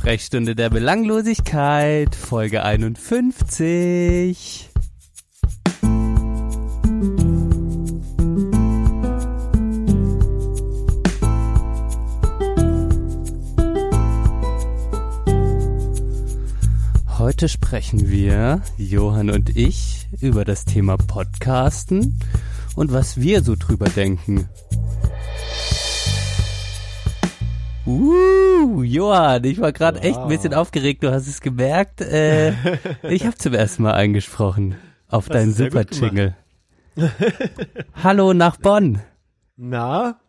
Sprechstunde der Belanglosigkeit, Folge 51. Heute sprechen wir, Johann und ich, über das Thema Podcasten und was wir so drüber denken. Uh, Johann, ich war gerade wow. echt ein bisschen aufgeregt, du hast es gemerkt. Äh, ich habe zum ersten Mal eingesprochen auf das deinen Super-Jingle. Hallo nach Bonn. Na,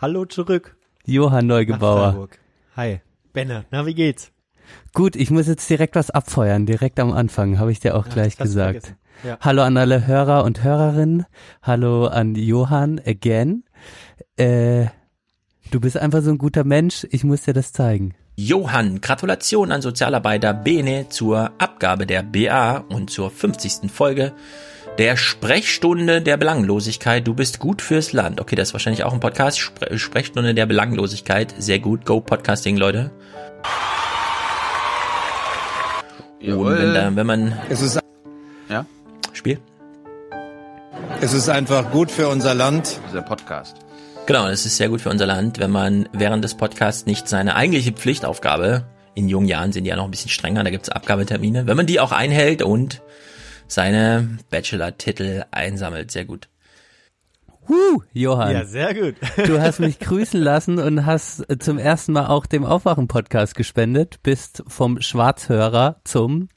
hallo zurück. Johann Neugebauer. Hi. Benne, na wie geht's? Gut, ich muss jetzt direkt was abfeuern, direkt am Anfang, habe ich dir auch Ach, gleich gesagt. Ja. Hallo an alle Hörer und Hörerinnen. Hallo an Johann again. Äh, du bist einfach so ein guter Mensch, ich muss dir das zeigen. Johann, Gratulation an Sozialarbeiter Bene zur Abgabe der BA und zur 50. Folge der Sprechstunde der Belanglosigkeit. Du bist gut fürs Land. Okay, das ist wahrscheinlich auch ein Podcast. Spre Sprechstunde der Belanglosigkeit. Sehr gut. Go Podcasting, Leute. Und wenn, da, wenn man. Es ist. Ja? Spiel. Es ist einfach gut für unser Land. Dieser Podcast. Genau, es ist sehr gut für unser Land, wenn man während des Podcasts nicht seine eigentliche Pflichtaufgabe, in jungen Jahren sind die ja noch ein bisschen strenger, da gibt's Abgabetermine, wenn man die auch einhält und seine Bachelor-Titel einsammelt. Sehr gut. Huh, Johann. Ja, sehr gut. Du hast mich grüßen lassen und hast zum ersten Mal auch dem Aufwachen-Podcast gespendet, bist vom Schwarzhörer zum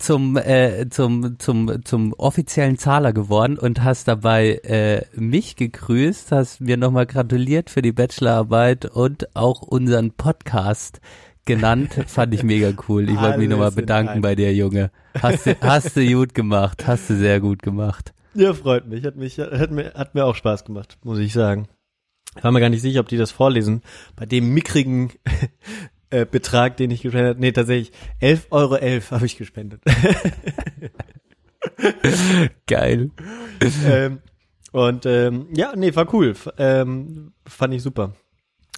zum äh, zum zum zum offiziellen Zahler geworden und hast dabei äh, mich gegrüßt, hast mir nochmal gratuliert für die Bachelorarbeit und auch unseren Podcast genannt, fand ich mega cool. Ich wollte mich nochmal bedanken bei dir, Junge. Hast du, hast du gut gemacht, hast du sehr gut gemacht. Ja, freut mich. Hat mich, hat mir, hat mir auch Spaß gemacht, muss ich sagen. Ich war mir gar nicht sicher, ob die das vorlesen. Bei dem mickrigen äh, Betrag, den ich gespendet habe. Nee, tatsächlich 11,11 Euro elf habe ich gespendet. Geil. ähm, und ähm, ja, nee, war cool. Ähm, fand ich super.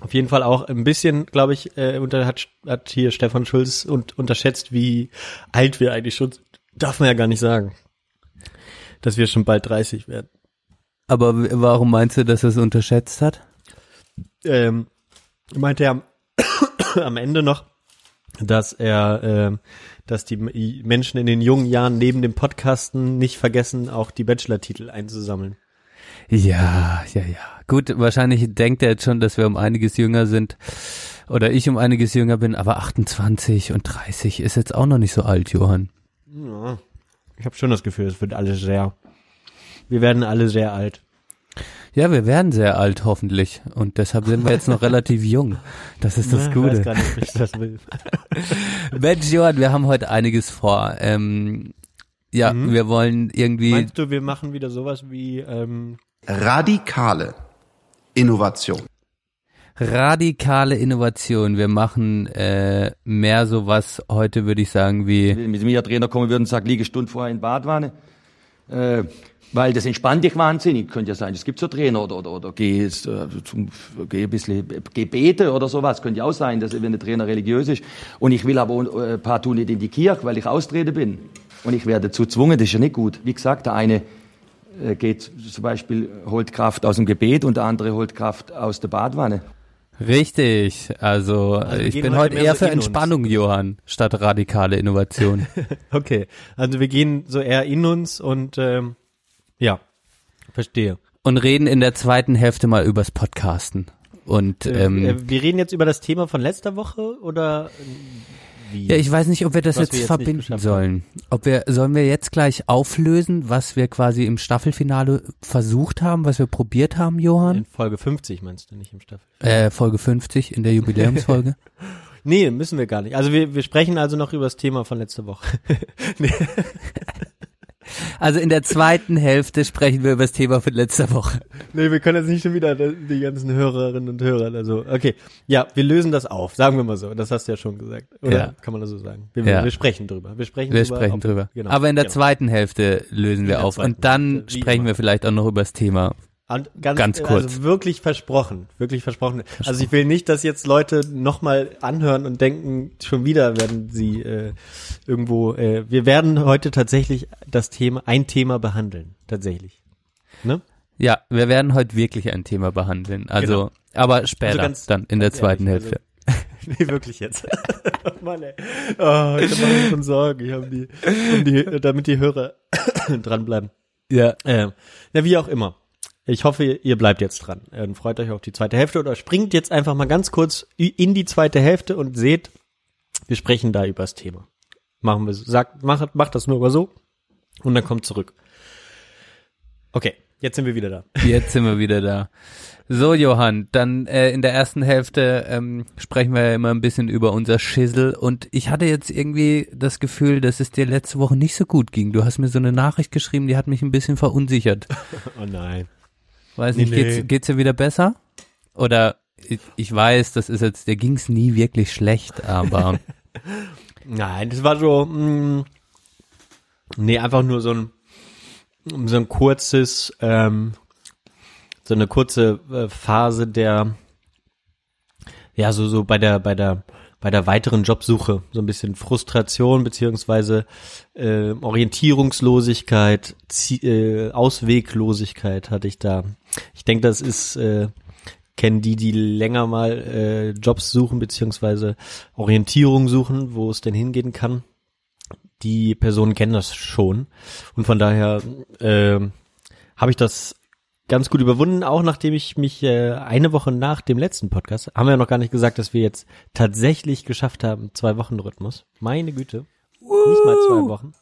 Auf jeden Fall auch ein bisschen, glaube ich, äh, unter, hat, hat hier Stefan Schulz und, unterschätzt, wie alt wir eigentlich schon Darf man ja gar nicht sagen dass wir schon bald 30 werden. Aber warum meinst du, dass er es unterschätzt hat? Ähm, meinte er am Ende noch, dass er, äh, dass die Menschen in den jungen Jahren neben dem Podcasten nicht vergessen, auch die Bachelor-Titel einzusammeln. Ja, ja, ja. Gut, wahrscheinlich denkt er jetzt schon, dass wir um einiges jünger sind oder ich um einiges jünger bin, aber 28 und 30 ist jetzt auch noch nicht so alt, Johann. Ja, ich habe schon das Gefühl, es wird alles sehr. Wir werden alle sehr alt. Ja, wir werden sehr alt, hoffentlich. Und deshalb sind wir jetzt noch relativ jung. Das ist das Na, Gute. Ich weiß gar nicht, ob ich das will. Mensch, Johann, wir haben heute einiges vor. Ähm, ja, mhm. wir wollen irgendwie. Meinst du, wir machen wieder sowas wie ähm radikale Innovation? radikale Innovation. Wir machen äh, mehr sowas heute, würde ich sagen, wie. Mit mir Trainer kommen würden und sagen, liege Stunde vorher in Badwanne. Äh, weil das entspannt dich wahnsinnig, könnte ja sein. Es gibt so Trainer oder, oder, oder geh, äh, zum, geh ein bisschen Gebete oder sowas, könnte ja auch sein, dass wenn der Trainer religiös ist. Und ich will aber ein paar tun nicht in die Kirche, weil ich Austrete bin. Und ich werde dazu gezwungen, das ist ja nicht gut. Wie gesagt, der eine äh, geht zum Beispiel, holt Kraft aus dem Gebet und der andere holt Kraft aus der Badwanne. Richtig, also, also ich bin heute eher so für Entspannung, uns. Johann, statt radikale Innovation. okay, also wir gehen so eher in uns und ähm, ja, verstehe. Und reden in der zweiten Hälfte mal übers Podcasten. Und äh, ähm, äh, wir reden jetzt über das Thema von letzter Woche oder wie? Ja, ich weiß nicht, ob wir das jetzt, wir jetzt, verbinden sollen. Ob wir, sollen wir jetzt gleich auflösen, was wir quasi im Staffelfinale versucht haben, was wir probiert haben, Johann? In Folge 50 meinst du, nicht im Staffelfinale? Äh, Folge 50 in der Jubiläumsfolge. nee, müssen wir gar nicht. Also wir, wir sprechen also noch über das Thema von letzter Woche. Also in der zweiten Hälfte sprechen wir über das Thema von letzter Woche. Nee, wir können jetzt nicht schon wieder die ganzen Hörerinnen und Hörer, also okay. Ja, wir lösen das auf, sagen wir mal so. Das hast du ja schon gesagt. Oder ja. kann man das so sagen? Wir, ja. wir sprechen drüber. Wir sprechen wir drüber. Sprechen drüber. Genau. Aber in der genau. zweiten Hälfte lösen wir auf. Und dann sprechen wir vielleicht auch noch über das Thema Und ganz, Ganz äh, kurz. Also wirklich versprochen, wirklich versprochen. Also ich will nicht, dass jetzt Leute nochmal anhören und denken, schon wieder werden sie äh, irgendwo. Äh, wir werden heute tatsächlich das Thema, ein Thema behandeln, tatsächlich. Ne? Ja, wir werden heute wirklich ein Thema behandeln. Also, aber später, Also ganz- dann in der zweiten ehrlich, Hälfte. Nee, wirklich jetzt. oh Mann, ey. Oh, ich mache mir schon Sorgen, ich hab die, um die, damit die Hörer dranbleiben. ja. Äh, na, wie auch immer. Ich hoffe, ihr bleibt jetzt dran. Äh, freut euch auf die zweite Hälfte oder springt jetzt einfach mal ganz kurz in die zweite Hälfte und seht, wir sprechen da über das Thema. Machen wir. Sagt, macht, macht das nur über so und dann kommt zurück. Okay, jetzt sind wir wieder da. Jetzt sind wir wieder da. So, Johann, dann äh, in der ersten Hälfte ähm, sprechen wir ja immer ein bisschen über unser Schissel und ich hatte jetzt irgendwie das Gefühl, dass es dir letzte Woche nicht so gut ging. Du hast mir so eine Nachricht geschrieben, die hat mich ein bisschen verunsichert. Oh nein. Weiß Nee, nicht, nee. geht's, geht's dir wieder besser? Oder ich, ich weiß, das ist jetzt, dir ging's nie wirklich schlecht, aber Nein, das war so, mh, nee, einfach nur so ein, so ein kurzes, ähm, so eine kurze äh, Phase der, ja, so, so bei der, bei der, bei der weiteren Jobsuche, so ein bisschen Frustration beziehungsweise äh, Orientierungslosigkeit, Zie äh, Ausweglosigkeit hatte ich da. Ich denke, das ist, äh, kennen die, die länger mal äh, Jobs suchen beziehungsweise Orientierung suchen, wo es denn hingehen kann. Die Personen kennen das schon und von daher äh, habe ich das ganz gut überwunden, auch nachdem ich mich äh, eine Woche nach dem letzten Podcast, haben wir ja noch gar nicht gesagt, dass wir jetzt tatsächlich geschafft haben, zwei Wochen Rhythmus. Meine Güte. Nicht mal zwei Wochen.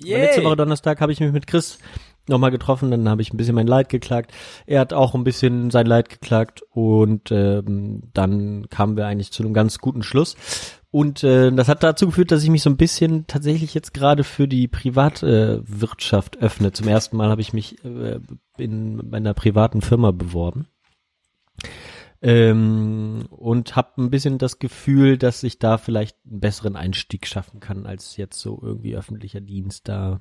Letzte Woche Donnerstag habe ich mich mit Chris nochmal getroffen, dann habe ich ein bisschen mein Leid geklagt. Er hat auch ein bisschen sein Leid geklagt und ähm, dann kamen wir eigentlich zu einem ganz guten Schluss. Und äh, das hat dazu geführt, dass ich mich so ein bisschen tatsächlich jetzt gerade für die Privatwirtschaft äh, öffne. Zum ersten Mal habe ich mich äh, in meiner privaten Firma beworben. Ähm, und habe ein bisschen das Gefühl, dass ich da vielleicht einen besseren Einstieg schaffen kann, als jetzt so irgendwie öffentlicher Dienst da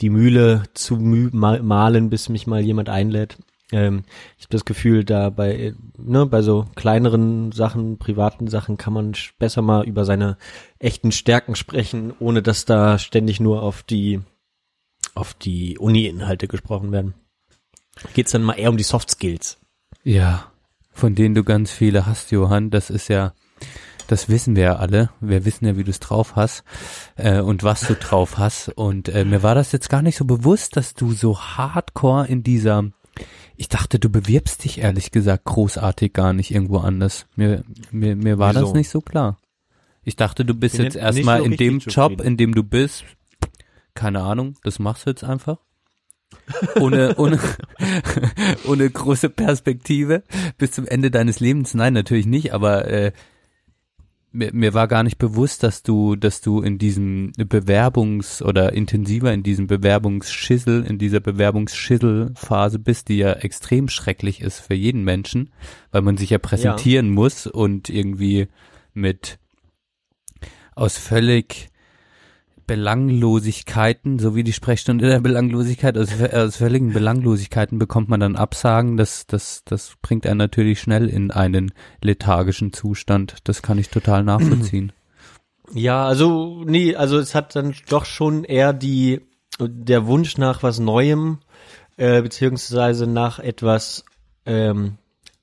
die Mühle zu malen, bis mich mal jemand einlädt. Ähm, ich habe das Gefühl, da bei, ne, bei so kleineren Sachen, privaten Sachen kann man besser mal über seine echten Stärken sprechen, ohne dass da ständig nur auf die auf die Uni-Inhalte gesprochen werden. Geht's dann mal eher um die Soft Skills. ja, von denen du ganz viele hast, Johann, das ist ja, das wissen wir ja alle. Wir wissen ja, wie du es drauf hast äh, und was du drauf hast. Und äh, mir war das jetzt gar nicht so bewusst, dass du so hardcore in dieser ich dachte, du bewirbst dich ehrlich gesagt großartig gar nicht irgendwo anders. Mir, mir, mir war das Wieso? nicht so klar. Ich dachte, du bist Bin jetzt erstmal so in dem Job, zufrieden. in dem du bist. Keine Ahnung, das machst du jetzt einfach. Ohne, ohne, ohne große Perspektive bis zum Ende deines Lebens. Nein, natürlich nicht, aber äh, mir, mir war gar nicht bewusst, dass du, dass du in diesem Bewerbungs- oder intensiver in diesem Bewerbungsschissel, in dieser Bewerbungsschisselphase bist, die ja extrem schrecklich ist für jeden Menschen, weil man sich ja präsentieren muss und irgendwie mit aus völlig Belanglosigkeiten, so wie die Sprechstunde der Belanglosigkeit, aus, aus völligen Belanglosigkeiten bekommt man dann Absagen. Das, das, das bringt einen natürlich schnell in einen lethargischen Zustand. Das kann ich total nachvollziehen. Ja, also nee, also es hat dann doch schon eher die der Wunsch nach was Neuem äh, beziehungsweise nach etwas ähm,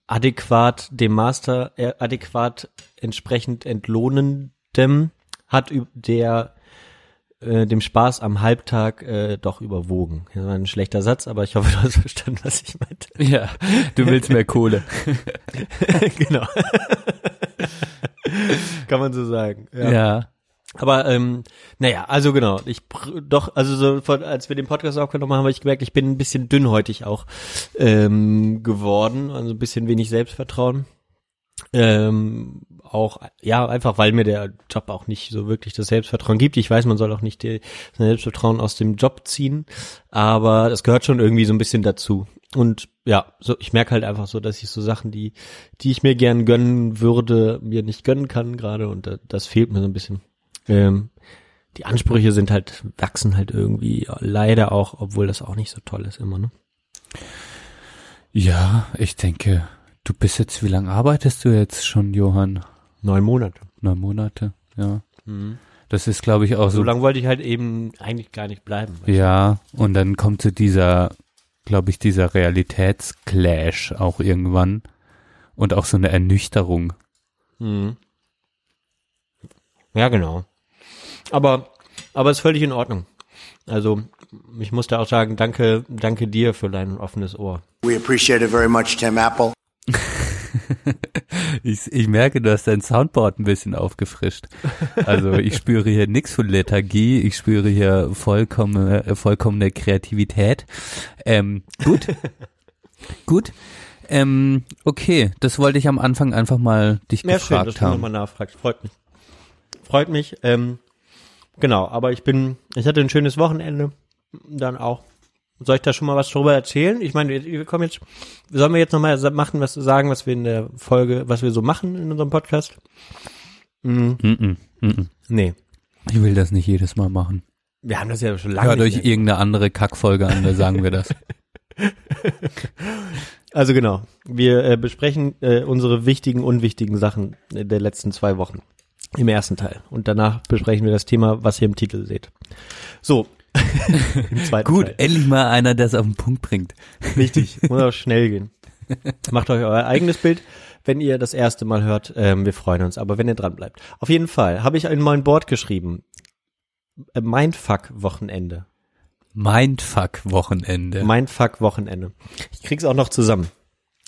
adäquat dem Master äh, adäquat entsprechend entlohnendem hat der äh, dem Spaß am Halbtag äh, doch überwogen. Das war ein schlechter Satz, aber ich hoffe, du hast verstanden, was ich meinte. ja, du willst mehr Kohle. genau. Kann man so sagen. Ja. Aber ähm, naja, also genau, ich doch, also so von, als wir den Podcast aufgenommen haben, habe ich gemerkt, ich bin ein bisschen dünnhäutig auch ähm, geworden, also ein bisschen wenig Selbstvertrauen. Ähm, auch, ja, einfach weil mir der Job auch nicht so wirklich das Selbstvertrauen gibt. Ich weiß, man soll auch nicht die, sein Selbstvertrauen aus dem Job ziehen, aber das gehört schon irgendwie so ein bisschen dazu. Und ja, so ich merke halt einfach so, dass ich so Sachen, die, die ich mir gern gönnen würde, mir nicht gönnen kann gerade und da, das fehlt mir so ein bisschen. Ähm, die Ansprüche sind halt, wachsen halt irgendwie leider auch, obwohl das auch nicht so toll ist immer, ne? Ja, ich denke, du bist jetzt, wie lange arbeitest du jetzt schon, Johann? Neun Monate. Neun Monate, ja. Das ist, glaube ich, auch So so. lange wollte ich halt eben eigentlich gar nicht bleiben. Ja, und dann kommt so dieser, glaube ich, dieser Realitätsclash auch irgendwann und auch so eine Ernüchterung. Mhm. Ja, genau. Aber, aber ist völlig in Ordnung. Also, ich muss da auch sagen, danke, danke dir für dein offenes Ohr. We appreciate it very much, Tim Apple. Ich, ich merke, du hast dein Soundboard ein bisschen aufgefrischt. Also ich spüre hier nichts von Lethargie, ich spüre hier vollkommene, äh, vollkommene Kreativität. Ähm, gut, gut. Ähm, okay, das wollte ich am Anfang einfach mal dich Ja, schön, dass gefragt du haben. nochmal nachfragst. Freut mich. Freut mich. Ähm, genau, aber ich bin, ich hatte ein schönes Wochenende. Dann auch. Soll ich da schon mal was drüber erzählen? Ich meine, wir, kommen jetzt, sollen wir jetzt nochmal machen, was sagen, was wir in der Folge, was wir so machen in unserem Podcast? Mhm. Mm-mm, mm-mm. Nee. Ich will das nicht jedes Mal machen. Wir haben das ja schon lange Hört euch irgendeine andere Kackfolge an, da sagen wir das. Also genau, wir äh, besprechen äh, unsere wichtigen, unwichtigen Sachen äh, der letzten zwei Wochen im ersten Teil. Und danach besprechen wir das Thema, was ihr im Titel seht. So, Gut, Teil. endlich mal einer, der es auf den Punkt bringt. Richtig, muss auch schnell gehen. Macht euch euer eigenes Bild, wenn ihr das erste Mal hört. Ähm, wir freuen uns, aber wenn ihr dran bleibt. Auf jeden Fall habe ich in mein Board geschrieben. Äh, Mindfuck-Wochenende. Mindfuck-Wochenende. Mindfuck-Wochenende. Ich krieg's auch noch zusammen.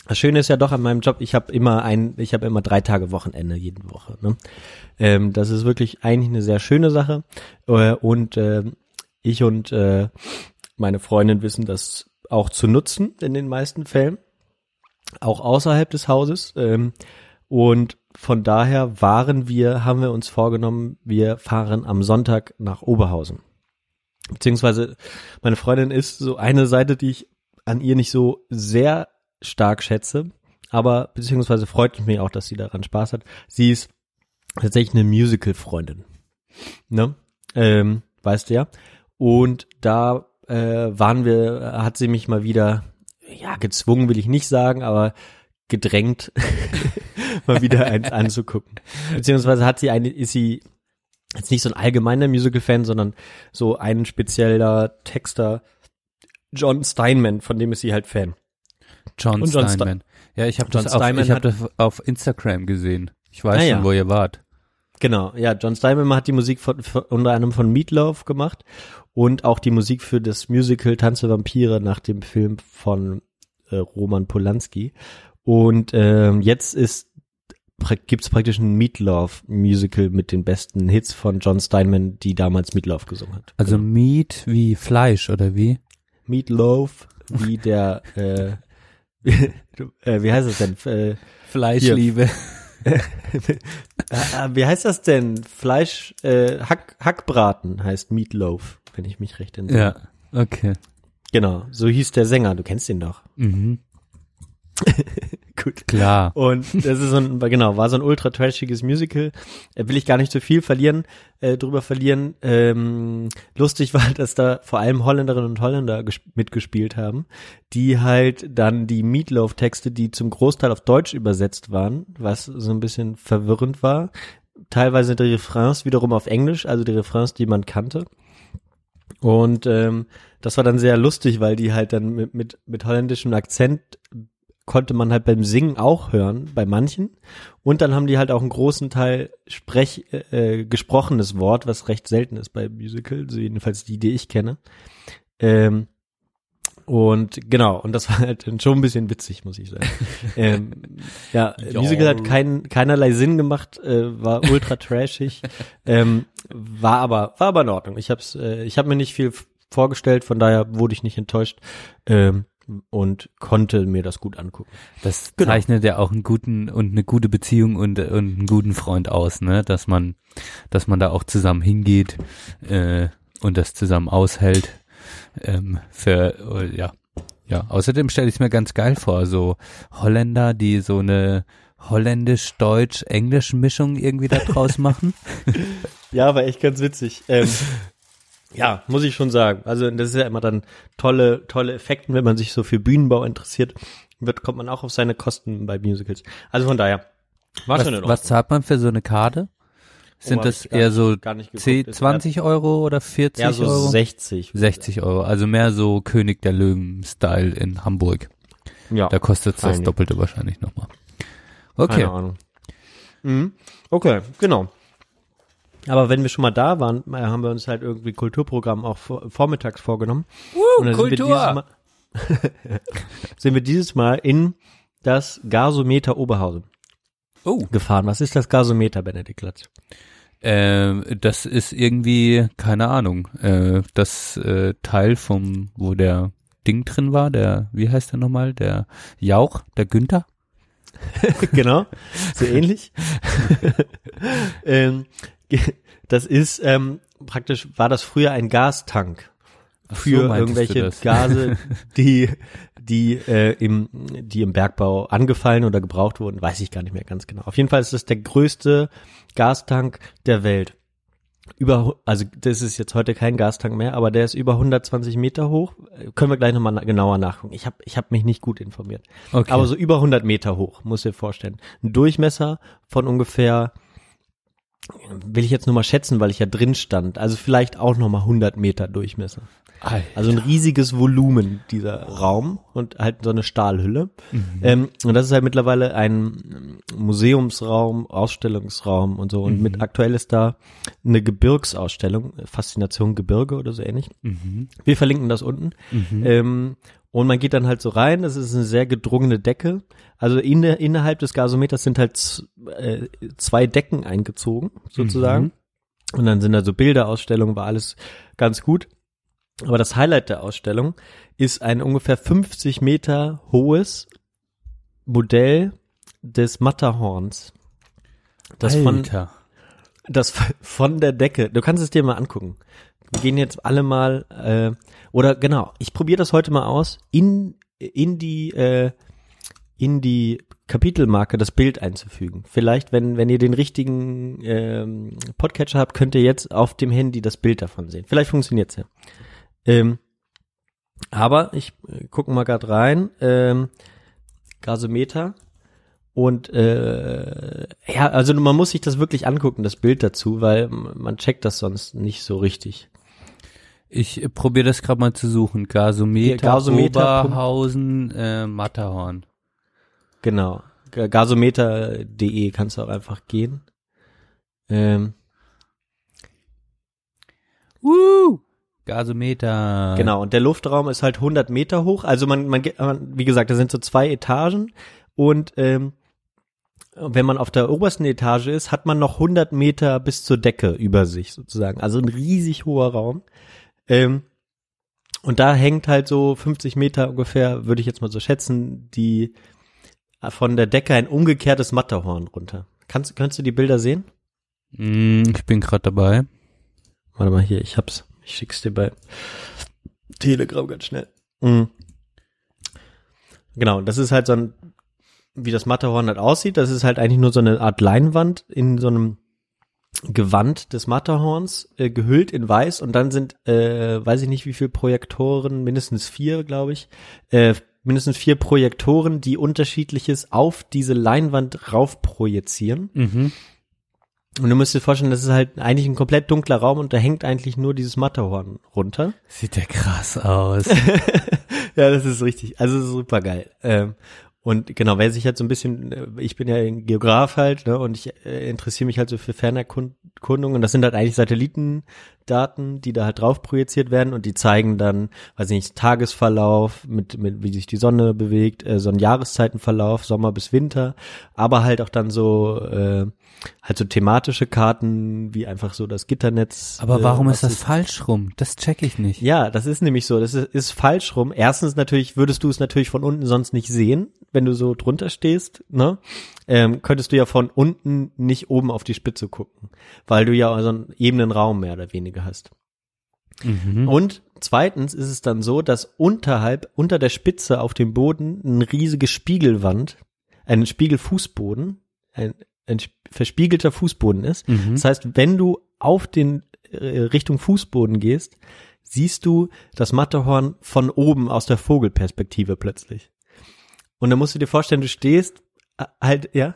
Das Schöne ist ja doch an meinem Job, ich habe immer ein, ich habe immer drei Tage Wochenende jede Woche. Ne? Ähm, das ist wirklich eigentlich eine sehr schöne Sache. Äh, und äh, ich und äh, meine Freundin wissen das auch zu nutzen in den meisten Fällen, auch außerhalb des Hauses. Ähm, und von daher waren wir, haben wir uns vorgenommen, wir fahren am Sonntag nach Oberhausen. Beziehungsweise meine Freundin ist so eine Seite, die ich an ihr nicht so sehr stark schätze, aber beziehungsweise freut mich auch, dass sie daran Spaß hat. Sie ist tatsächlich eine Musical-Freundin. Ne? Ähm, weißt du ja. Und da äh, waren wir, hat sie mich mal wieder, ja, gezwungen will ich nicht sagen, aber gedrängt, mal wieder eins anzugucken. Beziehungsweise hat sie eine, ist sie jetzt nicht so ein allgemeiner Musical-Fan, sondern so ein spezieller Texter, John Steinman, von dem ist sie halt Fan. John John Steinman. Ja, ich habe John das, auf, Steinman ich hab das auf Instagram gesehen. Ich weiß Ah, schon, ja. wo ihr wart. Genau, ja, John Steinman hat die Musik von, von, unter anderem von Meatloaf gemacht und auch die Musik für das Musical Tanze Vampire nach dem Film von äh, Roman Polanski. Und ähm, jetzt ist gibt's praktisch ein Meatloaf-Musical mit den besten Hits von John Steinman, die damals Meatloaf gesungen hat. Also Meat wie Fleisch oder wie? Meatloaf, wie der, äh, äh, wie heißt das denn? Äh, Fleischliebe. äh, äh, wie heißt das denn? Fleisch, äh, Hack, Hackbraten heißt Meatloaf, wenn ich mich recht entsinne. Ja, okay. Genau, so hieß der Sänger, du kennst ihn doch. Mhm. Gut. Klar. Und das ist so ein, genau, war so ein ultra trashiges Musical. Äh, will ich gar nicht so viel verlieren, äh, drüber verlieren. Ähm, lustig war, dass da vor allem Holländerinnen und Holländer ges- mitgespielt haben, die halt dann die Meatloaf-Texte, die zum Großteil auf Deutsch übersetzt waren, was so ein bisschen verwirrend war. Teilweise die Refrains wiederum auf Englisch, also die Refrains, die man kannte. Und ähm, das war dann sehr lustig, weil die halt dann mit, mit, mit holländischem Akzent konnte man halt beim Singen auch hören, bei manchen. Und dann haben die halt auch einen großen Teil Sprech, äh, gesprochenes Wort, was recht selten ist bei Musicals, jedenfalls die, die ich kenne. Ähm, und genau, und das war halt schon ein bisschen witzig, muss ich sagen. ähm, ja, Ja. Musical hat kein, keinerlei Sinn gemacht, äh, war ultra trashig, ähm, war aber war aber in Ordnung. Ich hab's, äh, ich habe mir nicht viel vorgestellt, von daher wurde ich nicht enttäuscht ähm, und konnte mir das gut angucken. Das Genau. zeichnet ja auch einen guten und eine gute Beziehung und, und einen guten Freund aus, ne? Dass man, dass man da auch zusammen hingeht äh, und das zusammen aushält. Ähm, für äh, ja, ja. Außerdem stelle ich es mir ganz geil vor, so Holländer, die so eine holländisch-deutsch-englisch-Mischung irgendwie da draus machen. Ja, war echt ganz witzig. Ähm, ja, muss ich schon sagen. Also das ist ja immer dann tolle, tolle Effekte, wenn man sich so für Bühnenbau interessiert. wird, kommt man auch auf seine Kosten bei Musicals. Also von daher, war Was, schon in Ordnung. was zahlt man für so eine Karte? Sind das eher so gar nicht geguckt. 10, Ist 20 Euro oder 40 Ja, so Euro? 60. 60 Euro, also mehr so König der Löwen-Style in Hamburg. Ja, Da kostet es das. Doppelte wahrscheinlich nochmal. Okay. keine Ahnung. Mhm. Okay, genau. Aber wenn wir schon mal da waren, äh, haben wir uns halt irgendwie Kulturprogramm auch vor, vormittags vorgenommen. Und dann Sind wir, dieses Mal, sind wir dieses Mal in das Gasometer Oberhausen Oh. gefahren. Was ist das Gasometer, Benedikt Latz? Ähm, das ist irgendwie, keine Ahnung, äh, das äh, Teil vom, wo der Ding drin war, der, wie heißt der nochmal, der Jauch, der Günther? genau, so ähnlich. ähm, das ist ähm, praktisch, war das früher ein Gastank so, für du irgendwelche. Gase, die die äh, im die im Bergbau angefallen oder gebraucht wurden, weiß ich gar nicht mehr ganz genau. Auf jeden Fall ist das der größte Gastank der Welt. Über, also das ist jetzt heute kein Gastank mehr, aber der ist über 120 Meter hoch. Können wir gleich nochmal na genauer nachgucken. Ich habe ich hab mich nicht gut informiert. Okay. Aber so über 100 Meter hoch, muss dir vorstellen. Ein Durchmesser von ungefähr, will ich jetzt nur mal schätzen, weil ich ja drin stand, also vielleicht auch nochmal 100 Meter Durchmesser. Alter. Also ein riesiges Volumen, dieser Raum und halt so eine Stahlhülle. Ähm, und das ist halt mittlerweile ein Museumsraum, Ausstellungsraum und so. Und mit aktuell ist da eine Gebirgsausstellung, Faszination Gebirge oder so ähnlich. Wir verlinken das unten. Ähm, und man geht dann halt so rein, das ist eine sehr gedrungene Decke. Also in, innerhalb des Gasometers sind halt äh, zwei Decken eingezogen, sozusagen. Und dann sind da so Bilderausstellungen, war alles ganz gut. Aber das Highlight der Ausstellung ist ein ungefähr 50 Meter hohes Modell des Matterhorns. Das von, Alter. das von der Decke. Du kannst es dir mal angucken. Wir gehen jetzt alle mal äh, oder genau. Ich probiere das heute mal aus in in die äh, in die Kapitelmarke das Bild einzufügen. Vielleicht, wenn wenn ihr den richtigen ähm, Podcatcher habt, könnt ihr jetzt auf dem Handy das Bild davon sehen. Vielleicht funktioniert's ja. Ähm, aber ich äh, gucke mal gerade rein. Ähm, Gasometer. Und äh, ja, also man muss sich das wirklich angucken, das Bild dazu, weil man checkt das sonst nicht so richtig. Ich äh, probiere das gerade mal zu suchen. Gasometer, Gasometer, Oberhausen, äh, Matterhorn. Genau. Ga- Gasometer.de kannst du auch einfach gehen. Ähm, Woo! Gasometer. Genau, und der Luftraum ist halt 100 Meter hoch. Also man, man, wie gesagt, da sind so zwei Etagen und ähm, wenn man auf der obersten Etage ist, hat man noch 100 Meter bis zur Decke über sich sozusagen. Also ein riesig hoher Raum. Ähm, und da hängt halt so 50 Meter ungefähr, würde ich jetzt mal so schätzen, die von der Decke ein umgekehrtes Matterhorn runter. Kannst, kannst du die Bilder sehen? Mm, ich bin gerade dabei. Warte mal hier, ich hab's. Ich schick's dir bei Telegram ganz schnell. Mhm. Genau, das ist halt so ein, wie das Matterhorn halt aussieht. Das ist halt eigentlich nur so eine Art Leinwand in so einem Gewand des Matterhorns, äh, gehüllt in weiß und dann sind, äh, weiß ich nicht wie viele Projektoren, mindestens vier, glaube ich, äh, mindestens vier Projektoren, die unterschiedliches auf diese Leinwand rauf projizieren. Mhm. Und du musst dir vorstellen, das ist halt eigentlich ein komplett dunkler Raum und da hängt eigentlich nur dieses Matterhorn runter. Sieht der krass aus. ja, das ist richtig. Also super geil. Ähm, und genau, wer sich halt so ein bisschen, äh, ich bin ja ein Geograf halt, ne, und ich äh, interessiere mich halt so für Fernerkundung und das sind halt eigentlich Satellitendaten, die da halt drauf projiziert werden und die zeigen dann, weiß ich nicht, Tagesverlauf, mit, mit wie sich die Sonne bewegt, äh, so ein Jahreszeitenverlauf, Sommer bis Winter, aber halt auch dann so, äh, halt so thematische Karten, wie einfach so das Gitternetz. Aber äh, warum was ist das falsch rum? Das check ich nicht. ja, das ist nämlich so. Das ist, ist falsch rum. Erstens natürlich würdest du es natürlich von unten sonst nicht sehen, wenn du so drunter stehst. Ne? Ähm, könntest du ja von unten nicht oben auf die Spitze gucken, weil du ja so einen ebenen Raum mehr oder weniger hast. Mhm. Und zweitens ist es dann so, dass unterhalb, unter der Spitze auf dem Boden eine riesige Spiegelwand, ein Spiegelfußboden, ein, ein sp- verspiegelter Fußboden ist. Mhm. Das heißt, wenn du auf den äh, Richtung Fußboden gehst, siehst du das Matterhorn von oben aus der Vogelperspektive plötzlich. Und dann musst du dir vorstellen, du stehst halt, ja,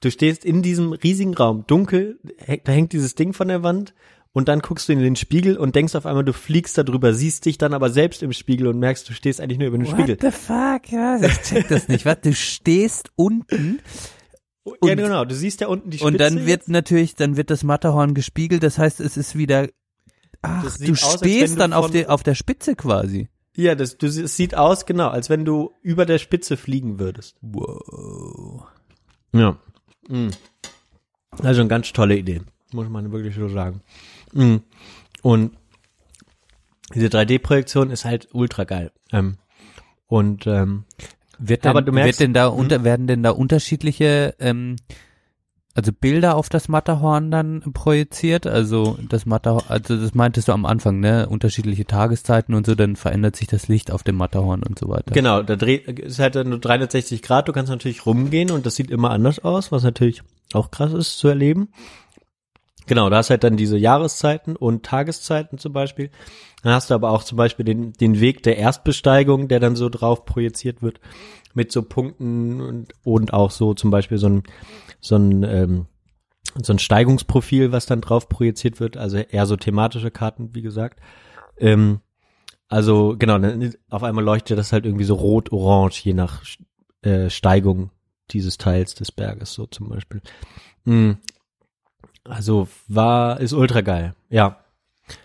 du stehst in diesem riesigen Raum, dunkel, da hängt dieses Ding von der Wand und dann guckst du in den Spiegel und denkst auf einmal, du fliegst da drüber, siehst dich dann aber selbst im Spiegel und merkst, du stehst eigentlich nur über den Spiegel. What the fuck? Was? Ich check das nicht. Was? Du stehst unten ja, und- genau, du siehst ja unten die Spitze. und dann wird jetzt. natürlich, dann wird das Matterhorn gespiegelt. Das heißt, es ist wieder. Ach, du aus, stehst du dann auf der auf der Spitze quasi. Ja, das, du, es sieht aus, genau, als wenn du über der Spitze fliegen würdest. Wow. Ja. Mhm. Also eine ganz tolle Idee, muss man wirklich so sagen. Mhm. Und diese 3D-Projektion ist halt ultra geil. Ähm, und ähm, Wird denn, Aber du merkst- wird denn da unter, werden denn da unterschiedliche, ähm, also Bilder auf das Matterhorn dann projiziert? Also das Matterhorn, also das meintest du am Anfang, ne? Unterschiedliche Tageszeiten und so, dann verändert sich das Licht auf dem Matterhorn und so weiter. genau, da dreht ist halt nur 360 Grad, du kannst natürlich rumgehen und das sieht immer anders aus, was natürlich auch krass ist zu erleben. Genau, da hast halt dann diese Jahreszeiten und Tageszeiten zum Beispiel. Dann hast du aber auch zum Beispiel den, den Weg der Erstbesteigung, der dann so drauf projiziert wird, mit so Punkten und, und auch so zum Beispiel so ein, so ein, ähm, so ein Steigungsprofil, was dann drauf projiziert wird, also eher so thematische Karten, wie gesagt. Ähm, also genau, auf einmal leuchtet das halt irgendwie so rot-orange, je nach äh, Steigung dieses Teils des Berges, so zum Beispiel. Mm. Also war, ist ultra geil, ja.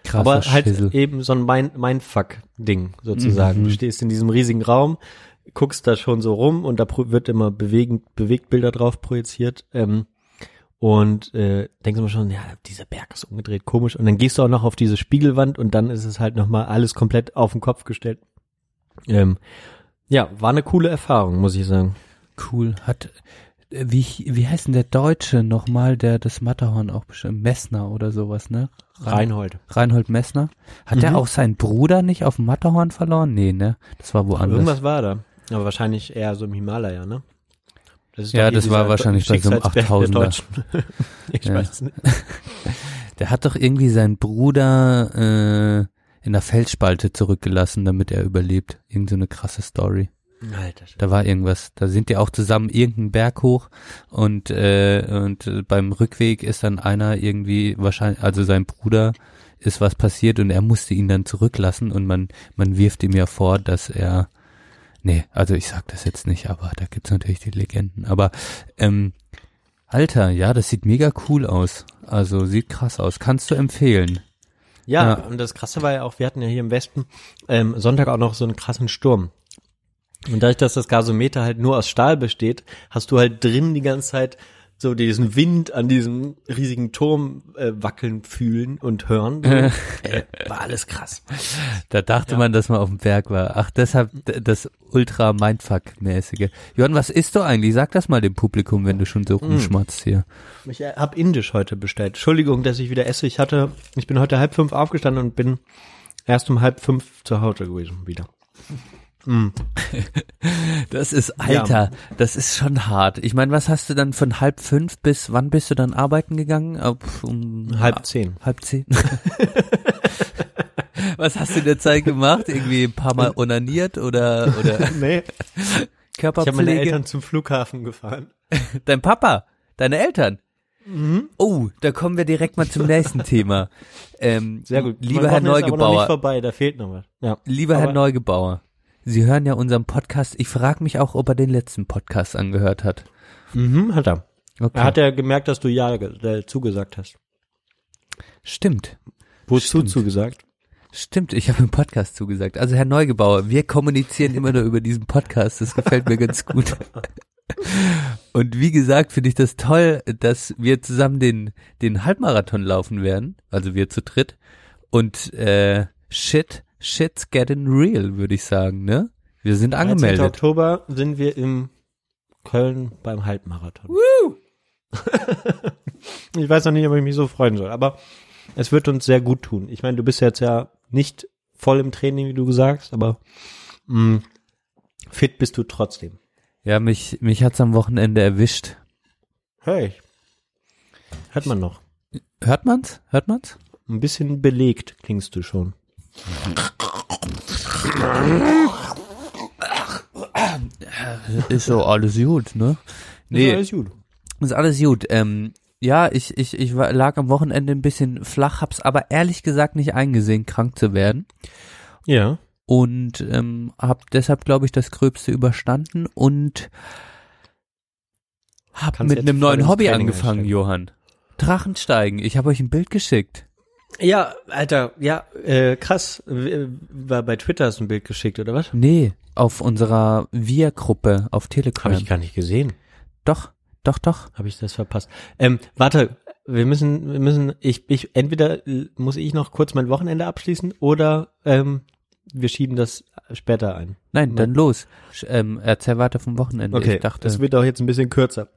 Krasser Aber halt Schissel. eben so ein Mind Mindfuck-Ding sozusagen. Mhm. Du stehst in diesem riesigen Raum, guckst da schon so rum und da wird immer bewegend, Bewegtbilder drauf projiziert. Ähm, und äh, denkst immer schon, ja, dieser Berg ist umgedreht, komisch. Und dann gehst du auch noch auf diese Spiegelwand und dann ist es halt nochmal alles komplett auf den Kopf gestellt. Ähm, ja, war eine coole Erfahrung, muss ich sagen. Cool. Hat, äh, wie, wie heißt denn der Deutsche nochmal, der das Matterhorn auch bestimmt, Messner oder sowas, ne? Reinhold. Reinhold Messner. Hat Mhm. der auch seinen Bruder nicht auf dem Matterhorn verloren? Nee, ne? Das war woanders. Irgendwas war da. Aber wahrscheinlich eher so im Himalaya, ne? Das Ja, das war wahrscheinlich bei so einem Schicksalsberg der 8000er. Deutschen. ich Ja. weiß nicht. Der hat doch irgendwie seinen Bruder äh, in der Felsspalte zurückgelassen, damit er überlebt. Irgend so eine krasse Story. Alter. Da war irgendwas. Da sind die auch zusammen irgendeinen Berg hoch und äh, und beim Rückweg ist dann einer irgendwie wahrscheinlich, also sein Bruder ist was passiert und er musste ihn dann zurücklassen und man man wirft ihm ja vor, dass er nee, also ich sag das jetzt nicht, aber da gibt's natürlich die Legenden. Aber ähm, Alter, ja, das sieht mega cool aus. Also sieht krass aus. Kannst du empfehlen? Ja, Ja. und das Krasse war ja auch, wir hatten ja hier im Westen ähm, Sonntag auch noch so einen krassen Sturm. Und dadurch, dass das Gasometer halt nur aus Stahl besteht, hast du halt drin die ganze Zeit so diesen Wind an diesem riesigen Turm äh, wackeln fühlen und hören. So. äh, war alles krass. Da dachte man, dass man auf dem Berg war. Ach, deshalb das ultra Mindfuck-mäßige. Johann, was isst du eigentlich? Sag das mal dem Publikum, wenn du schon so rumschmatzt hier. Ich äh, hab Indisch heute bestellt. Entschuldigung, dass ich wieder esse. Ich hatte, ich bin heute halb fünf aufgestanden und bin erst um halb fünf zu Hause gewesen wieder. Das ist, Alter, das ist schon hart. Ich meine, was hast du dann von halb fünf bis, wann bist du dann arbeiten gegangen? Ab, um, Halb zehn. Halb zehn? was hast du in der Zeit gemacht? Irgendwie ein paar Mal onaniert oder, oder Nee, ich habe Körperpflege? meine Eltern zum Flughafen gefahren. Dein Papa, deine Eltern. Mhm. Oh, da kommen wir direkt mal zum nächsten Thema. Ähm, Sehr gut. Lieber Herr Neugebauer, vorbei, da fehlt noch was. Ja. lieber Herr Aber- Neugebauer, Sie hören ja unseren Podcast. Ich frage mich auch, ob er den letzten Podcast angehört hat. Mhm, hat er. Okay. Er hat ja gemerkt, dass du ja äh, zugesagt hast. Stimmt. Wozu Stimmt. zugesagt? Stimmt, ich habe im Podcast zugesagt. Also Herr Neugebauer, wir kommunizieren immer nur über diesen Podcast. Das gefällt mir ganz gut. Und wie gesagt, finde ich das toll, dass wir zusammen den, den Halbmarathon laufen werden. Also wir zu dritt. Und äh, shit, shit's getting real, würde ich sagen, ne? Wir sind 13. angemeldet. Oktober sind wir im Köln beim Halbmarathon. ich weiß noch nicht, ob ich mich so freuen soll, aber es wird uns sehr gut tun. Ich meine, du bist jetzt ja nicht voll im Training, wie du sagst, aber mh, fit bist du trotzdem. Ja, mich, mich hat's am Wochenende erwischt. Hey, hört man noch. Hört man's? Hört man's? Ein bisschen belegt klingst du schon. Ist so alles gut, ne? Nee, ist gut. ist alles gut. Ähm, ja, ich, ich, ich lag am Wochenende ein bisschen flach, hab's aber ehrlich gesagt nicht eingesehen, krank zu werden. Ja. Und ähm, hab deshalb, glaube ich, das Gröbste überstanden und hab Kannst mit einem neuen Hobby angefangen. Johann. Drachensteigen. Ich habe euch ein Bild geschickt. Ja, Alter, ja, äh, krass. W- War bei Twitter hast du ein Bild geschickt, oder was? Nee, auf unserer Wir-Gruppe auf Telegram. Habe ich gar nicht gesehen. Doch, doch, doch. Habe ich das verpasst. Ähm, warte, wir müssen, wir müssen, ich, ich, entweder äh, muss ich noch kurz mein Wochenende abschließen oder ähm, wir schieben das später ein. Nein, dann los. Ähm, erzähl weiter vom Wochenende. Okay, ich dachte, das wird auch jetzt ein bisschen kürzer.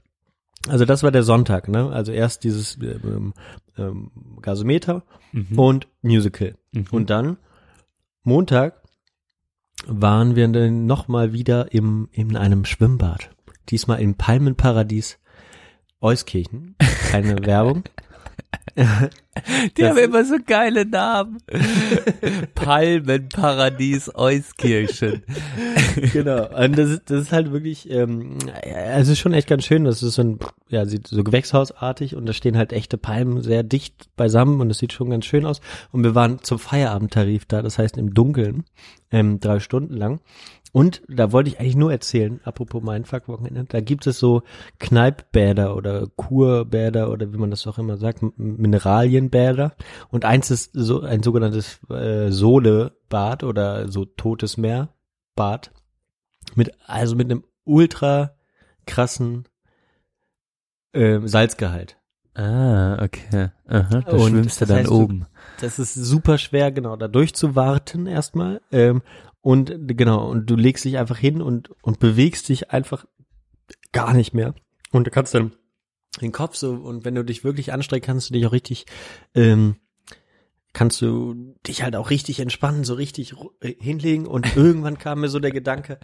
Also das war der Sonntag, ne? Also erst dieses ähm, ähm, Gasometer mhm. und Musical. Mhm. Und dann Montag waren wir dann noch mal wieder im in einem Schwimmbad. Diesmal im Palmenparadies Euskirchen. Keine Werbung. Die haben immer so geile Namen. Palmenparadies Euskirchen. genau. Und das ist, das ist halt wirklich, ähm, ja, es ist schon echt ganz schön. Das ist so ein, ja, sieht so gewächshausartig und da stehen halt echte Palmen sehr dicht beisammen und es sieht schon ganz schön aus. Und wir waren zum Feierabendtarif da, das heißt im Dunkeln, ähm, drei Stunden lang. Und da wollte ich eigentlich nur erzählen, apropos Mindfuck-Wochenende, da gibt es so Kneippbäder oder Kurbäder oder wie man das auch immer sagt, Mineralienbäder. Und eins ist so ein sogenanntes äh, Solebad oder so totes Meerbad mit also mit einem ultra krassen ähm, Salzgehalt. Ah, okay. Aha, da Und schwimmst du das dann heißt, oben. Das ist super schwer, genau, da durchzuwarten erstmal. Ähm, und genau, und du legst dich einfach hin und, und bewegst dich einfach gar nicht mehr. Und du kannst dann den Kopf so, und wenn du dich wirklich anstrengst, kannst du dich auch richtig, ähm, kannst du dich halt auch richtig entspannen, so richtig äh, hinlegen. Und irgendwann kam mir so der Gedanke,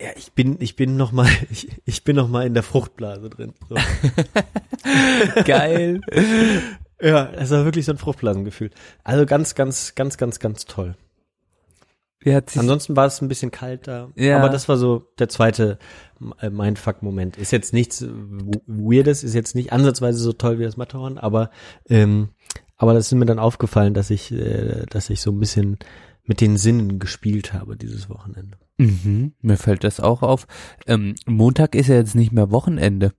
ja, ich bin, ich bin noch mal, ich, ich bin noch mal in der Fruchtblase drin. So. Geil. Ja, es war wirklich so ein Fruchtblasengefühl. Also ganz, ganz, ganz, ganz, ganz toll. Wie hat sich, Ansonsten war es ein bisschen kalt da. Ja. Aber das war so der zweite äh, Mindfuck-Moment. Ist jetzt nichts äh, Weirdes, ist jetzt nicht ansatzweise so toll wie das Matterhorn, aber, ähm, aber das ist mir dann aufgefallen, dass ich, äh, dass ich so ein bisschen mit den Sinnen gespielt habe dieses Wochenende. mhm, mir fällt das auch auf. Ähm, Montag ist ja jetzt nicht mehr Wochenende.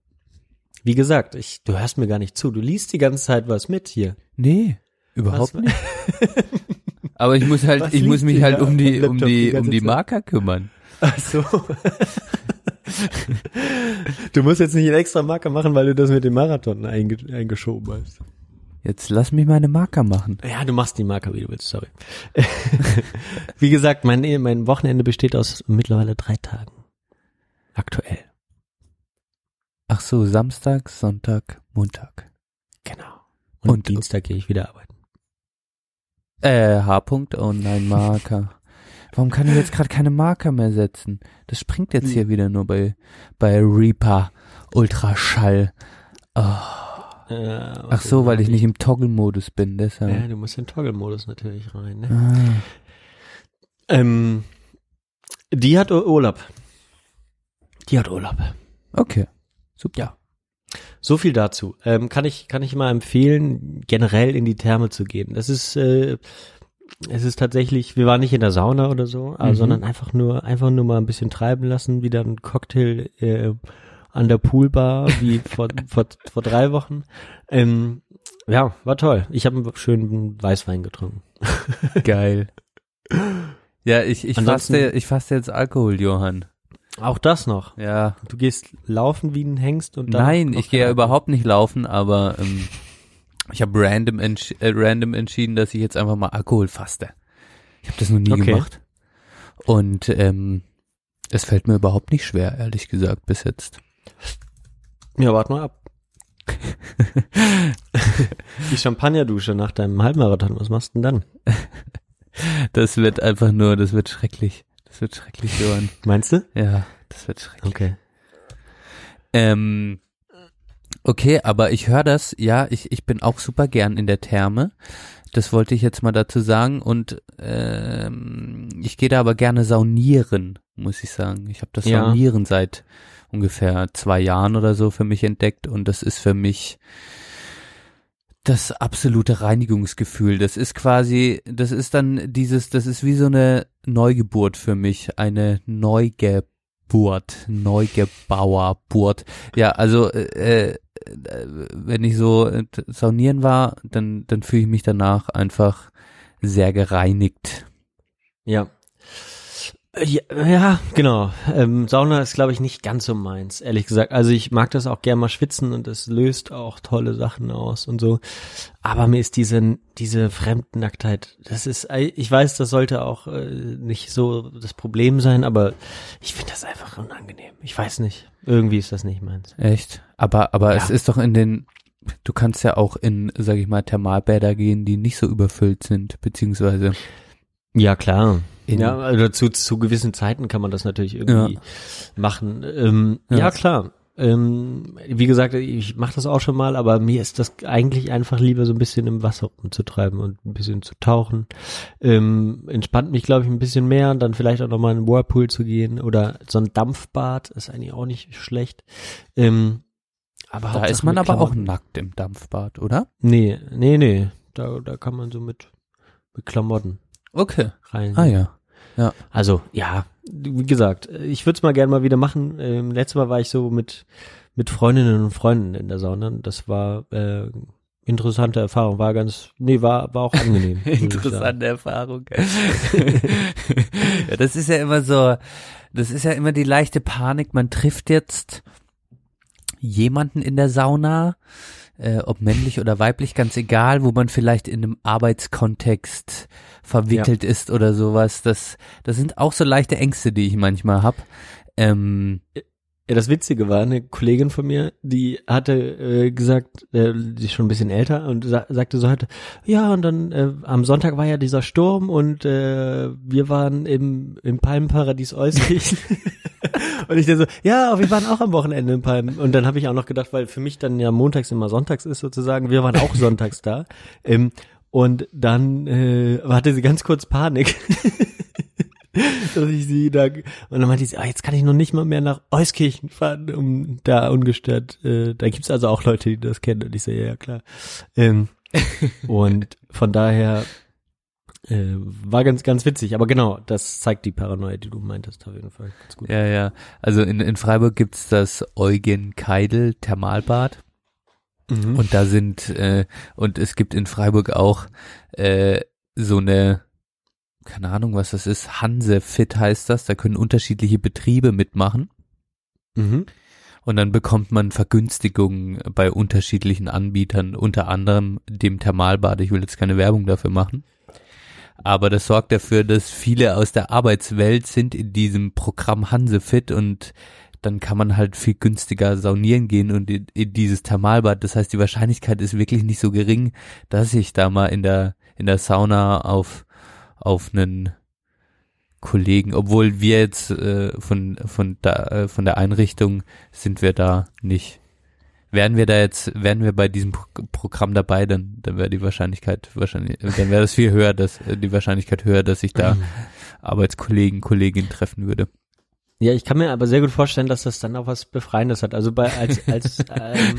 Wie gesagt, ich, du hörst mir gar nicht zu. Du liest die ganze Zeit was mit hier. Nee, überhaupt Was? nicht. Aber ich muss halt, Was ich muss mich halt um die, um die die, um die Zeit? Marker kümmern. Ach so. du musst jetzt nicht einen extra Marker machen, weil du das mit dem Marathon einge eingeschoben hast. Jetzt lass mich meine Marker machen. Ja, du machst die Marker, wie du willst, sorry. wie gesagt, mein, mein Wochenende besteht aus mittlerweile drei Tagen. Aktuell. Ach so, Samstag, Sonntag, Montag. Genau. Und, Und- Dienstag gehe ich wieder arbeiten. Äh, H-Punkt, oh nein, Marker. Warum kann ich jetzt gerade keine Marker mehr setzen? Das springt jetzt hier wieder nur bei, bei Reaper Ultraschall. Oh. Äh, Ach so, weil ich nicht im Toggle-Modus bin, Ja, deshalb. du musst in Toggle-Modus natürlich rein. Ne? Ah. Ähm, die hat Ur- Urlaub. Die hat Urlaub. Okay, super. Ja. So viel dazu. Ähm, kann ich kann ich mal empfehlen, generell in die Therme zu gehen. Das ist äh, es ist tatsächlich, wir waren nicht in der Sauna oder so, äh, Mhm. sondern einfach nur einfach nur mal ein bisschen treiben lassen, wieder ein Cocktail äh, an der Poolbar wie vor vor vor drei Wochen. Ähm, ja, war toll. Ich habe einen schönen Weißwein getrunken. Geil. Ja, ich, ich Ansonsten- faste, ich faste jetzt Alkohol, Johann. Auch das noch. Ja. Du gehst laufen wie ein Hengst und dann Nein, ich gehe ja überhaupt nicht laufen, aber ähm, ich habe random, entsch äh, random entschieden, dass ich jetzt einfach mal Alkohol faste. Ich habe das noch nie Okay. gemacht. Und ähm, es fällt mir überhaupt nicht schwer, ehrlich gesagt, bis jetzt. Ja, warte mal ab. Die Champagnerdusche nach deinem Halbmarathon, was machst du denn dann? Das wird einfach nur, das wird schrecklich. Das wird schrecklich, Johann. Meinst du? Ja, das wird schrecklich. Okay. Ähm, Okay, aber ich höre das, ja, ich, ich bin auch super gern in der Therme. Das wollte ich jetzt mal dazu sagen. Und ähm, ich gehe da aber gerne saunieren, muss ich sagen. Ich habe das Ja. Saunieren seit ungefähr zwei Jahren oder so für mich entdeckt und das ist für mich das absolute Reinigungsgefühl. Das ist quasi, das ist dann dieses, das ist wie so eine Neugeburt für mich, eine Neugeburt, Neugebauerburt. Ja, also äh, äh, wenn ich so äh, saunieren war, dann dann fühle ich mich danach einfach sehr gereinigt. Ja. Ja, ja genau. Ähm, Sauna ist, glaube ich, nicht ganz so meins, ehrlich gesagt. Also ich mag das auch gerne mal schwitzen und es löst auch tolle Sachen aus und so. Aber mir ist diese, diese Fremdnacktheit, das ist, ich weiß, das sollte auch äh, nicht so das Problem sein, aber ich finde das einfach unangenehm. Ich weiß nicht. Irgendwie ist das nicht meins. Echt? Aber aber Ja. es ist doch in den Du kannst ja auch in, sag ich mal, Thermalbäder gehen, die nicht so überfüllt sind, beziehungsweise Ja, klar. In, ja, also zu, zu gewissen Zeiten kann man das natürlich irgendwie Ja. machen. Ähm, ja. Ja. klar. Ähm, wie gesagt, ich mache das auch schon mal, aber mir ist das eigentlich einfach lieber so ein bisschen im Wasser umzutreiben und ein bisschen zu tauchen. Ähm, entspannt mich, glaube ich, ein bisschen mehr und dann vielleicht auch nochmal in den Whirlpool zu gehen oder so ein Dampfbad ist eigentlich auch nicht schlecht. Ähm, aber da Hauptsache ist man aber auch nackt im Dampfbad, oder? Nee, nee, nee. Da, da kann man so mit, mit Klamotten Okay. rein. Ah ja. Also, ja, wie gesagt, ich würde es mal gerne mal wieder machen. Ähm, letztes Mal war ich so mit, mit Freundinnen und Freunden in der Sauna. Das war äh, interessante Erfahrung. War ganz, nee, war, war auch angenehm. Interessante Erfahrung. ja, das ist ja immer so, das ist ja immer die leichte Panik. Man trifft jetzt jemanden in der Sauna, äh, ob männlich oder weiblich, ganz egal, wo man vielleicht in einem Arbeitskontext verwickelt ist oder sowas. Das, das sind auch so leichte Ängste, die ich manchmal hab. Ähm, Ja, das Witzige war, eine Kollegin von mir, die hatte äh, gesagt, äh, die ist schon ein bisschen älter und sa sagte so heute, ja, und dann äh, am Sonntag war ja dieser Sturm und äh, wir waren im, im Palmenparadies Euskirchen. und ich dachte so, ja, wir waren auch am Wochenende im Palmen. Und dann habe ich auch noch gedacht, weil für mich dann ja montags immer sonntags ist sozusagen, wir waren auch sonntags da. Ähm, und dann äh, hatte sie ganz kurz Panik. dass ich sie da und dann meinte sie, ah, jetzt kann ich noch nicht mal mehr nach Euskirchen fahren, um da ungestört. Äh, da gibt's also auch Leute, die das kennen und ich so, ja, ja klar. Ähm, und von daher äh, war ganz, ganz witzig. Aber genau, das zeigt die Paranoia, die du meintest, auf jeden Fall. Ganz gut. ja, ja. Also in, in Freiburg gibt's das Eugen Keidel Thermalbad. Mhm. Und da sind, äh, und es gibt in Freiburg auch äh, so eine, keine Ahnung, was das ist, Hansefit heißt das, da können unterschiedliche Betriebe mitmachen Mhm. und dann bekommt man Vergünstigungen bei unterschiedlichen Anbietern, unter anderem dem Thermalbad. Ich will jetzt keine Werbung dafür machen. Aber das sorgt dafür, dass viele aus der Arbeitswelt sind in diesem Programm Hansefit und dann kann man halt viel günstiger saunieren gehen und in, in dieses Thermalbad. Das heißt, die Wahrscheinlichkeit ist wirklich nicht so gering, dass ich da mal in der in der Sauna auf auf einen Kollegen, obwohl wir jetzt äh, von von da äh, von der Einrichtung sind wir da nicht. Wären wir da jetzt, wären wir bei diesem Pro Programm dabei, dann dann wäre die Wahrscheinlichkeit wahrscheinlich, dann wäre das viel höher, dass äh, die Wahrscheinlichkeit höher, dass ich da Arbeitskollegen, Kolleginnen treffen würde. Ja, ich kann mir aber sehr gut vorstellen, dass das dann auch was Befreiendes hat. Also bei als als ähm,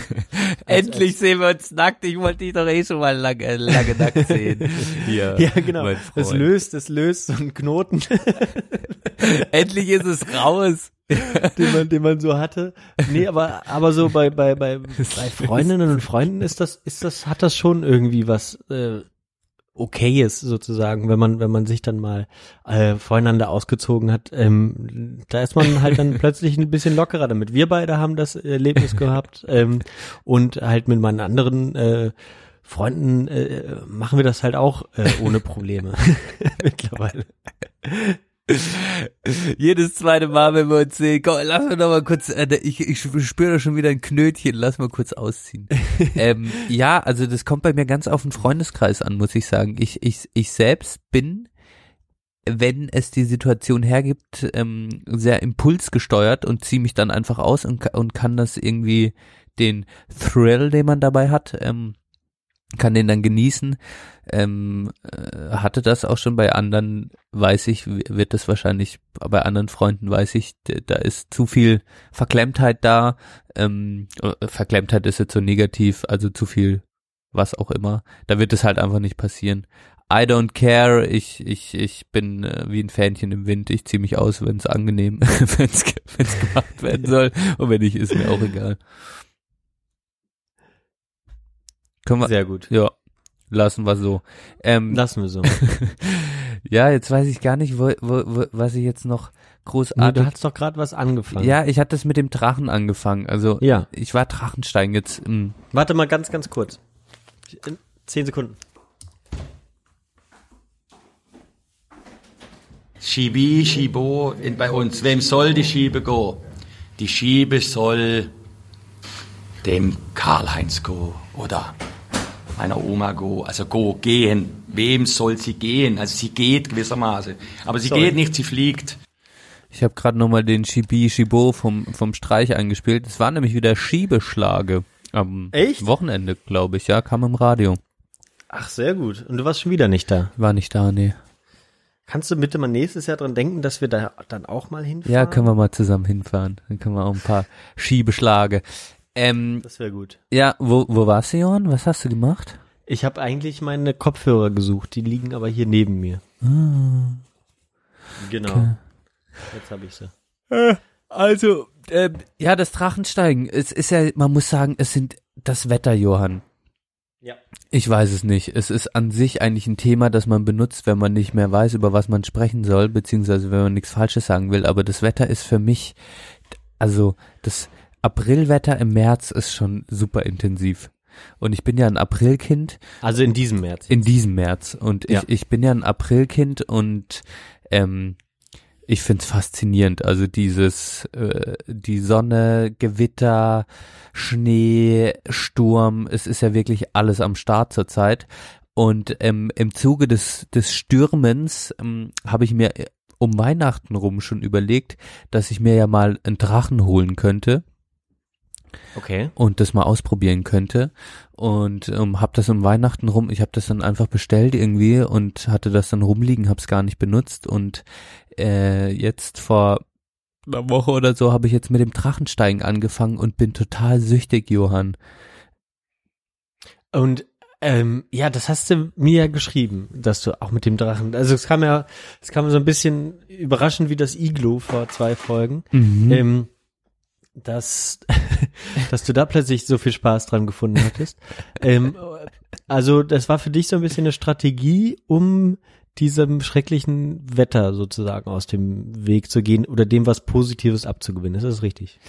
Endlich sehen wir uns nackt. Ich wollte dich doch eh schon mal lange, lange nackt sehen. Hier, ja genau, Freund. löst, das löst so einen Knoten, Endlich ist es raus. den man, den man so hatte. Nee, aber aber so bei bei bei bei Freundinnen und Freunden ist das ist das hat das schon irgendwie was äh, okayes sozusagen, wenn man wenn man sich dann mal äh, voreinander ausgezogen hat. Ähm, da ist man halt dann plötzlich ein bisschen lockerer damit. Wir beide haben das Erlebnis gehabt ähm, und halt mit meinen anderen äh, Freunden äh, machen wir das halt auch äh, ohne Probleme mittlerweile. Jedes zweite Mal, wenn wir uns sehen, komm, lass mal noch mal kurz, äh, ich, ich spüre da schon wieder ein Knötchen, lass mal kurz ausziehen. ähm, ja, also das kommt bei mir ganz auf den Freundeskreis an, muss ich sagen. Ich, ich, ich selbst bin, wenn es die Situation hergibt, ähm, sehr impulsgesteuert und ziehe mich dann einfach aus und, und kann das irgendwie den Thrill, den man dabei hat, ähm, kann den dann genießen. Ähm, äh, hatte das auch schon bei anderen, weiß ich, wird das wahrscheinlich, bei anderen Freunden weiß ich, da ist zu viel Verklemmtheit da. Ähm, äh, Verklemmtheit ist jetzt so negativ, also zu viel, was auch immer. Da wird es halt einfach nicht passieren. I don't care, ich, ich, ich bin äh, wie ein Fähnchen im Wind, ich ziehe mich aus, wenn es angenehm, wenn es gemacht werden soll. Und wenn nicht, ist mir auch egal. Können wir, Sehr gut. ja, lassen wir so. Ähm, Lassen wir so. ja, jetzt weiß ich gar nicht, wo, wo, wo, was ich jetzt noch Nee, großartig. du hast doch gerade was angefangen. ja, ich hatte das mit dem Drachen angefangen. Also Ja. ich war Drachenstein jetzt. ähm, Warte mal ganz, ganz kurz. In zehn Sekunden. Schibi, Schibo in, bei uns. Wem soll die Schiebe go? Die Schiebe soll dem Karl-Heinz go oder meiner Oma go. Also go, gehen. Wem soll sie gehen? Also sie geht gewissermaßen. Aber sie Sorry. geht nicht, sie fliegt. Ich habe gerade nochmal den Shibi Shibo vom, vom Streich eingespielt. Es war nämlich wieder Schiebeschlage. Am Echt? Wochenende, glaube ich, ja, kam im Radio. Ach, sehr gut. Und du warst schon wieder nicht da. War nicht da, nee. Kannst du bitte mal nächstes Jahr dran denken, dass wir da dann auch mal hinfahren? Ja, können wir mal zusammen hinfahren. Dann können wir auch ein paar Schiebeschlage. Ähm, Das wäre gut. ja, wo, wo warst du, Johann? Was hast du gemacht? Ich habe eigentlich meine Kopfhörer gesucht, die liegen aber hier neben mir. Genau. Jetzt habe ich sie. Also, ähm, ja, das Drachensteigen. Es ist ja, man muss sagen, es sind das Wetter, Johann. Ja. Ich weiß es nicht. Es ist an sich eigentlich ein Thema, das man benutzt, wenn man nicht mehr weiß, über was man sprechen soll, beziehungsweise wenn man nichts Falsches sagen will. Aber das Wetter ist für mich, also das Aprilwetter im März ist schon super intensiv. Und ich bin ja ein Aprilkind Also in diesem März. in diesem März. Und ich, Ja. ich bin ja ein Aprilkind und ähm, ich find's faszinierend. Also dieses, äh, die Sonne, Gewitter, Schnee, Sturm, es ist ja wirklich alles am Start zurzeit. Und ähm, im Zuge des, des Stürmens ähm, habe ich mir äh, um Weihnachten rum schon überlegt, dass ich mir ja mal einen Drachen holen könnte Okay. und das mal ausprobieren könnte und ähm, habe das um Weihnachten rum, ich habe das dann einfach bestellt irgendwie und hatte das dann rumliegen, habe es gar nicht benutzt und äh, jetzt vor einer Woche oder so habe ich jetzt mit dem Drachensteigen angefangen und bin total süchtig, Johann. Und ähm, ja, das hast du mir ja geschrieben, dass du auch mit dem Drachen. Also es kam ja, es kam so ein bisschen überraschend wie das Iglo vor zwei Folgen. Mhm. Ähm, dass, dass du da plötzlich so viel Spaß dran gefunden hattest. ähm, also das war für dich so ein bisschen eine Strategie, um diesem schrecklichen Wetter sozusagen aus dem Weg zu gehen oder dem was Positives abzugewinnen. Ist das richtig?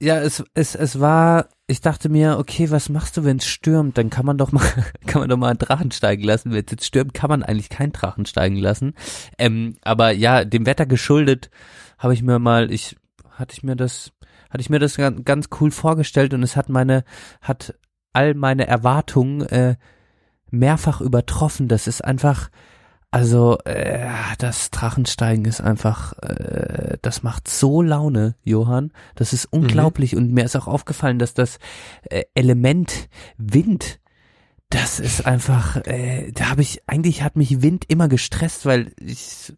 Ja, es, es, es war, ich dachte mir, okay, was machst du, wenn es stürmt? Dann kann man doch mal, kann man doch mal einen Drachen steigen lassen. Wenn es jetzt stürmt, kann man eigentlich keinen Drachen steigen lassen. Ähm, aber ja, dem Wetter geschuldet habe ich mir mal, ich, hatte ich mir das, hatte ich mir das ganz, cool vorgestellt und es hat meine, hat all meine Erwartungen äh, mehrfach übertroffen. Das ist einfach, also äh, das Drachensteigen ist einfach, äh, das macht so Laune, Johann. Das ist unglaublich und mir ist auch aufgefallen, dass das äh, Element Wind, das ist einfach, äh, da habe ich, eigentlich hat mich Wind immer gestresst, weil ich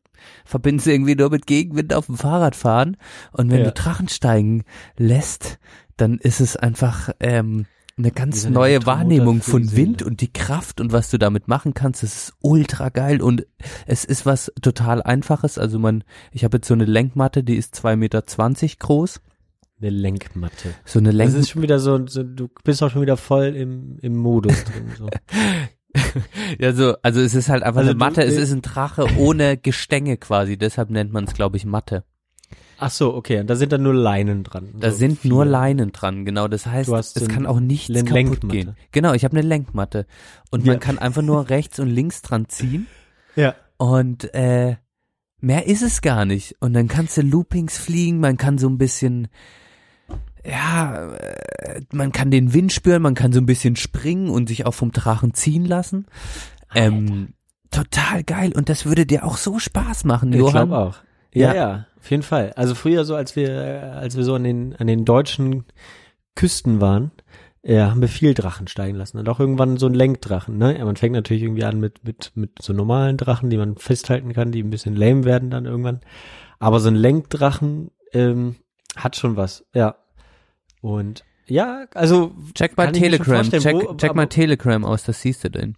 verbinde es irgendwie nur mit Gegenwind auf dem Fahrrad fahren und wenn Ja. du Drachensteigen lässt, dann ist es einfach ähm, eine ganz eine neue Wahrnehmung von. Wind und die Kraft und was du damit machen kannst, das ist ultra geil und es ist was total einfaches. Also man, ich habe jetzt so eine Lenkmatte, die ist zwei Meter zwanzig groß. Eine Lenkmatte. So eine Das Lenk ist schon wieder so, so du bist auch schon wieder voll im, im Modus drin. So. ja, so, also es ist halt einfach Also eine du- Matte, es ist ein Drache ohne Gestänge quasi, deshalb nennt man es, glaube ich, Matte. Ach so, okay, und da sind dann nur Leinen dran. Da so sind vier. nur Leinen dran, genau. Das heißt, Du es kann auch nichts eine kaputt Lenkmatte. gehen. Genau, ich habe eine Lenkmatte. Und Ja. man kann einfach nur rechts und links dran ziehen. Ja. Und äh, mehr ist es gar nicht. Und dann kannst du Loopings fliegen, man kann so ein bisschen, ja, äh, man kann den Wind spüren, man kann so ein bisschen springen und sich auch vom Drachen ziehen lassen. Ähm, total geil. Und das würde dir auch so Spaß machen, Ich Johann. glaube auch. Ja, Ja. ja, auf jeden Fall. Also früher so, als wir, äh, als wir so an den, an den deutschen Küsten waren, äh, haben wir viel Drachen steigen lassen. Und auch irgendwann so ein Lenkdrachen, ne? Ja, man fängt natürlich irgendwie an mit, mit, mit so normalen Drachen, die man festhalten kann, die ein bisschen lame werden dann irgendwann. Aber so ein Lenkdrachen ähm, hat schon was, ja. Und ja, also Check mal Telegram, check, wo- check aber- mal Telegram aus, das siehst du denn.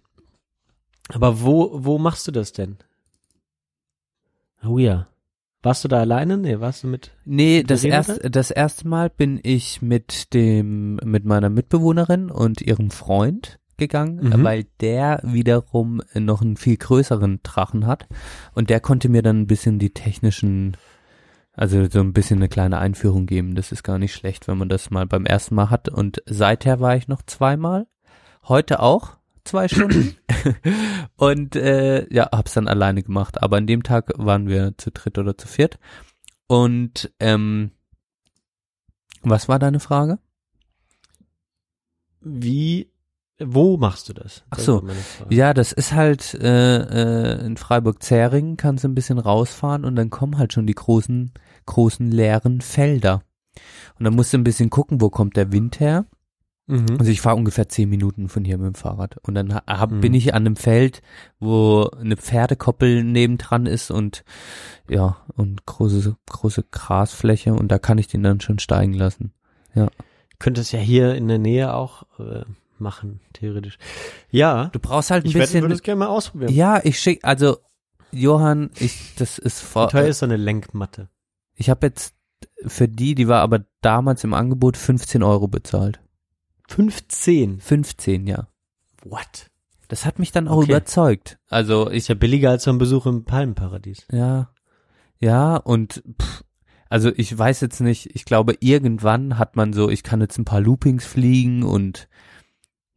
Aber wo, wo machst du das denn? Oh ja. Warst du da alleine? Nee, warst du mit? Nee, das Verena erste, das erste Mal bin ich mit dem, mit meiner Mitbewohnerin und ihrem Freund gegangen, Mhm. weil der wiederum noch einen viel größeren Drachen hat und der konnte mir dann ein bisschen die technischen, also so ein bisschen eine kleine Einführung geben. Das ist gar nicht schlecht, wenn man das mal beim ersten Mal hat und seither war ich noch zweimal, heute auch zwei Stunden und äh, ja, hab's dann alleine gemacht. Aber an dem Tag waren wir zu dritt oder zu viert und ähm, was war deine Frage? Wie, wo machst du das? Ach so. Ja, das ist halt äh, äh, in Freiburg-Zähringen kannst du ein bisschen rausfahren und dann kommen halt schon die großen, großen leeren Felder. Und dann musst du ein bisschen gucken, wo kommt der Wind her. Mhm. Also ich fahre ungefähr zehn Minuten von hier mit dem Fahrrad. Und dann ha- hab, Mhm. bin ich an einem Feld, wo eine Pferdekoppel nebendran ist und ja, und große, große Grasfläche und da kann ich den dann schon steigen lassen. Könntest ja hier in der Nähe auch äh, machen, theoretisch. Ja, Du brauchst halt ein ich bisschen. würde es gerne mal ausprobieren. Ja, ich schick, also Johann, ich, das ist Wie vor. teuer ist so eine Lenkmatte? Ich habe jetzt für die, die war aber damals im Angebot 15 Euro bezahlt. 15. 15, ja. What? Das hat mich dann auch Okay. überzeugt. Also ich Ist ja billiger als so ein Besuch im Palmenparadies. Ja. Ja, und pff, also ich weiß jetzt nicht, ich glaube, irgendwann hat man so, ich kann jetzt ein paar Loopings fliegen und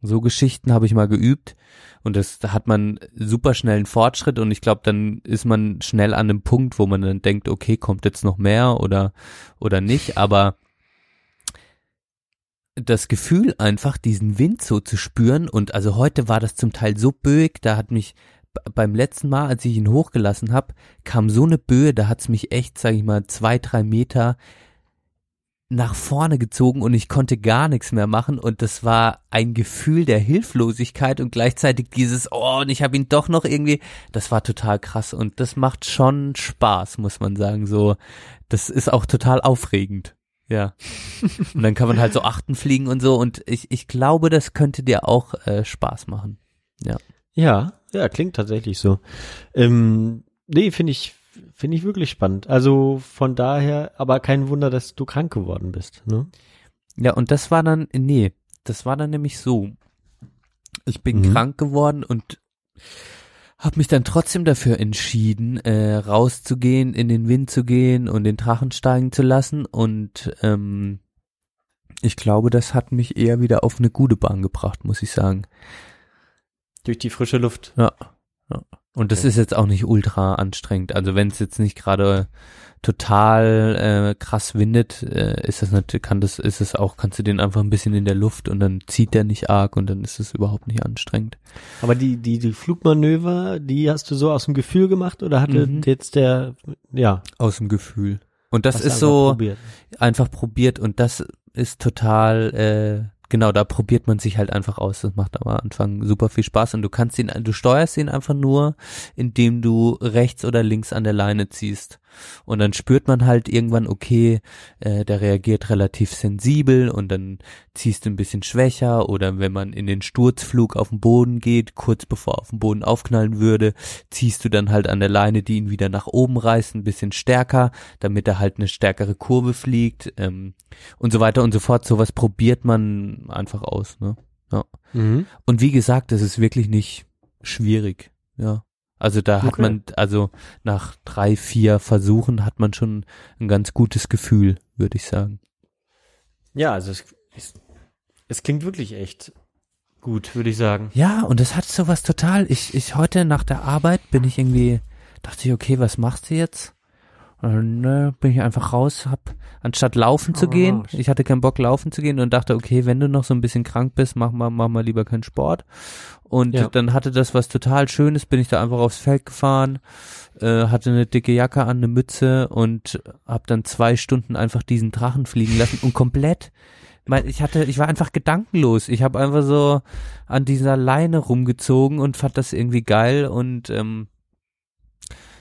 so Geschichten habe ich mal geübt. Und das da hat man super schnell einen Fortschritt und ich glaube, dann ist man schnell an einem Punkt, wo man dann denkt, okay, kommt jetzt noch mehr oder oder nicht, aber das Gefühl einfach, diesen Wind so zu spüren und also heute war das zum Teil so böig, da hat mich beim letzten Mal, als ich ihn hochgelassen habe, kam so eine Böe, da hat's mich echt, sag ich mal, zwei, drei Meter nach vorne gezogen und ich konnte gar nichts mehr machen und das war ein Gefühl der Hilflosigkeit und gleichzeitig dieses, oh, und ich habe ihn doch noch irgendwie, das war total krass und das macht schon Spaß, muss man sagen, so, das ist auch total aufregend. Ja. Und dann kann man halt so achten fliegen und so und ich, ich glaube, das könnte dir auch äh, Spaß machen. Ja, ja, klingt tatsächlich so. Ähm, nee, finde ich, finde ich wirklich spannend. Also von daher, aber kein Wunder, dass du krank geworden bist, ne? Ja, und das war dann, nee, das war dann nämlich so. Ich bin Mhm. krank geworden und habe mich dann trotzdem dafür entschieden, äh, rauszugehen, in den Wind zu gehen und den Drachen steigen zu lassen. Und ähm, ich glaube, das hat mich eher wieder auf eine gute Bahn gebracht, muss ich sagen. Durch die frische Luft. Ja. Ja. Und das Okay. ist jetzt auch nicht ultra anstrengend. Also wenn es jetzt nicht gerade total äh, krass windet, äh, ist das natürlich, kann das, ist es auch, kannst du den einfach ein bisschen in der Luft und dann zieht der nicht arg und dann ist es überhaupt nicht anstrengend. Aber die, die, die Flugmanöver, die hast du so aus dem Gefühl gemacht oder hatte Mhm. jetzt der, ja, Aus dem Gefühl. Und das hast ist so probiert. einfach probiert und das ist total, äh, genau, da probiert man sich halt einfach aus. Das macht am Anfang super viel Spaß und du kannst ihn, du steuerst ihn einfach nur, indem du rechts oder links an der Leine ziehst. Und dann spürt man halt irgendwann, okay, äh, der reagiert relativ sensibel und dann ziehst du ein bisschen schwächer oder wenn man in den Sturzflug auf den Boden geht, kurz bevor er auf den Boden aufknallen würde, ziehst du dann halt an der Leine, die ihn wieder nach oben reißt, ein bisschen stärker, damit er halt eine stärkere Kurve fliegt ähm, und so weiter und so fort. Sowas probiert man einfach aus. Ne? Mhm. Und wie gesagt, das ist wirklich nicht schwierig. Ja. Also da hat Okay. man, also nach drei, vier Versuchen hat man schon ein ganz gutes Gefühl, würde ich sagen. Ja, also es, es, es klingt wirklich echt gut, würde ich sagen. Ja, und das hat sowas total. Ich, ich heute nach der Arbeit bin ich irgendwie, dachte ich, okay, was machst du jetzt? Und ne, bin ich einfach raus, hab, anstatt laufen zu gehen, Raus. ich hatte keinen Bock laufen zu gehen und dachte, okay, wenn du noch so ein bisschen krank bist, mach mal, mach mal lieber keinen Sport. Und Ja. dann hatte das was total Schönes, bin ich da einfach aufs Feld gefahren, äh, hatte eine dicke Jacke an, eine Mütze und hab dann zwei Stunden einfach diesen Drachen fliegen lassen und komplett ich hatte, ich war einfach gedankenlos. Ich habe einfach so an dieser Leine rumgezogen und fand das irgendwie geil und ähm,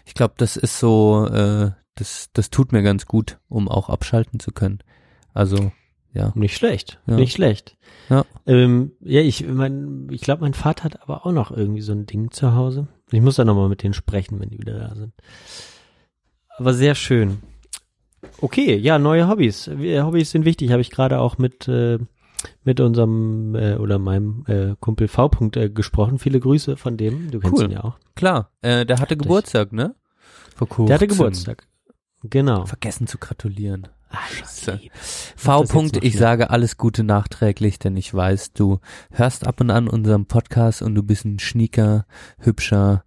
ich glaube, das ist so, äh, das, das tut mir ganz gut, um auch abschalten zu können. Also, ja. Nicht schlecht, Ja. nicht schlecht. Ja. Ähm, ja, ich mein, ich glaube, mein Vater hat aber auch noch irgendwie so ein Ding zu Hause. Ich muss da nochmal mit denen sprechen, wenn die wieder da sind. Aber sehr schön. Okay, ja, neue Hobbys. Hobbys sind wichtig, habe ich gerade auch mit äh, mit unserem äh, oder meinem äh, Kumpel V. -Punkt, äh, gesprochen. Viele Grüße von dem. Du kennst Cool. ihn ja auch. Klar, äh, der hatte. Geburtstag, ne? Vor kurzem. Der hatte Geburtstag. Genau. Vergessen zu gratulieren. Scheiße. lieb. V. Punkt, ich sage alles Gute nachträglich, denn ich weiß, du hörst ab und an unseren Podcast und du bist ein schnieker, hübscher,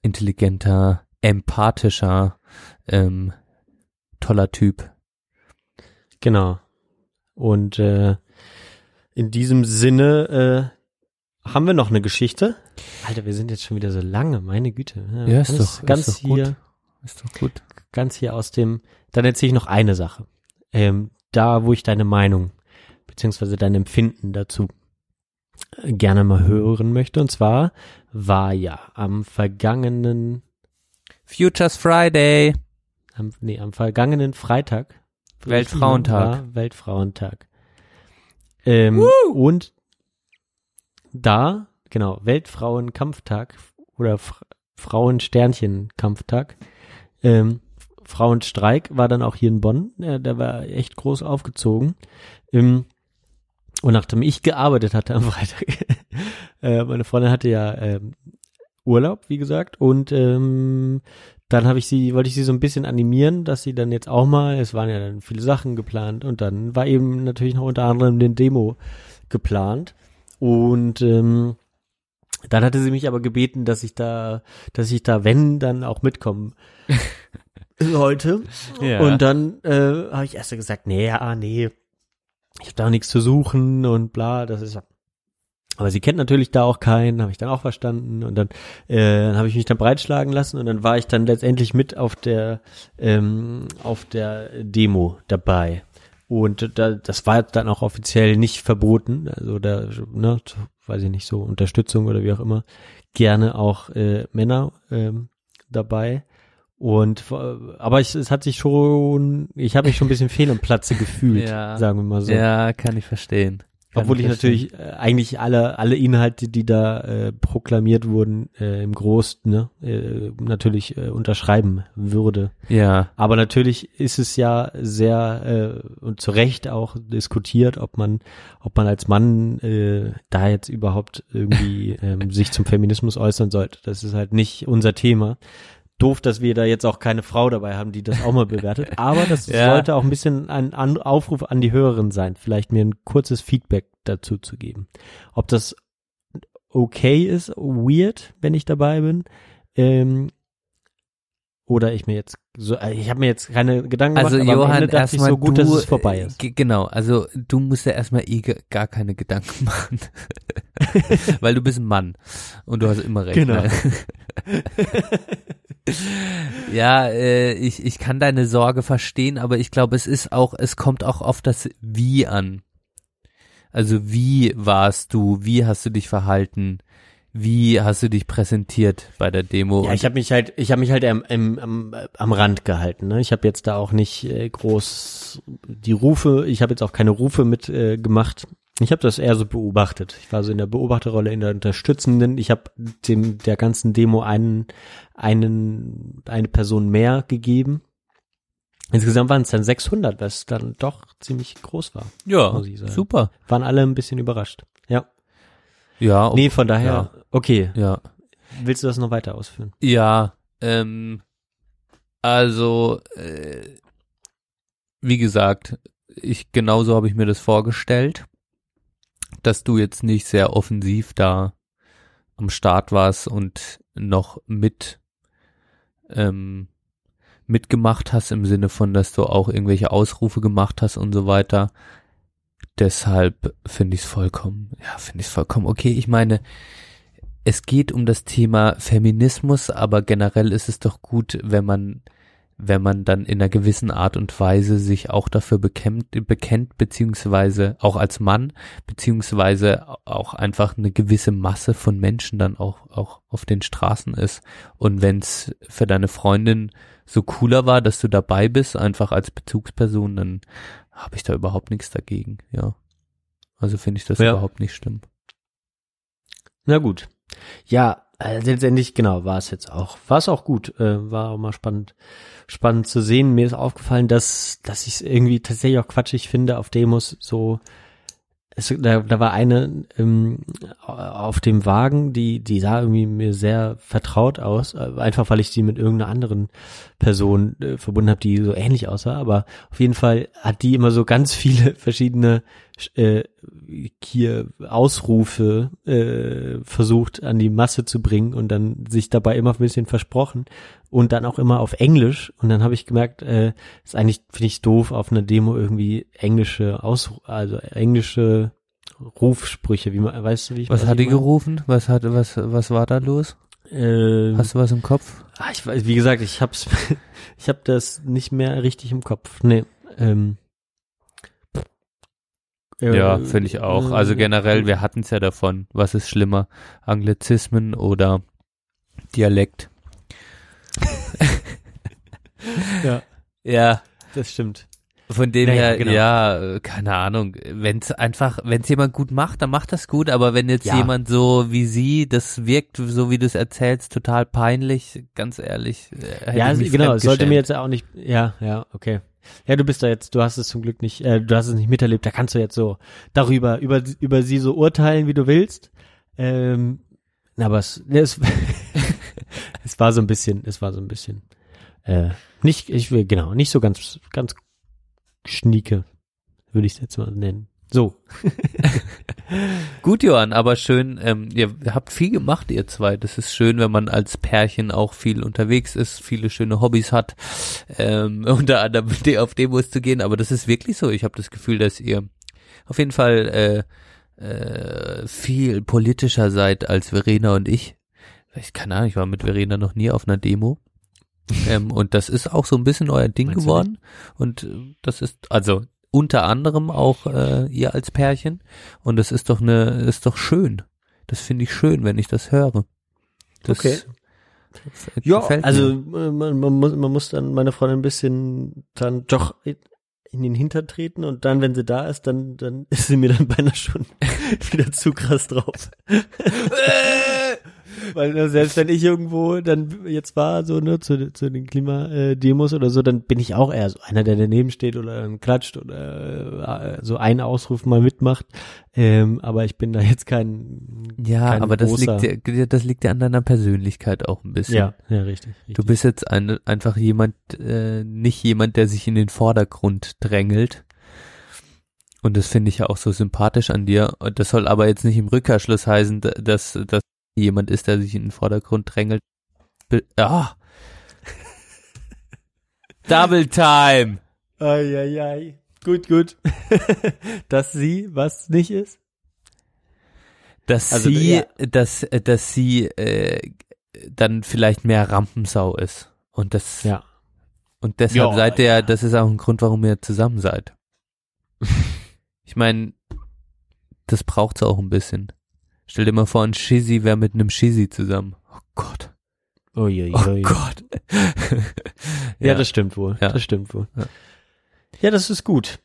intelligenter, empathischer, ähm, toller Typ. Genau. Und äh, in diesem Sinne äh, haben wir noch eine Geschichte. Alter, wir sind jetzt schon wieder so lange, meine Güte. Ja, ist ganz, doch- ist ganz doch gut. Ist doch gut. ganz hier aus dem. Dann erzähle ich noch eine Sache. Ähm, da, wo ich deine Meinung beziehungsweise dein Empfinden dazu äh, gerne mal hören möchte. Und zwar war ja am vergangenen, Futures Friday. am, nee, am vergangenen Freitag Weltfrauentag. Weltfrauentag. Ähm, und da, genau, Weltfrauenkampftag oder F Frauensternchen-Kampftag. Ähm, Frauenstreik war dann auch hier in Bonn. Ja, der war echt groß aufgezogen. Ähm, und nachdem ich gearbeitet hatte am Freitag, äh, meine Freundin hatte ja ähm, Urlaub, wie gesagt, und ähm, dann habe ich sie, wollte ich sie so ein bisschen animieren, dass sie dann jetzt auch mal, es waren ja dann viele Sachen geplant und dann war eben natürlich noch unter anderem den Demo geplant und ähm, dann hatte sie mich aber gebeten, dass ich da, dass ich da, wenn, dann auch mitkommen sollte. Ja. Und dann äh, habe ich erst so gesagt, nee, ja, nee, ich habe da nichts zu suchen und bla, das ist aber sie kennt natürlich da auch keinen, habe ich dann auch verstanden und dann äh, dann habe ich mich dann breitschlagen lassen und dann war ich dann letztendlich mit auf der ähm, auf der Demo dabei und da, das war dann auch offiziell nicht verboten, also da ne, weiß ich nicht so Unterstützung oder wie auch immer gerne auch äh, Männer ähm, dabei und äh, aber ich, es hat sich schon, ich habe mich schon ein bisschen fehl am Platze gefühlt, Ja. sagen wir mal so. Ja, kann ich verstehen. Kann Obwohl ich natürlich äh, eigentlich alle alle Inhalte, die da äh, proklamiert wurden, äh, im Großen ne, äh, natürlich äh, unterschreiben würde. Ja, Aber natürlich ist es ja sehr äh, und zu Recht auch diskutiert, ob man ob man als Mann äh, da jetzt überhaupt irgendwie ähm, sich zum Feminismus äußern sollte. Das ist halt nicht unser Thema. Doof, dass wir da jetzt auch keine Frau dabei haben, die das auch mal bewertet. Aber das Ja. sollte auch ein bisschen ein An Aufruf an die Hörerin sein, vielleicht mir ein kurzes Feedback dazu zu geben. Ob das okay ist, weird, wenn ich dabei bin, ähm, oder ich mir jetzt so, äh, ich habe mir jetzt keine Gedanken also gemacht, aber am Johann, ich erstmal so gut, du, dass es vorbei ist. G- Genau, also du musst ja erstmal eh gar keine Gedanken machen, weil du bist ein Mann und du hast immer recht. Genau. Ne? Ja, äh, ich, ich kann deine Sorge verstehen, aber ich glaube, es ist auch, es kommt auch auf das Wie an. Also wie warst du, wie hast du dich verhalten, wie hast du dich präsentiert bei der Demo? Ja, ich habe mich halt, ich habe mich halt am, am, am, am Rand gehalten. Ne? Ich habe jetzt da auch nicht äh, groß die Rufe, ich habe jetzt auch keine Rufe mit äh, gemacht. Ich habe das eher so beobachtet. Ich war so in der Beobachterrolle, in der Unterstützenden. Ich habe dem der ganzen Demo einen, einen, eine Person mehr gegeben. Insgesamt waren es dann 600, was dann doch ziemlich groß war. ja, super. Waren alle ein bisschen überrascht. Ja. Ja, Nee, von daher, okay. ja. Willst du das noch weiter ausführen? Ja, ähm, also, äh, wie gesagt, ich genauso habe ich mir das vorgestellt, dass du jetzt nicht sehr offensiv da am Start warst und noch mit ähm, mitgemacht hast im Sinne von, dass du auch irgendwelche Ausrufe gemacht hast und so weiter. Deshalb finde ich es vollkommen, ja, finde ich es vollkommen okay. Ich meine, es geht um das Thema Feminismus, aber generell ist es doch gut, wenn man wenn man dann in einer gewissen Art und Weise sich auch dafür bekennt, bekennt beziehungsweise auch als Mann, beziehungsweise auch einfach eine gewisse Masse von Menschen dann auch, auch auf den Straßen ist. Und wenn es für deine Freundin so cooler war, dass du dabei bist, einfach als Bezugsperson, dann habe ich da überhaupt nichts dagegen, ja. Also finde ich das Ja. überhaupt nicht schlimm. Na gut. Ja, äh, letztendlich, genau, war es jetzt auch. War es auch gut. Äh, war auch mal spannend, spannend zu sehen. Mir ist aufgefallen, dass, dass ich es irgendwie tatsächlich auch quatschig finde auf Demos so. Es, da, da war eine ähm, auf dem Wagen, die, die sah irgendwie mir sehr vertraut aus, äh, einfach weil ich sie mit irgendeiner anderen Person äh, verbunden habe, die so ähnlich aussah. Aber auf jeden Fall hat die immer so ganz viele verschiedene äh, hier Ausrufe äh, versucht an die Masse zu bringen und dann sich dabei immer ein bisschen versprochen und dann auch immer auf Englisch und dann habe ich gemerkt, äh, ist eigentlich finde ich doof auf einer Demo irgendwie englische Aus also englische Rufsprüche, wie man weißt du wie ich Was hat die gerufen? Was hat, was, was war da los? Äh, Hast du was im Kopf? Ah, ich weiß, wie gesagt, ich hab's, ich hab das nicht mehr richtig im Kopf. Nee, ähm. Ja, äh, finde ich auch. Also äh, generell, wir hatten es ja davon. Was ist schlimmer? Anglizismen oder Dialekt? Ja, Ja, das stimmt. von dem Naja, her, genau. ja, keine Ahnung. Wenn es einfach, wenn es jemand gut macht, dann macht das gut. Aber wenn jetzt Ja. jemand so wie sie, das wirkt, so wie du es erzählst, total peinlich, ganz ehrlich. äh, Ja, mich genau, sollte mir jetzt auch nicht, ja, ja, okay. Ja, du bist da jetzt, du hast es zum Glück nicht, äh, du hast es nicht miterlebt, da kannst du jetzt so darüber, über, über sie so urteilen, wie du willst. Ähm, aber es, ne, es, es war so ein bisschen, es war so ein bisschen, äh, nicht, ich will, genau, nicht so ganz, ganz schnieke, würde ich es jetzt mal nennen. So. Gut, Johann, aber schön, ähm, ihr habt viel gemacht, ihr zwei. Das ist schön, wenn man als Pärchen auch viel unterwegs ist, viele schöne Hobbys hat, ähm, unter anderem de- auf Demos zu gehen. Aber das ist wirklich so. Ich habe das Gefühl, dass ihr auf jeden Fall äh, äh, viel politischer seid als Verena und ich. Ich keine Ahnung, ich war mit Verena noch nie auf einer Demo. ähm, und das ist auch so ein bisschen euer Ding Meinst geworden. Und äh, das ist, also unter anderem auch äh, ihr als Pärchen. Und das ist doch eine, ist doch schön. Das finde ich schön, wenn ich das höre. Das Okay. Ja, also äh, man, man, muss, man muss dann meine Freundin ein bisschen dann doch in den Hinter treten und dann, wenn sie da ist, dann, dann ist sie mir dann beinahe schon wieder zu krass drauf. Weil ne, selbst wenn ich irgendwo dann jetzt war, so ne, zu, zu den Klimademos oder so, dann bin ich auch eher so einer, der daneben steht oder klatscht oder äh, so einen Ausruf mal mitmacht. Ähm, aber ich bin da jetzt kein ja, kein aber das großer- liegt, ja- das liegt ja an deiner Persönlichkeit auch ein bisschen. ja, ja, richtig. richtig. Du bist jetzt ein, einfach jemand, äh, nicht jemand, der sich in den Vordergrund drängelt. Und das finde ich ja auch so sympathisch an dir. Das soll aber jetzt nicht im Rückkehrschluss heißen, da- dass, dass jemand ist, der sich in den Vordergrund drängelt. Be ah. Double Time! Eieiei. Gut, gut. Dass sie was nicht ist? Dass Also, sie, ja. dass, dass sie äh, dann vielleicht mehr Rampensau ist. Und das, Ja. und deshalb Ja, seid ihr, ja. das ist auch ein Grund, warum ihr zusammen seid. ich meine, das braucht's auch ein bisschen. Stell dir mal vor, ein Shizzy wäre mit einem Shizzy zusammen. Oh Gott. Uiuiui. Oh Gott. Ja, das stimmt wohl. Ja. Das stimmt wohl. Ja. Ja, das ist gut.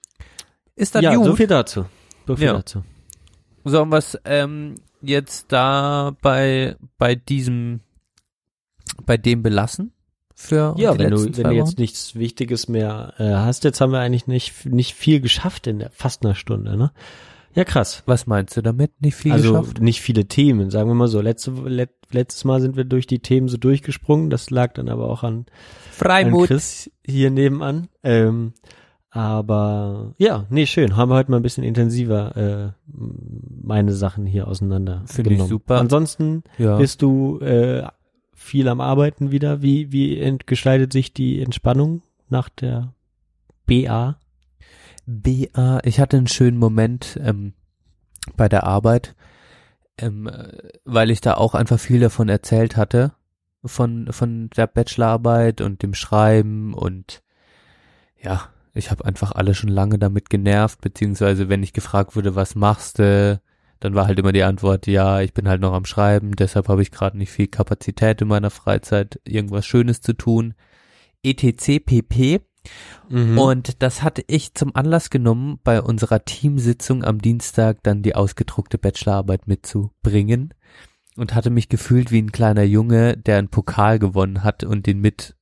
ist dann ja, gut. so viel dazu. So viel Ja. dazu. Sollen wir es ähm, jetzt da bei, bei diesem, bei dem belassen? Für Ja, wenn du, wenn du jetzt nichts Wichtiges mehr äh, hast, jetzt haben wir eigentlich nicht, nicht viel geschafft in der, fast einer Stunde, ne? Ja, krass. Was meinst du damit? Nicht viel also geschafft? nicht viele Themen, sagen wir mal so. Letzte, let, letztes Mal sind wir durch die Themen so durchgesprungen. Das lag dann aber auch an, an Freimut. Chris hier nebenan. Ähm, aber ja, nee, schön. Haben wir heute mal ein bisschen intensiver äh, meine Sachen hier auseinander. Finde ich super. Ansonsten Ja. bist du äh, viel am Arbeiten wieder. Wie, wie gestaltet sich die Entspannung nach der BA? BA, ich hatte einen schönen Moment ähm, bei der Arbeit, ähm, äh, weil ich da auch einfach viel davon erzählt hatte, von, von der Bachelorarbeit und dem Schreiben und ja, ich habe einfach alle schon lange damit genervt, beziehungsweise wenn ich gefragt wurde, was machst du, dann war halt immer die Antwort, ja, ich bin halt noch am Schreiben, deshalb habe ich gerade nicht viel Kapazität in meiner Freizeit, irgendwas Schönes zu tun. ETC pp. Mhm. Und das hatte ich zum Anlass genommen, bei unserer Teamsitzung am Dienstag dann die ausgedruckte Bachelorarbeit mitzubringen und hatte mich gefühlt wie ein kleiner Junge, der einen Pokal gewonnen hat und den mit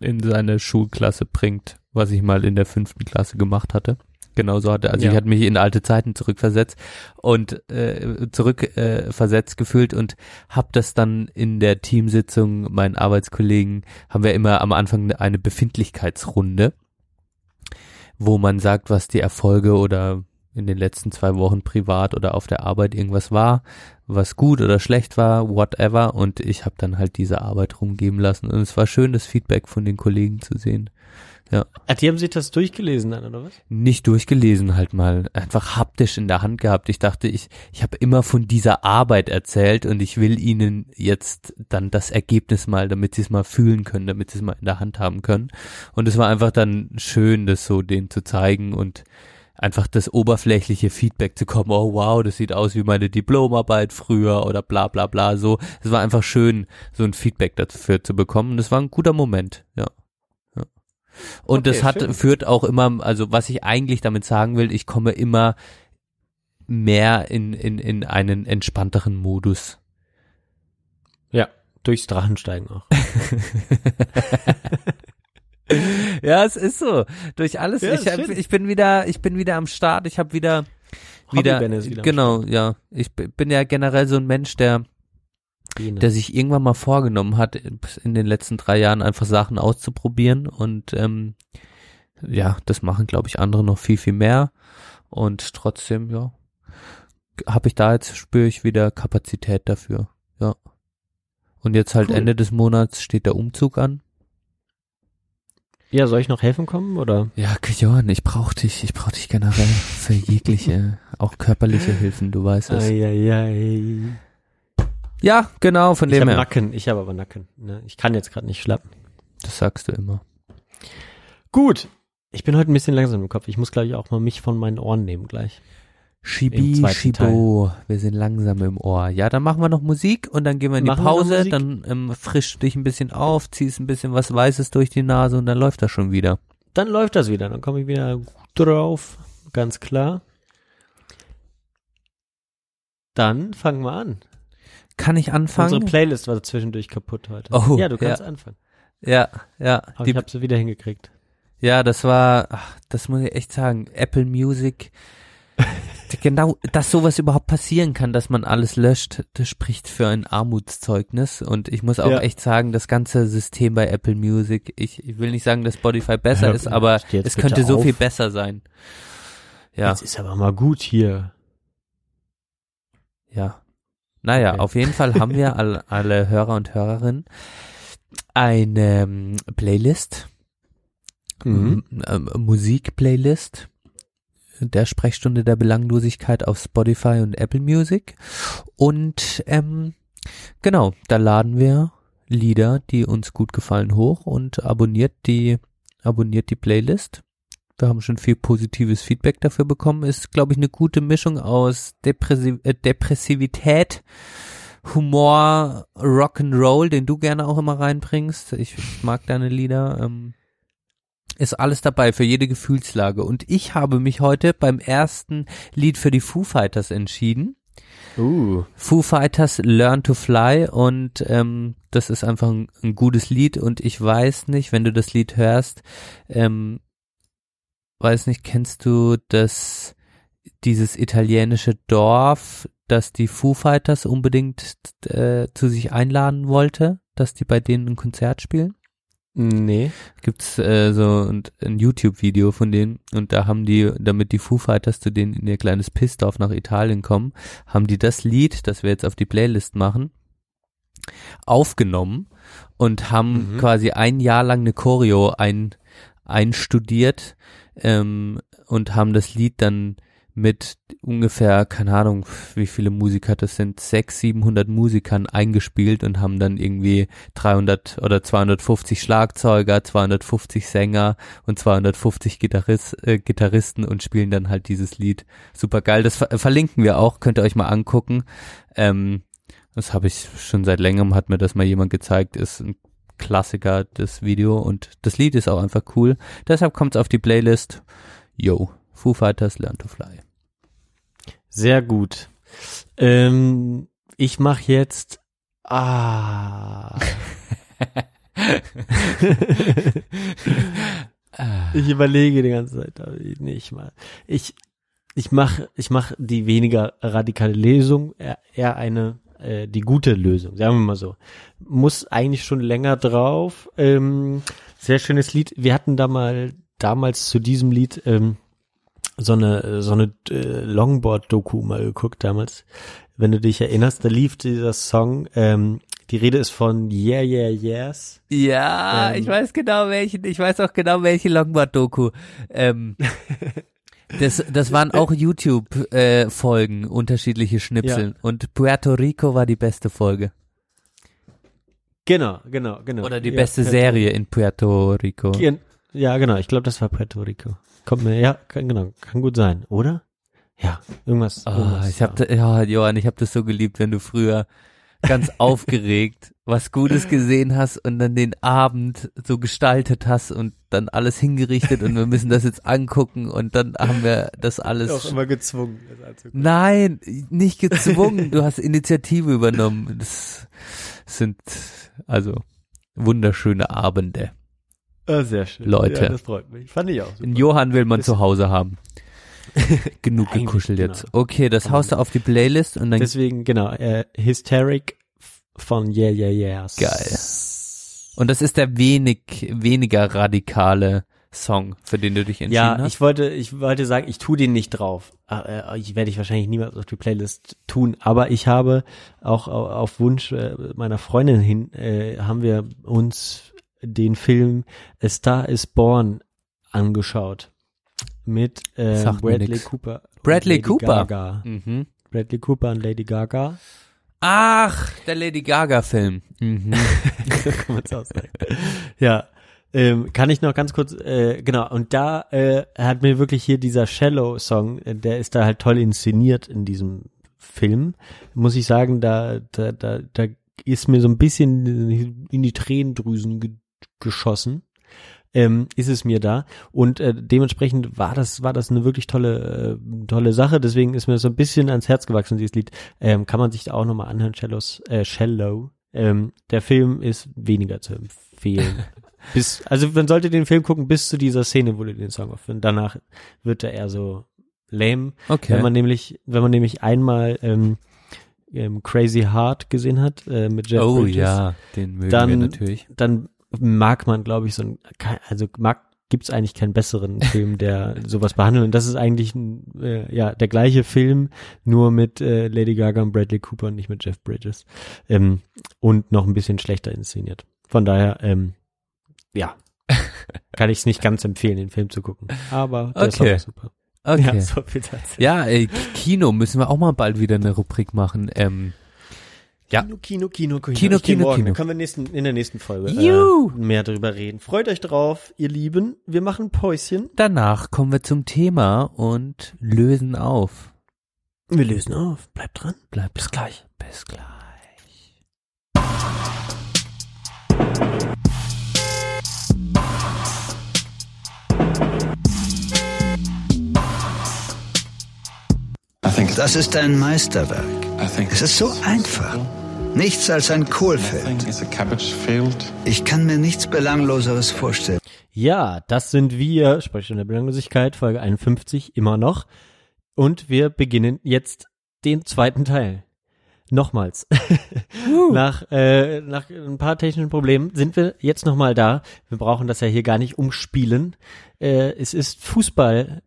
in seine Schulklasse bringt, was ich mal in der fünften Klasse gemacht hatte. Genauso hatte, also Ja. ich hatte mich in alte Zeiten zurückversetzt und äh, zurückversetzt äh, gefühlt und habe das dann in der Teamsitzung meinen Arbeitskollegen haben wir immer am Anfang eine Befindlichkeitsrunde, wo man sagt, was die Erfolge oder in den letzten zwei Wochen privat oder auf der Arbeit irgendwas war, was gut oder schlecht war, whatever. Und ich habe dann halt diese Arbeit rumgeben lassen. Und es war schön, das Feedback von den Kollegen zu sehen. Ah, die haben sich das durchgelesen dann, oder was? Nicht durchgelesen halt mal, einfach haptisch in der Hand gehabt. Ich dachte, ich, ich habe immer von dieser Arbeit erzählt und ich will ihnen jetzt dann das Ergebnis mal, damit sie es mal fühlen können, damit sie es mal in der Hand haben können. Und es war einfach dann schön, das so denen zu zeigen und einfach das oberflächliche Feedback zu kommen, oh wow, das sieht aus wie meine Diplomarbeit früher oder bla bla bla so. Es war einfach schön, so ein Feedback dafür zu bekommen. Das war ein guter Moment, ja. ja. Und Okay, das hat, schön. führt auch immer, also was ich eigentlich damit sagen will, ich komme immer mehr in, in, in einen entspannteren Modus. Ja, durchs Drachensteigen auch. Ja, es ist so. Durch alles. Ja, ich, hab, ich bin wieder, ich bin wieder am Start. Ich habe wieder, wieder, wieder genau, ja. Ich bin ja generell so ein Mensch, der, Biene. der sich irgendwann mal vorgenommen hat, in den letzten drei Jahren einfach Sachen auszuprobieren und ähm, ja, das machen, glaube ich, andere noch viel, viel mehr. Und trotzdem, ja, habe ich da jetzt, spüre ich wieder Kapazität dafür. Ja. Und jetzt halt Cool. Ende des Monats steht der Umzug an. Ja, soll ich noch helfen kommen, oder? Ja, Johann, ich brauch dich, ich brauch dich generell für jegliche, auch körperliche Hilfen, du weißt es. Eieiei. Ja, genau, von Ich dem habe her. Nacken, ich habe aber Nacken. Ne? Ich kann jetzt gerade nicht schlappen. Das sagst du immer. Gut. Ich bin heute ein bisschen langsam im Kopf. Ich muss, glaube ich, auch mal mich von meinen Ohren nehmen gleich. Zweiten Schibo, wir sind langsam im Ohr. Ja, dann machen wir noch Musik und dann gehen wir in die Machen noch Pause, dann ähm, frisch dich ein bisschen auf, ziehst ein bisschen was Weißes durch die Nase und dann läuft das schon wieder. Dann läuft das wieder. Dann komme ich wieder gut drauf. Ganz klar. Dann fangen wir an. Kann ich anfangen? Unsere Playlist war zwischendurch kaputt heute. Oh, ja, du kannst ja. anfangen. ja, ja. Aber Die, ich habe sie wieder hingekriegt. ja, das war, ach, das muss ich echt sagen, Apple Music. genau, dass sowas überhaupt passieren kann, dass man alles löscht, das spricht für ein Armutszeugnis. Und ich muss auch Ja. echt sagen, das ganze System bei Apple Music, ich, ich will nicht sagen, dass Spotify besser Hör- ist, aber es könnte so auf. viel besser sein. Ja, Jetzt ist aber mal gut hier. ja. Naja, Okay. auf jeden Fall haben wir alle, alle Hörer und Hörerinnen eine ähm, Playlist, Mhm. Ähm, Musik-Playlist der Sprechstunde der Belanglosigkeit auf Spotify und Apple Music. Und ähm, genau, da laden wir Lieder, die uns gut gefallen, hoch und abonniert die, abonniert die Playlist. Wir haben schon viel positives Feedback dafür bekommen. Ist, glaube ich, eine gute Mischung aus Depressi äh, Depressivität, Humor, Rock'n'Roll, den du gerne auch immer reinbringst. Ich, ich mag deine Lieder. Ähm, ist alles dabei für jede Gefühlslage. Und ich habe mich heute beim ersten Lied für die Foo Fighters entschieden. Uh. Foo Fighters Learn to Fly und ähm, das ist einfach ein, ein gutes Lied und ich weiß nicht, wenn du das Lied hörst, ähm, weiß nicht, kennst du das dieses italienische Dorf, das die Foo Fighters unbedingt äh, zu sich einladen wollte, dass die bei denen ein Konzert spielen? Nee. gibt's äh, so ein, ein YouTube-Video von denen und da haben die, damit die Foo Fighters zu denen in ihr kleines Pissdorf nach Italien kommen, haben die das Lied, das wir jetzt auf die Playlist machen, aufgenommen und haben Mhm. quasi ein Jahr lang eine Choreo ein, einstudiert ähm, und haben das Lied dann mit ungefähr, keine Ahnung, wie viele Musiker das sind, sechs, 700 Musikern eingespielt und haben dann irgendwie 300 oder 250 Schlagzeuger, 250 Sänger und 250 Gitarrist, äh, Gitarristen und spielen dann halt dieses Lied. Super geil. Das ver verlinken wir auch, könnt ihr euch mal angucken. Ähm, das habe ich schon seit längerem, hat mir das mal jemand gezeigt, ist ein Klassiker, das Video und das Lied ist auch einfach cool. Deshalb kommt es auf die Playlist. Yo, Foo Fighters Learn to Fly. Sehr gut. Ähm, ich mache jetzt. Ah. ich überlege die ganze Zeit, aber nicht mal. Ich ich mache ich mach die weniger radikale Lesung, eher, eher eine äh, die gute Lösung, sagen wir mal so. Muss eigentlich schon länger drauf. Ähm, sehr schönes Lied. Wir hatten da mal damals zu diesem Lied ähm, so eine so eine äh, Longboard-Doku mal geguckt damals. Wenn du dich erinnerst, da lief dieser Song. Ähm, die Rede ist von Yeah Yeah Yes. Ja, Ähm. ich weiß genau welchen, ich weiß auch genau welche Longboard-Doku. Ähm, das, das waren auch YouTube-Folgen, unterschiedliche Schnipseln. Und Puerto Rico war die beste Folge. Genau, genau, genau. Oder die ja, beste Puerto- Serie in Puerto Rico. Gen- Ja, genau. Ich glaube, das war Puerto Rico. Kommt mir, ja, kann, genau, kann gut sein, oder? Ja, irgendwas. Oh, irgendwas ich hab, da, ja, Johann, ich hab das so geliebt, wenn du früher ganz aufgeregt was Gutes gesehen hast und dann den Abend so gestaltet hast und dann alles hingerichtet und wir müssen das jetzt angucken und dann haben wir das alles. auch immer gezwungen. Nein, nicht gezwungen. Du hast Initiative übernommen. Das sind also wunderschöne Abende. Ah, sehr schön. Leute. Ja, das freut mich. Fand ich auch. Super. Den Johann will man Das- zu Hause haben. Genug Eigentlich, gekuschelt genau. jetzt. Okay, das haust du auf die Playlist und dann Deswegen, genau, äh, Hysteric von Yeah Yeah Yeahs. Geil. Und das ist der wenig, weniger radikale Song, für den du dich entschieden Ja, hast. ich wollte, ich wollte sagen, ich tu den nicht drauf. Äh, äh, ich werde ich wahrscheinlich niemals auf die Playlist tun, aber ich habe auch au- auf Wunsch äh, meiner Freundin hin, äh, haben wir uns den Film A Star is Born angeschaut. Mit äh, Bradley. Cooper. Bradley Lady Cooper? Gaga. Mhm. Bradley Cooper und Lady Gaga. Ach, der Lady Gaga Film. Mhm. Ja, ähm, kann ich noch ganz kurz, äh, genau, und da äh, hat mir wirklich hier dieser Shallow-Song, äh, der ist da halt toll inszeniert in diesem Film, muss ich sagen, da, da, da, da ist mir so ein bisschen in die Tränendrüsen geschossen. Ähm, ist es mir da und äh, dementsprechend war das war das eine wirklich tolle äh, tolle Sache deswegen ist mir so ein bisschen ans Herz gewachsen dieses Lied ähm, kann man sich da auch nochmal anhören Shallows, äh, Shallow ähm, der Film ist weniger zu empfehlen. bis, also man sollte den Film gucken bis zu dieser Szene, wo du den Song aufhört. Danach wird er eher so lame. Okay. Wenn man nämlich, wenn man nämlich einmal ähm, ähm, Crazy Heart gesehen hat äh, mit Jeff oh Bridges, ja, den mögen Dann- wir natürlich. dann mag man, glaube ich, so ein, also mag gibt's eigentlich keinen besseren Film, der sowas behandelt. Und das ist eigentlich ein, äh, ja der gleiche Film, nur mit äh, Lady Gaga und Bradley Cooper und nicht mit Jeff Bridges. Ähm, und noch ein bisschen schlechter inszeniert. Von daher, ähm, ja, kann ich es nicht ganz empfehlen, den Film zu gucken. Aber der Song Okay. ist super. Okay. Ja, Ja, so viel dazu. ey, Kino müssen wir auch mal bald wieder eine Rubrik machen. Ähm, Ja. Kino, Kino, Kino, Kino. Kino, Ich Kino, morgen. Kino. Dann können wir nächsten, in der nächsten Folge äh, mehr darüber reden. Freut euch drauf, ihr Lieben. Wir machen Päuschen. danach kommen wir zum Thema und lösen auf. Wir lösen auf. Bleibt dran. Bleibt bis gleich. Bis gleich. Das ist ein Meisterwerk. Es ist so einfach. Nichts als ein Kohlfeld. Ich kann mir nichts Belangloseres vorstellen. Ja, das sind wir, Sprechstunde der Belanglosigkeit, Folge 51, immer noch. Und wir beginnen jetzt den zweiten Teil. Nochmals. nach, äh, nach ein paar technischen Problemen sind wir jetzt nochmal da. Wir brauchen das ja hier gar nicht umspielen. Äh, es ist Fußball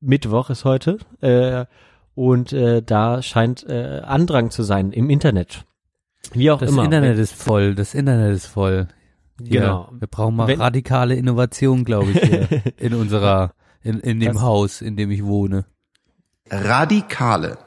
Mittwoch ist heute. Äh, und äh, da scheint äh, Andrang zu sein im Internet. Wie auch Das immer. Internet ist voll. Das Internet ist voll. Hier, Genau. Wir brauchen mal Wenn- radikale Innovation, glaube ich, hier in unserer, in, in dem Das- Haus, in dem ich wohne. radikale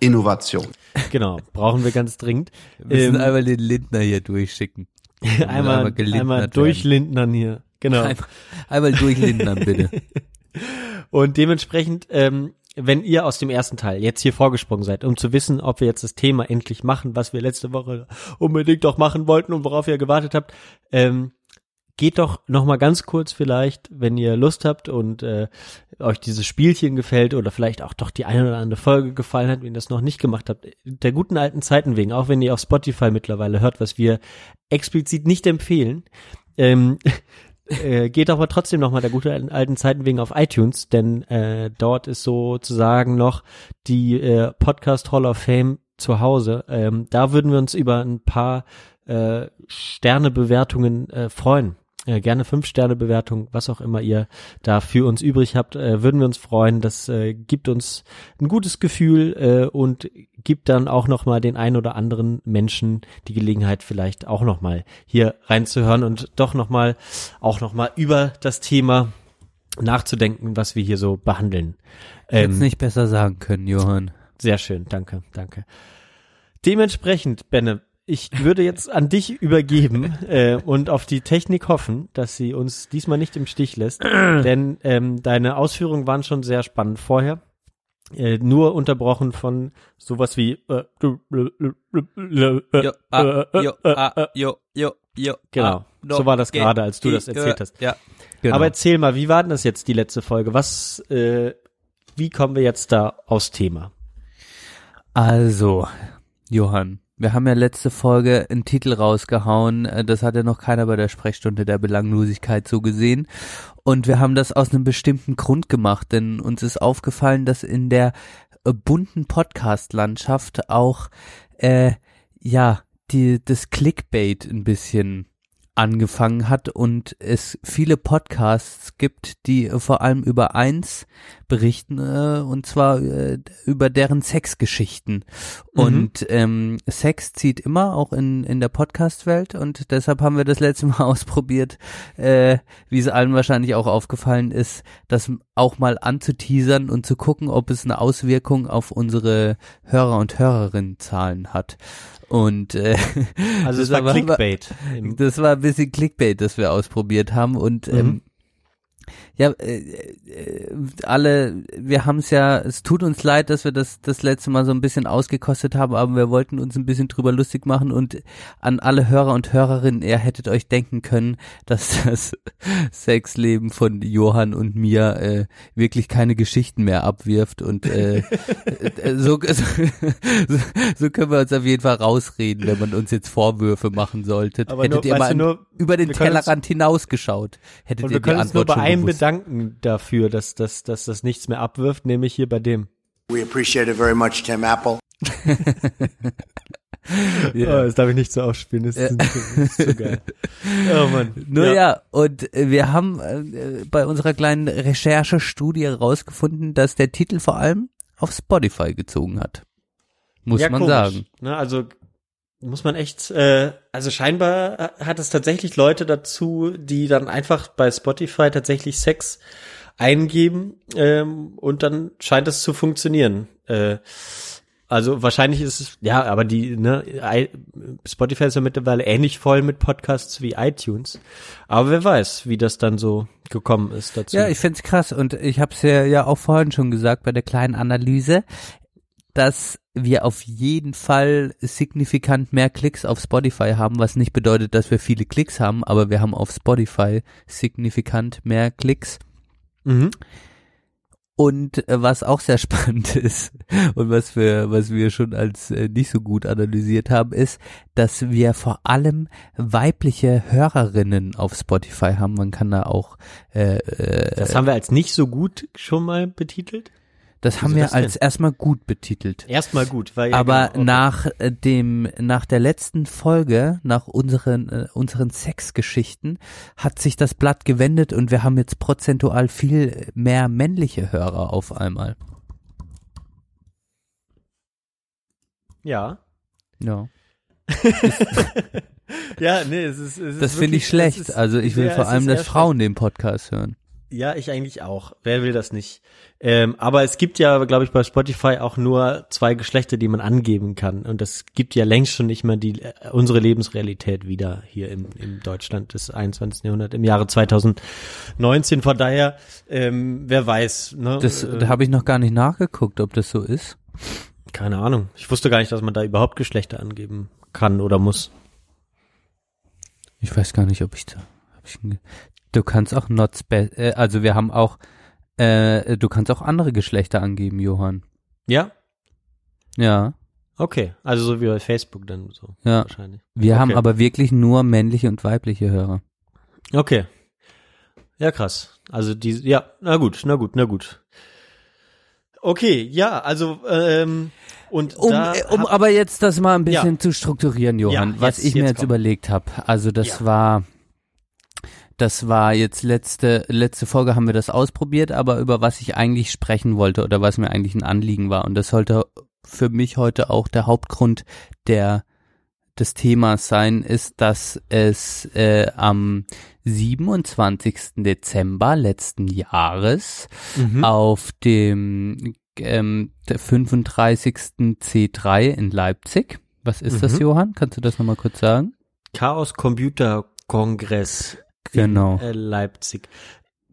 Innovation. Genau, brauchen wir ganz dringend. Wir müssen ähm, einmal den Lindner hier durchschicken. einmal, einmal, einmal durchlindnern hier. Genau. Einmal, einmal durchlindern, bitte. Und dementsprechend, ähm, wenn ihr aus dem ersten Teil jetzt hier vorgesprungen seid, um zu wissen, ob wir jetzt das Thema endlich machen, was wir letzte Woche unbedingt doch machen wollten und worauf ihr gewartet habt, ähm, geht doch noch mal ganz kurz vielleicht, wenn ihr Lust habt und äh, euch dieses Spielchen gefällt oder vielleicht auch doch die eine oder andere Folge gefallen hat, wenn ihr das noch nicht gemacht habt, der guten alten Zeiten wegen, auch wenn ihr auf Spotify mittlerweile hört, was wir explizit nicht empfehlen, ähm, äh, geht aber trotzdem noch mal der gute alten Zeiten wegen auf iTunes, denn äh, dort ist sozusagen noch die äh, Podcast Hall of Fame zu Hause. Ähm, da würden wir uns über ein paar äh, Sternebewertungen äh, freuen äh, gerne fünf Sterne Bewertung, was auch immer ihr da für uns übrig habt, äh, würden wir uns freuen. Das äh, gibt uns ein gutes Gefühl äh, und gibt dann auch noch mal den ein oder anderen Menschen die Gelegenheit vielleicht auch noch mal hier reinzuhören und doch noch mal auch noch mal über das Thema nachzudenken, was wir hier so behandeln. Ähm, Hätte nicht besser sagen können, Johann. Sehr schön, danke, danke. Dementsprechend, Benne, ich würde jetzt an dich übergeben äh, und auf die Technik hoffen, dass sie uns diesmal nicht im Stich lässt, denn ähm, deine Ausführungen waren schon sehr spannend vorher. Äh, nur unterbrochen von sowas wie äh, genau so war das gerade als du das erzählt hast. ja genau. aber erzähl mal wie war denn das jetzt die letzte Folge? Was äh, wie kommen wir jetzt da aus Thema? Also Johann wir haben ja letzte Folge einen Titel rausgehauen, äh, das hat ja noch keiner bei der Sprechstunde der Belanglosigkeit so gesehen. Und wir haben das aus einem bestimmten Grund gemacht, denn uns ist aufgefallen, dass in der äh, bunten Podcast-Landschaft auch, äh, ja, die, das Clickbait ein bisschen angefangen hat und es viele Podcasts gibt, die vor allem über eins berichten, äh, und zwar äh, über deren Sexgeschichten. Mhm. Und ähm, Sex zieht immer, auch in, in der Podcast-Welt und deshalb haben wir das letzte Mal ausprobiert, äh, wie es allen wahrscheinlich auch aufgefallen ist, das auch mal anzuteasern und zu gucken, ob es eine Auswirkung auf unsere Hörer und Hörerinnenzahlen hat. Und äh, also das, das war Clickbait. Das war ein bisschen Clickbait, das wir ausprobiert haben und mhm. ähm, ja, äh, äh, alle, wir haben es ja, es tut uns leid, dass wir das das letzte Mal so ein bisschen ausgekostet haben, aber wir wollten uns ein bisschen drüber lustig machen und an alle Hörer und Hörerinnen, ihr hättet euch denken können, dass das Sexleben von Johann und mir äh, wirklich keine Geschichten mehr abwirft und äh, äh so, so, so können wir uns auf jeden Fall rausreden, wenn man uns jetzt Vorwürfe machen sollte. Aber Hättet nur, ihr mal nur, über den Tellerrand hinausgeschaut, hättet ihr die Antwort schon einem bedanken dafür, dass, dass, dass das nichts mehr abwirft, nämlich hier bei dem. We appreciate it very much, Tim Apple. ja. Oh, das darf ich nicht so aufspielen, das ist, das ist so geil. Oh Mann. Nur ja. ja, und wir haben äh, bei unserer kleinen Recherchestudie herausgefunden, dass der Titel vor allem auf Spotify gezogen hat. Muss ja, man komisch. sagen. Ne, also muss man echt, äh, also scheinbar hat es tatsächlich Leute dazu, die dann einfach bei Spotify tatsächlich Sex eingeben ähm, und dann scheint es zu funktionieren. Äh, also wahrscheinlich ist es, ja, aber die, ne, Spotify ist ja mittlerweile ähnlich voll mit Podcasts wie iTunes. Aber wer weiß, wie das dann so gekommen ist dazu. Ja, ich find's krass und ich habe es ja, ja auch vorhin schon gesagt bei der kleinen Analyse dass wir auf jeden Fall signifikant mehr Klicks auf Spotify haben, was nicht bedeutet, dass wir viele Klicks haben, aber wir haben auf Spotify signifikant mehr Klicks. Mhm. Und äh, was auch sehr spannend ist und was wir, was wir schon als äh, nicht so gut analysiert haben, ist, dass wir vor allem weibliche Hörerinnen auf Spotify haben. Man kann da auch. Äh, äh, das haben wir als nicht so gut schon mal betitelt. Das haben wir das als erstmal gut betitelt. Erstmal gut, weil ja aber genau, okay. nach äh, dem nach der letzten Folge, nach unseren äh, unseren Sexgeschichten hat sich das Blatt gewendet und wir haben jetzt prozentual viel mehr männliche Hörer auf einmal. Ja. Ja. ja, nee, es ist, es Das finde ich schlecht. Ist, also ich will ja, vor allem, dass Frauen den Podcast hören. Ja, ich eigentlich auch. Wer will das nicht? Ähm, aber es gibt ja, glaube ich, bei Spotify auch nur zwei Geschlechter, die man angeben kann. Und das gibt ja längst schon nicht mehr die äh, unsere Lebensrealität wieder hier im, im Deutschland des 21. Jahrhunderts, im Jahre 2019. Von daher, ähm, wer weiß. Ne? Das, da habe ich noch gar nicht nachgeguckt, ob das so ist. Keine Ahnung. Ich wusste gar nicht, dass man da überhaupt Geschlechter angeben kann oder muss. Ich weiß gar nicht, ob ich da. Du kannst auch not äh, also wir haben auch, äh, du kannst auch andere Geschlechter angeben, Johann. Ja? Ja. Okay, also so wie bei Facebook dann so Ja. wahrscheinlich. Wir Okay. haben aber wirklich nur männliche und weibliche Hörer. Okay. Ja, krass. Also die, ja, na gut, na gut, na gut. Okay, ja, also ähm, und Um, da äh, um hab- aber jetzt das mal ein bisschen Ja. zu strukturieren, Johann, Ja, was jetzt- ich mir jetzt jetzt überlegt habe. Also das Ja. war das war jetzt letzte letzte Folge haben wir das ausprobiert, aber über was ich eigentlich sprechen wollte oder was mir eigentlich ein Anliegen war und das sollte für mich heute auch der Hauptgrund der des Themas sein, ist, dass es äh, am 27. Dezember letzten Jahres Mhm. auf dem ähm, der 35. C3 in Leipzig. Was ist das, Mhm. Johann? Kannst du das nochmal kurz sagen? Chaos Computer Kongress Genau. in äh, Leipzig.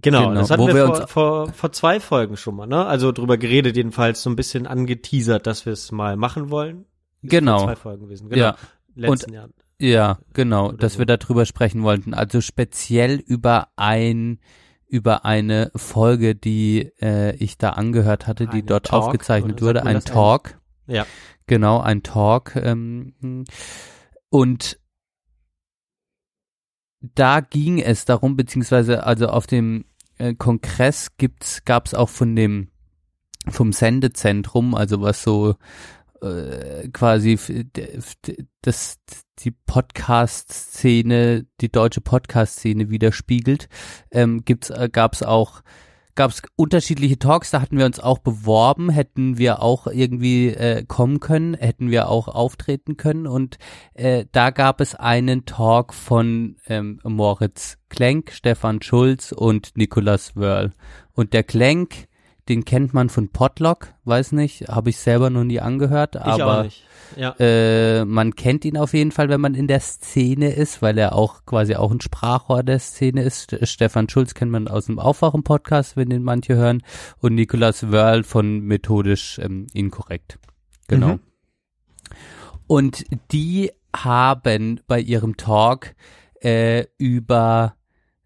Genau, Genau, das hatten wo wir, wir vor, uns- vor, vor zwei Folgen schon mal, ne? Also drüber geredet, jedenfalls so ein bisschen angeteasert, dass wir es mal machen wollen. Ist Genau. Vor zwei Folgen gewesen. Genau. Ja. Letzten Jahr. Ja, genau, Oder dass so. wir darüber sprechen wollten. Also speziell über ein über eine Folge, die äh, ich da angehört hatte, die Einen dort Talk, aufgezeichnet wurde, ein Talk. Ja. Genau, ein Talk. Ähm, und da ging es darum, beziehungsweise also auf dem äh, Kongress gibt's, gab's auch von dem vom Sendezentrum, also was so äh, quasi das die Podcast-Szene, die deutsche Podcast-Szene widerspiegelt, ähm, gibt's äh, gab's auch gab's unterschiedliche Talks, da hatten wir uns auch beworben, hätten wir auch irgendwie äh, kommen können, hätten wir auch auftreten können und äh, da gab es einen Talk von ähm, Moritz Klenk, Stefan Schulz und Nicolas Wörl. Und der Klenk, den kennt man von Podlock, weiß nicht, habe ich selber noch nie angehört, Ich aber. Ja. äh, man kennt ihn auf jeden Fall, wenn man in der Szene ist, weil er auch quasi auch ein Sprachrohr der Szene ist. St- Stefan Schulz kennt man aus dem Aufwachen-Podcast, wenn den manche hören, und Nicolas Wörl von Methodisch ähm, Inkorrekt. Genau. Mhm. Und die haben bei ihrem Talk äh, über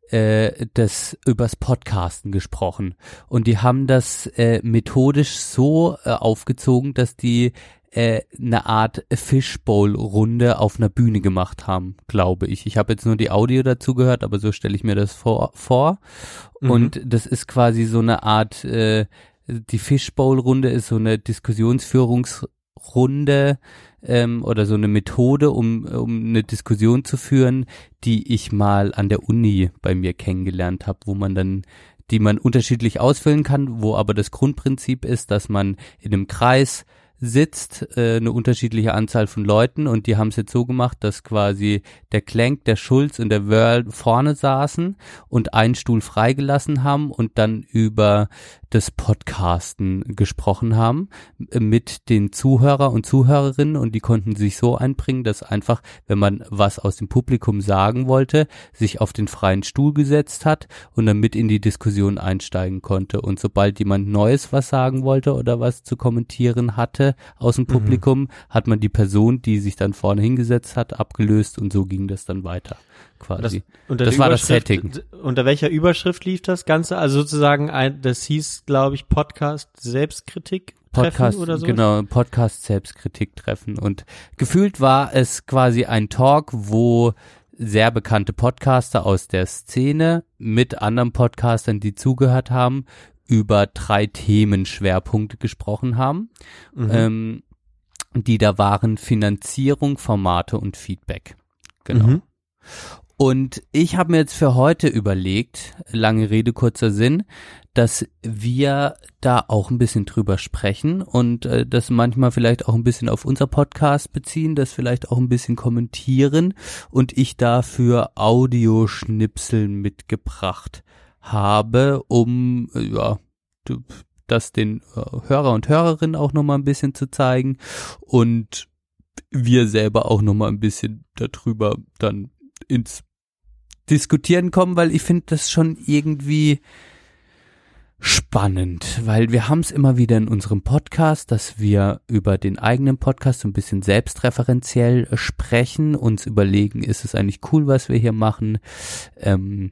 äh, das übers Podcasten gesprochen und die haben das äh, methodisch so äh, aufgezogen, dass die äh, eine Art Fishbowl-Runde auf einer Bühne gemacht haben, glaube ich. Ich habe jetzt nur die Audio dazu gehört, aber so stelle ich mir das vor. vor. Mhm. Und das ist quasi so eine Art, äh, die Fishbowl-Runde ist so eine Diskussionsführungsrunde ähm, oder so eine Methode, um, um eine Diskussion zu führen, die ich mal an der Uni bei mir kennengelernt habe, wo man dann die man unterschiedlich ausfüllen kann, wo aber das Grundprinzip ist, dass man in einem Kreis sitzt, äh, eine unterschiedliche Anzahl von Leuten und die haben es jetzt so gemacht, dass quasi der Klenk, der Schulz und der Wörl vorne saßen und einen Stuhl freigelassen haben und dann über das Podcasten gesprochen haben äh, mit den Zuhörer und Zuhörerinnen und die konnten sich so einbringen, dass einfach, wenn man was aus dem Publikum sagen wollte, sich auf den freien Stuhl gesetzt hat und dann mit in die Diskussion einsteigen konnte. Und sobald jemand Neues was sagen wollte oder was zu kommentieren hatte aus dem Publikum, hat man die Person, die sich dann vorne hingesetzt hat, abgelöst und so ging das dann weiter quasi. das der war das Setting. Unter welcher Überschrift lief das Ganze? Also sozusagen ein, das hieß, glaube ich, Podcast Selbstkritik Podcast, oder so. genau, Podcast Selbstkritik treffen und gefühlt war es quasi ein Talk, wo sehr bekannte Podcaster aus der Szene mit anderen Podcastern, die zugehört haben, über drei Themenschwerpunkte gesprochen haben, Mhm. ähm, die da waren Finanzierung, Formate und Feedback. Genau. Mhm. Und ich habe mir jetzt für heute überlegt, lange Rede, kurzer Sinn, dass wir da auch ein bisschen drüber sprechen und äh, das manchmal vielleicht auch ein bisschen auf unser Podcast beziehen, das vielleicht auch ein bisschen kommentieren und ich dafür Audioschnipsel mitgebracht habe, um äh, ja das den äh, Hörer und Hörerinnen auch nochmal ein bisschen zu zeigen und wir selber auch nochmal ein bisschen darüber dann ins Diskutieren kommen, weil ich finde das schon irgendwie spannend, weil wir haben es immer wieder in unserem Podcast, dass wir über den eigenen Podcast so ein bisschen selbstreferenziell sprechen, uns überlegen, ist es eigentlich cool, was wir hier machen, ähm,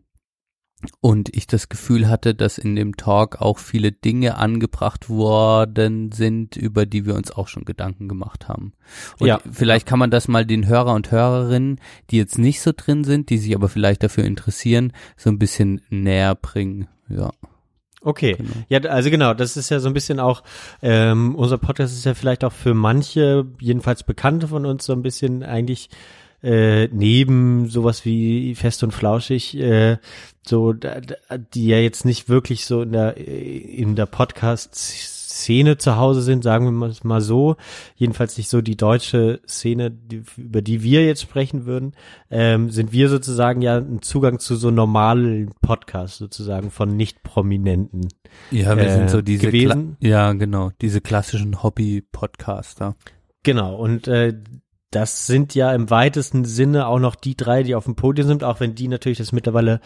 und ich das Gefühl hatte, dass in dem Talk auch viele Dinge angebracht worden sind, über die wir uns auch schon Gedanken gemacht haben. Und ja. vielleicht kann man das mal den Hörer und Hörerinnen, die jetzt nicht so drin sind, die sich aber vielleicht dafür interessieren, so ein bisschen näher bringen. Ja. Okay, genau. ja, also genau, das ist ja so ein bisschen auch, ähm, unser Podcast ist ja vielleicht auch für manche, jedenfalls Bekannte von uns, so ein bisschen eigentlich äh, neben sowas wie Fest und Flauschig, äh, so, die ja jetzt nicht wirklich so in der, in der Podcast-Szene zu Hause sind, sagen wir mal so. Jedenfalls nicht so die deutsche Szene, die, über die wir jetzt sprechen würden, ähm, sind wir sozusagen ja ein Zugang zu so normalen Podcasts sozusagen von Nicht-Prominenten. Ja, wir äh, sind so diese, gewesen. ja, genau, diese klassischen Hobby-Podcaster. Genau, und äh, das sind ja im weitesten Sinne auch noch die drei, die auf dem Podium sind, auch wenn die natürlich das mittlerweile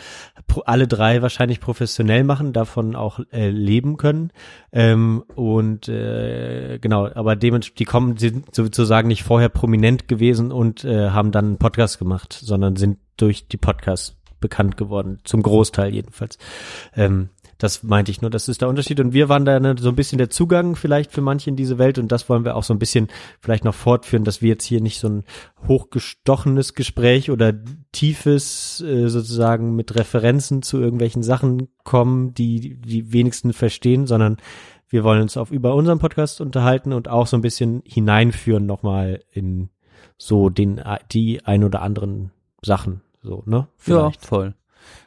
alle drei wahrscheinlich professionell machen, davon auch äh, leben können. Ähm, und äh, genau, aber dementsprechend, die kommen, sind sozusagen nicht vorher prominent gewesen und äh, haben dann einen Podcast gemacht, sondern sind durch die Podcasts bekannt geworden, zum Großteil jedenfalls. Ähm, das meinte ich nur, das ist der Unterschied. Und wir waren da ne, so ein bisschen der Zugang vielleicht für manche in diese Welt und das wollen wir auch so ein bisschen vielleicht noch fortführen, dass wir jetzt hier nicht so ein hochgestochenes Gespräch oder tiefes äh, sozusagen mit Referenzen zu irgendwelchen Sachen kommen, die die wenigsten verstehen, sondern wir wollen uns auf über unseren Podcast unterhalten und auch so ein bisschen hineinführen nochmal in so den die ein oder anderen Sachen so ne vielleicht. ja voll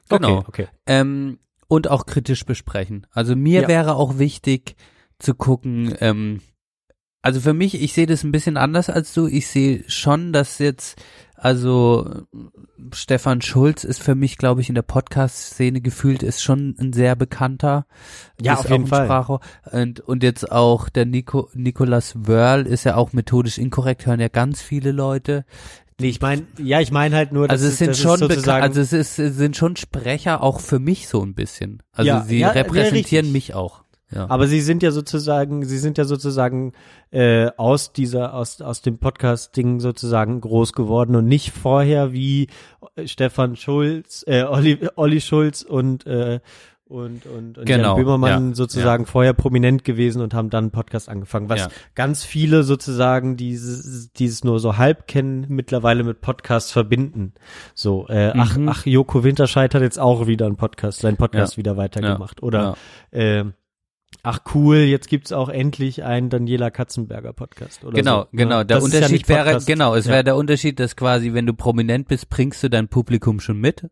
genau okay, okay. Ähm, und auch kritisch besprechen. Also mir ja. wäre auch wichtig zu gucken, ähm, also für mich, ich sehe das ein bisschen anders als du. Ich sehe schon, dass jetzt, also Stefan Schulz ist für mich, glaube ich, in der Podcast-Szene gefühlt ist schon ein sehr bekannter. Ja, auf jeden Fall. Sprachrohr. Und, und jetzt auch der Nico, Nicolas Wörl ist ja auch methodisch inkorrekt, hören ja ganz viele Leute. Nee, ich meine, ja, ich meine halt nur, also es sind schon also es ist, es sind schon Sprecher auch für mich so ein bisschen. Also ja, sie ja, repräsentieren ja, mich auch. Ja. Aber sie sind ja sozusagen, sie sind ja sozusagen äh, aus dieser, aus, aus dem Podcast-Ding sozusagen groß geworden und nicht vorher wie Stefan Schulz, äh, Olli, Olli Schulz und äh, und, und, und genau, Jan Böhmermann ja, sozusagen ja. vorher prominent gewesen und haben dann einen Podcast angefangen, was ja. ganz viele sozusagen dieses, dieses nur so halb kennen, mittlerweile mit Podcasts verbinden. So, äh, mhm. ach, ach, Joko Winterscheid hat jetzt auch wieder einen Podcast, seinen Podcast wieder weitergemacht. Oder äh, Ach cool, jetzt gibt's auch endlich einen Daniela Katzenberger Podcast. Oder genau, so, ne? genau. Der das Unterschied ja wäre, genau, es wäre der Unterschied, dass quasi, wenn du prominent bist, bringst du dein Publikum schon mit.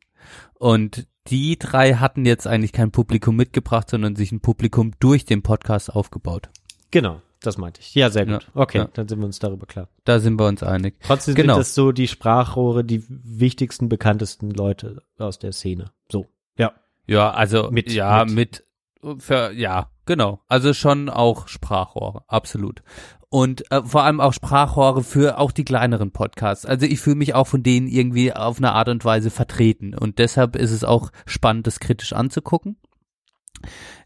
Und die drei hatten jetzt eigentlich kein Publikum mitgebracht, sondern sich ein Publikum durch den Podcast aufgebaut. Genau, das meinte ich. Ja, sehr gut. Ja, okay, ja. dann sind wir uns darüber klar. Da sind wir uns einig. Trotzdem genau. sind das so die Sprachrohre, die wichtigsten, bekanntesten Leute aus der Szene. So, ja. Ja, also mit, ja, mit, mit für, ja, genau. Also schon auch Sprachrohre, absolut und äh, vor allem auch Sprachrohre für auch die kleineren Podcasts. Also ich fühle mich auch von denen irgendwie auf eine Art und Weise vertreten und deshalb ist es auch spannend, das kritisch anzugucken.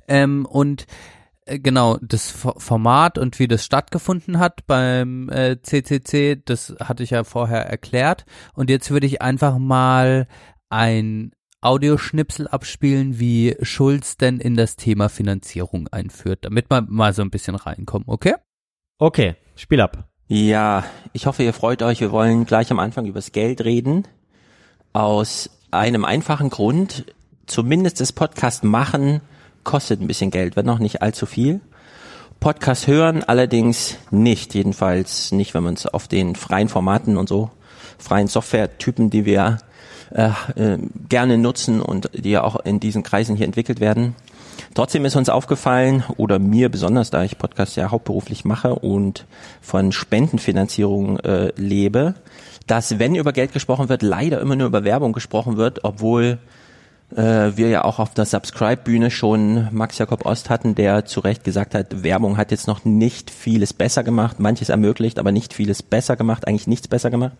Ähm, und äh, genau das Format und wie das stattgefunden hat beim äh, CCC, das hatte ich ja vorher erklärt und jetzt würde ich einfach mal ein Audioschnipsel abspielen, wie Schulz denn in das Thema Finanzierung einführt, damit wir mal so ein bisschen reinkommen, okay? Okay, Spiel ab. Ja, ich hoffe, ihr freut euch. Wir wollen gleich am Anfang übers Geld reden. Aus einem einfachen Grund. Zumindest das Podcast machen kostet ein bisschen Geld, wird noch nicht allzu viel. Podcast hören allerdings nicht, jedenfalls nicht, wenn man es auf den freien Formaten und so, freien Software-Typen, die wir äh, äh, gerne nutzen und die ja auch in diesen Kreisen hier entwickelt werden, Trotzdem ist uns aufgefallen, oder mir besonders, da ich Podcast ja hauptberuflich mache und von Spendenfinanzierung äh, lebe, dass wenn über Geld gesprochen wird, leider immer nur über Werbung gesprochen wird, obwohl äh, wir ja auch auf der Subscribe-Bühne schon Max Jakob Ost hatten, der zu Recht gesagt hat, Werbung hat jetzt noch nicht vieles besser gemacht, manches ermöglicht, aber nicht vieles besser gemacht, eigentlich nichts besser gemacht.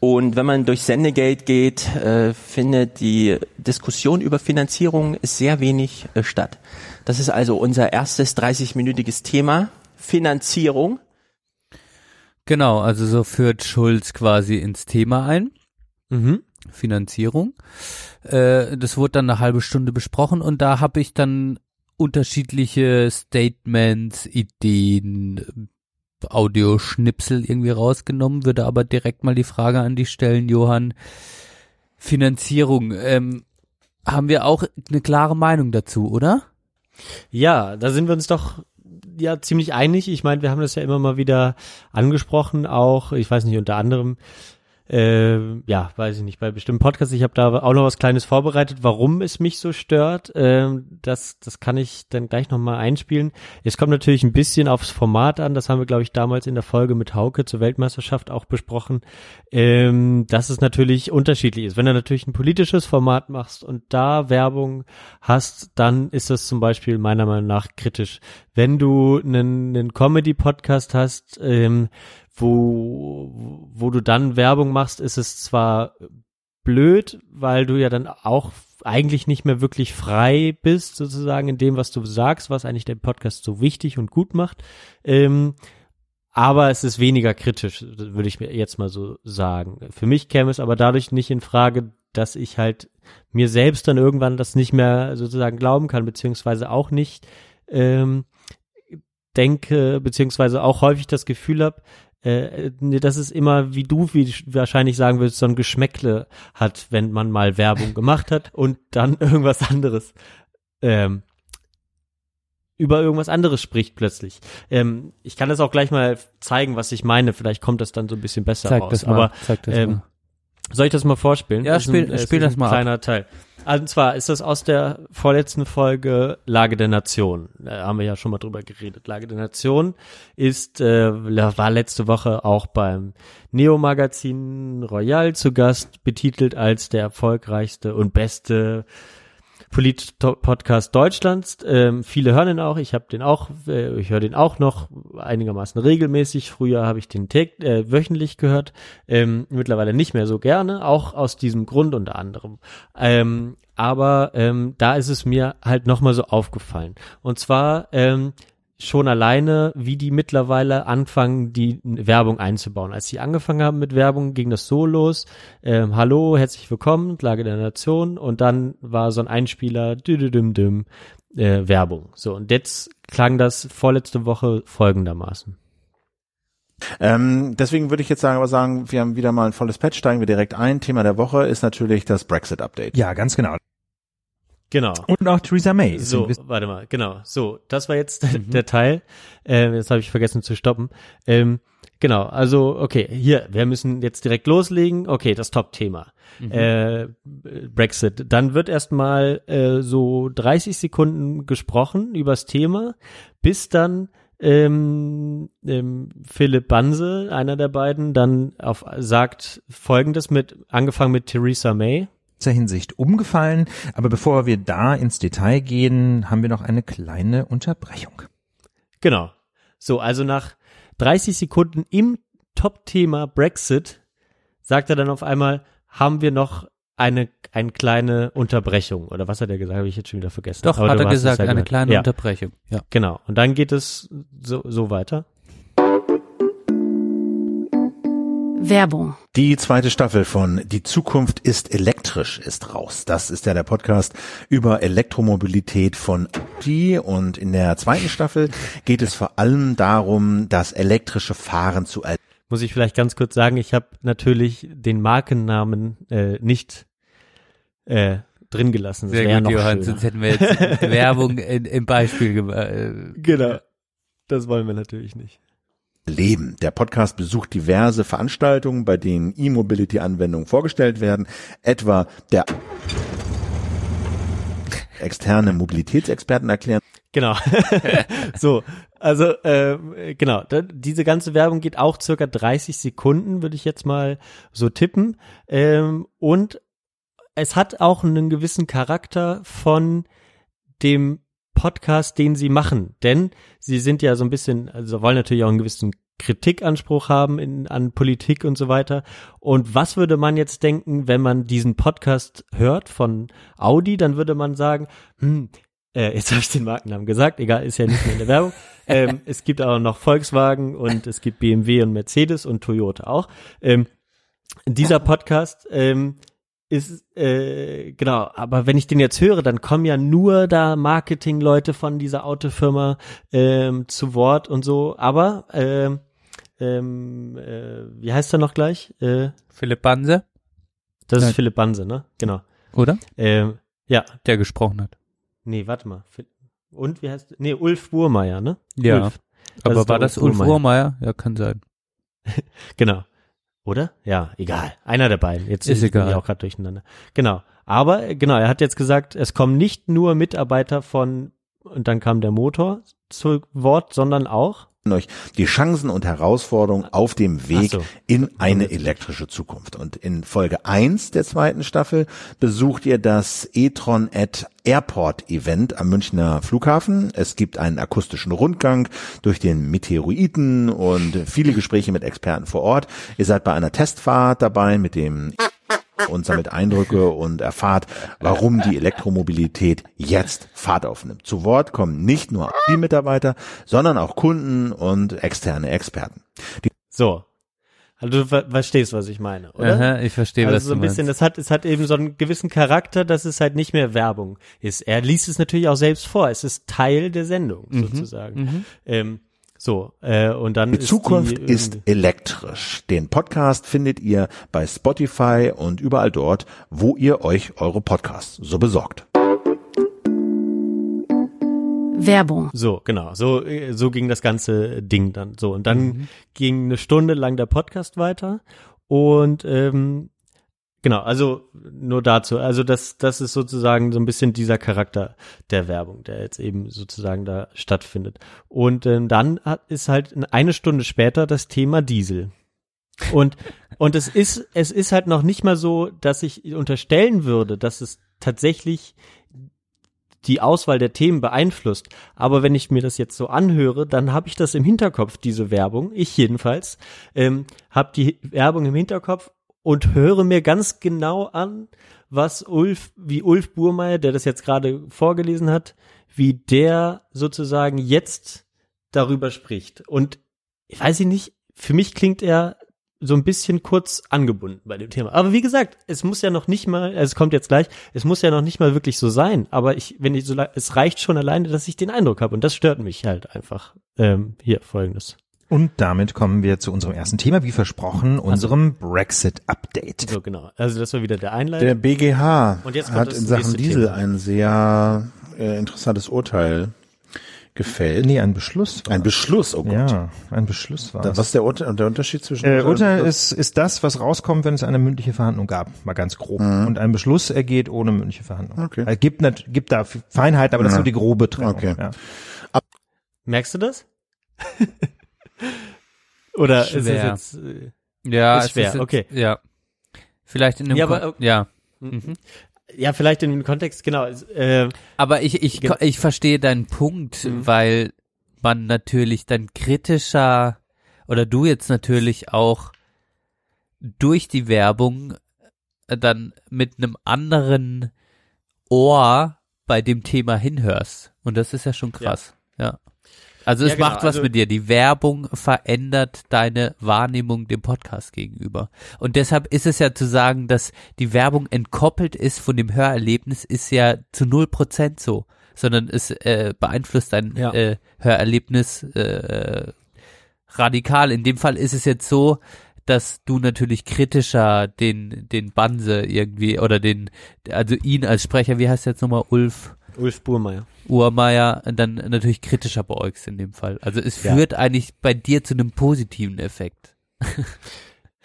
Und wenn man durch Sendegate geht, äh, findet die Diskussion über Finanzierung sehr wenig äh, statt. Das ist also unser erstes 30-minütiges Thema, Finanzierung. Genau, also so führt Schulz quasi ins Thema ein. Mhm. Finanzierung. Äh, das wurde dann eine halbe Stunde besprochen und da habe ich dann unterschiedliche Statements, Ideen, Audioschnipsel irgendwie rausgenommen, würde aber direkt mal die Frage an dich stellen, Johann. Finanzierung, ähm, haben wir auch eine klare Meinung dazu, oder? Ja, da sind wir uns doch ja ziemlich einig. Ich meine, wir haben das ja immer mal wieder angesprochen, auch, ich weiß nicht, unter anderem äh, ja, weiß ich nicht, bei bestimmten Podcasts. Ich habe da auch noch was Kleines vorbereitet, warum es mich so stört. Ähm, das, das kann ich dann gleich nochmal einspielen. Es kommt natürlich ein bisschen aufs Format an. Das haben wir, glaube ich, damals in der Folge mit Hauke zur Weltmeisterschaft auch besprochen, ähm, dass es natürlich unterschiedlich ist. Wenn du natürlich ein politisches Format machst und da Werbung hast, dann ist das zum Beispiel meiner Meinung nach kritisch. Wenn du einen, einen Comedy-Podcast hast, ähm, wo, wo du dann Werbung machst, ist es zwar blöd, weil du ja dann auch eigentlich nicht mehr wirklich frei bist, sozusagen in dem, was du sagst, was eigentlich den Podcast so wichtig und gut macht. Ähm, aber es ist weniger kritisch, würde ich mir jetzt mal so sagen. Für mich käme es aber dadurch nicht in Frage, dass ich halt mir selbst dann irgendwann das nicht mehr sozusagen glauben kann, beziehungsweise auch nicht ähm, denke, beziehungsweise auch häufig das Gefühl habe, äh, dass es immer, wie du wie wahrscheinlich sagen würdest, so ein Geschmäckle hat, wenn man mal Werbung gemacht hat und dann irgendwas anderes ähm, über irgendwas anderes spricht plötzlich. Ähm, ich kann das auch gleich mal zeigen, was ich meine. Vielleicht kommt das dann so ein bisschen besser Zeig raus. Das mal, Aber zeig das ähm, mal. Soll ich das mal vorspielen? Ja, Das spiel- ein, spiel ist das mal ab. Kleiner Teil. Also und zwar ist das aus der vorletzten Folge Lage der Nation. Da haben wir ja schon mal drüber geredet. Lage der Nation ist, äh, war letzte Woche auch beim Neo-Magazin Royal zu Gast, betitelt als der erfolgreichste und beste Polit-Podcast Deutschlands. Ähm, viele hören den auch. Ich habe den auch, äh, ich höre den auch noch einigermaßen regelmäßig. Früher habe ich den äh, wöchentlich gehört, ähm, mittlerweile nicht mehr so gerne, auch aus diesem Grund unter anderem. Ähm, aber ähm, da ist es mir halt nochmal so aufgefallen. Und zwar ähm, schon alleine, wie die mittlerweile anfangen, die Werbung einzubauen. Als sie angefangen haben mit Werbung, ging das so los. Ähm, Hallo, herzlich willkommen, Lage der Nation. Und dann war so ein Einspieler, düdüdüm, äh, Werbung. So, und jetzt klang das vorletzte Woche folgendermaßen. Ähm, deswegen würde ich jetzt sagen, aber sagen, wir haben wieder mal ein volles Patch, steigen wir direkt ein. Thema der Woche ist natürlich das Brexit-Update. Ja, ganz genau. Genau. Und auch Theresa May. So, warte mal, genau. So, das war jetzt der Teil. Ähm, jetzt habe ich vergessen zu stoppen. Ähm, genau, also, okay, hier, wir müssen jetzt direkt loslegen. Okay, das Top-Thema. Äh, Brexit. Dann wird erstmal äh, so 30 Sekunden gesprochen übers Thema, bis dann ähm, ähm, Philipp Banse, einer der beiden, dann auf, sagt folgendes mit, angefangen mit Theresa May. Dieser Hinsicht umgefallen. Aber bevor wir da ins Detail gehen, haben wir noch eine kleine Unterbrechung. Genau. So, also nach 30 Sekunden im Top-Thema Brexit sagt er dann auf einmal, haben wir noch eine, eine kleine Unterbrechung. Oder was hat er gesagt? Habe ich jetzt schon wieder vergessen. Doch, Aber hat er gesagt, eine gehört. kleine ja, Unterbrechung. Ja. Genau. Und dann geht es so, so weiter. Werbung. Die zweite Staffel von Die Zukunft ist elektrisch ist raus. Das ist ja der Podcast über Elektromobilität von Audi und in der zweiten Staffel geht es vor allem darum, das elektrische Fahren zu er Muss ich vielleicht ganz kurz sagen, ich habe natürlich den Markennamen äh, nicht äh, drin gelassen. Das Sehr gut, noch Johann, sonst hätten wir jetzt Werbung in, im Beispiel gemacht. Äh, Genau. Das wollen wir natürlich nicht. Leben. Der Podcast besucht diverse Veranstaltungen, bei denen E-Mobility-Anwendungen vorgestellt werden, etwa der externe Mobilitätsexperten erklären. Genau. so, also äh, genau, da, diese ganze Werbung geht auch circa 30 Sekunden, würde ich jetzt mal so tippen. Ähm, und es hat auch einen gewissen Charakter von dem Podcast, den sie machen. Denn sie sind ja so ein bisschen, also wollen natürlich auch einen gewissen Kritikanspruch haben in, an Politik und so weiter. Und was würde man jetzt denken, wenn man diesen Podcast hört von Audi? Dann würde man sagen, hm, äh, jetzt habe ich den Markennamen gesagt, egal, ist ja nicht mehr in der Werbung. ähm, es gibt auch noch Volkswagen und es gibt BMW und Mercedes und Toyota auch. Ähm, dieser Podcast ähm, ist äh, genau, aber wenn ich den jetzt höre, dann kommen ja nur da Marketingleute von dieser Autofirma ähm, zu Wort und so. Aber ähm, ähm, äh, wie heißt er noch gleich? Äh, Philipp Banse. Das ist Philipp Banse, ne? Genau. Oder? Ähm, ja. Der gesprochen hat. Nee, warte mal. Und wie heißt? Nee, Ulf Burmeier, ne? Ja. Ulf. aber war das Ulf Burmeier? Ja, kann sein. genau. Oder? Ja, egal. Einer der beiden. Jetzt ist egal. Auch gerade durcheinander. Genau. Aber genau, er hat jetzt gesagt, es kommen nicht nur Mitarbeiter von und dann kam der Motor zu Wort, sondern auch euch die Chancen und Herausforderungen auf dem Weg so. in eine elektrische Zukunft. Und in Folge eins der zweiten Staffel besucht ihr das e-tron at Airport Event am Münchner Flughafen. Es gibt einen akustischen Rundgang durch den Meteoriten und viele Gespräche mit Experten vor Ort. Ihr seid bei einer Testfahrt dabei mit dem und sammelt Eindrücke und erfahrt, warum die Elektromobilität jetzt Fahrt aufnimmt. Zu Wort kommen nicht nur die Mitarbeiter, sondern auch Kunden und externe Experten. Die so. Also du verstehst, was ich meine, oder? Aha, ich verstehe, also was so ein du bisschen, meinst. das hat, es hat eben so einen gewissen Charakter, dass es halt nicht mehr Werbung ist. Er liest es natürlich auch selbst vor. Es ist Teil der Sendung, Mhm, sozusagen. mhm. Ähm, so, äh, und dann Die ist Zukunft die ist elektrisch. Den Podcast findet ihr bei Spotify und überall dort, wo ihr euch eure Podcasts so besorgt. Werbung. So, genau. So, äh, so ging das ganze Ding dann. So, und dann Mhm. ging eine Stunde lang der Podcast weiter. Und ähm, genau, also nur dazu. Also das, das ist sozusagen so ein bisschen dieser Charakter der Werbung, der jetzt eben sozusagen da stattfindet. Und ähm, dann hat, ist halt eine Stunde später das Thema Diesel. Und, und es ist, es ist halt noch nicht mal so, dass ich unterstellen würde, dass es tatsächlich die Auswahl der Themen beeinflusst. Aber wenn ich mir das jetzt so anhöre, dann habe ich das im Hinterkopf, diese Werbung, ich jedenfalls, ähm, habe die Werbung im Hinterkopf und höre mir ganz genau an, was Ulf, wie Ulf Burmeier, der das jetzt gerade vorgelesen hat, wie der sozusagen jetzt darüber spricht. Und ich weiß ich nicht, für mich klingt er so ein bisschen kurz angebunden bei dem Thema. Aber wie gesagt, es muss ja noch nicht mal, es kommt jetzt gleich, es muss ja noch nicht mal wirklich so sein. Aber ich, wenn ich so, es reicht schon alleine, dass ich den Eindruck habe und das stört mich halt einfach. Ähm, hier folgendes. Und damit kommen wir zu unserem ersten Thema, wie versprochen, unserem Brexit-Update. So genau. Also das war wieder der Einleitung. Der BGH Und jetzt kommt hat in Sachen Diesel Thema. ein sehr äh, interessantes Urteil gefällt. Nee, ein Beschluss. War Ein Beschluss, oh Gott. Ja, ein Beschluss war was ist der, Urteil, der Unterschied zwischen Äh, Urteil ist, ist das, was rauskommt, wenn es eine mündliche Verhandlung gab, mal ganz grob. Mhm. Und ein Beschluss ergeht ohne mündliche Verhandlung. Okay. Es gibt, nat- gibt da Feinheiten, aber das ist Ja. so die grobe Trennung. Okay. Ja. Merkst du das? Oder ist es Schwer. jetzt äh, Ja, Ist schwer, ist jetzt, okay. Ja. Vielleicht in dem Ja, aber- ja. Mhm. ja vielleicht in dem Kontext genau. Äh, Aber ich, ich, Ge- ich verstehe deinen Punkt, Mhm. weil man natürlich dann kritischer oder du jetzt natürlich auch durch die Werbung äh, dann mit einem anderen Ohr bei dem Thema hinhörst. Und das ist ja schon krass. Ja. Also es Ja, genau, macht was also- mit dir. Die Werbung verändert deine Wahrnehmung dem Podcast gegenüber. Und deshalb ist es ja zu sagen, dass die Werbung entkoppelt ist von dem Hörerlebnis, ist ja zu null Prozent so, sondern es äh, beeinflusst dein Ja. äh, Hörerlebnis äh, radikal. In dem Fall ist es jetzt so, dass du natürlich kritischer den den Banse irgendwie oder den also ihn als Sprecher, wie heißt jetzt nochmal Ulf Ulf Burmeier. Urmeier dann natürlich kritischer beäugst in dem Fall. Also es Ja. führt eigentlich bei dir zu einem positiven Effekt.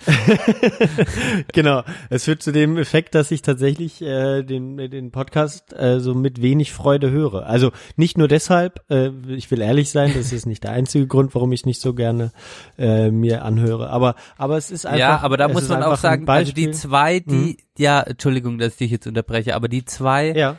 genau. Es führt zu dem Effekt, dass ich tatsächlich äh, den, den Podcast äh, so mit wenig Freude höre. Also nicht nur deshalb, äh, ich will ehrlich sein, das ist nicht der einzige Grund, warum ich nicht so gerne äh, mir anhöre. Aber, aber es ist einfach. Ja, aber da muss man auch sagen, also die zwei, die, mhm. ja, Entschuldigung, dass ich dich jetzt unterbreche, aber die zwei, ja.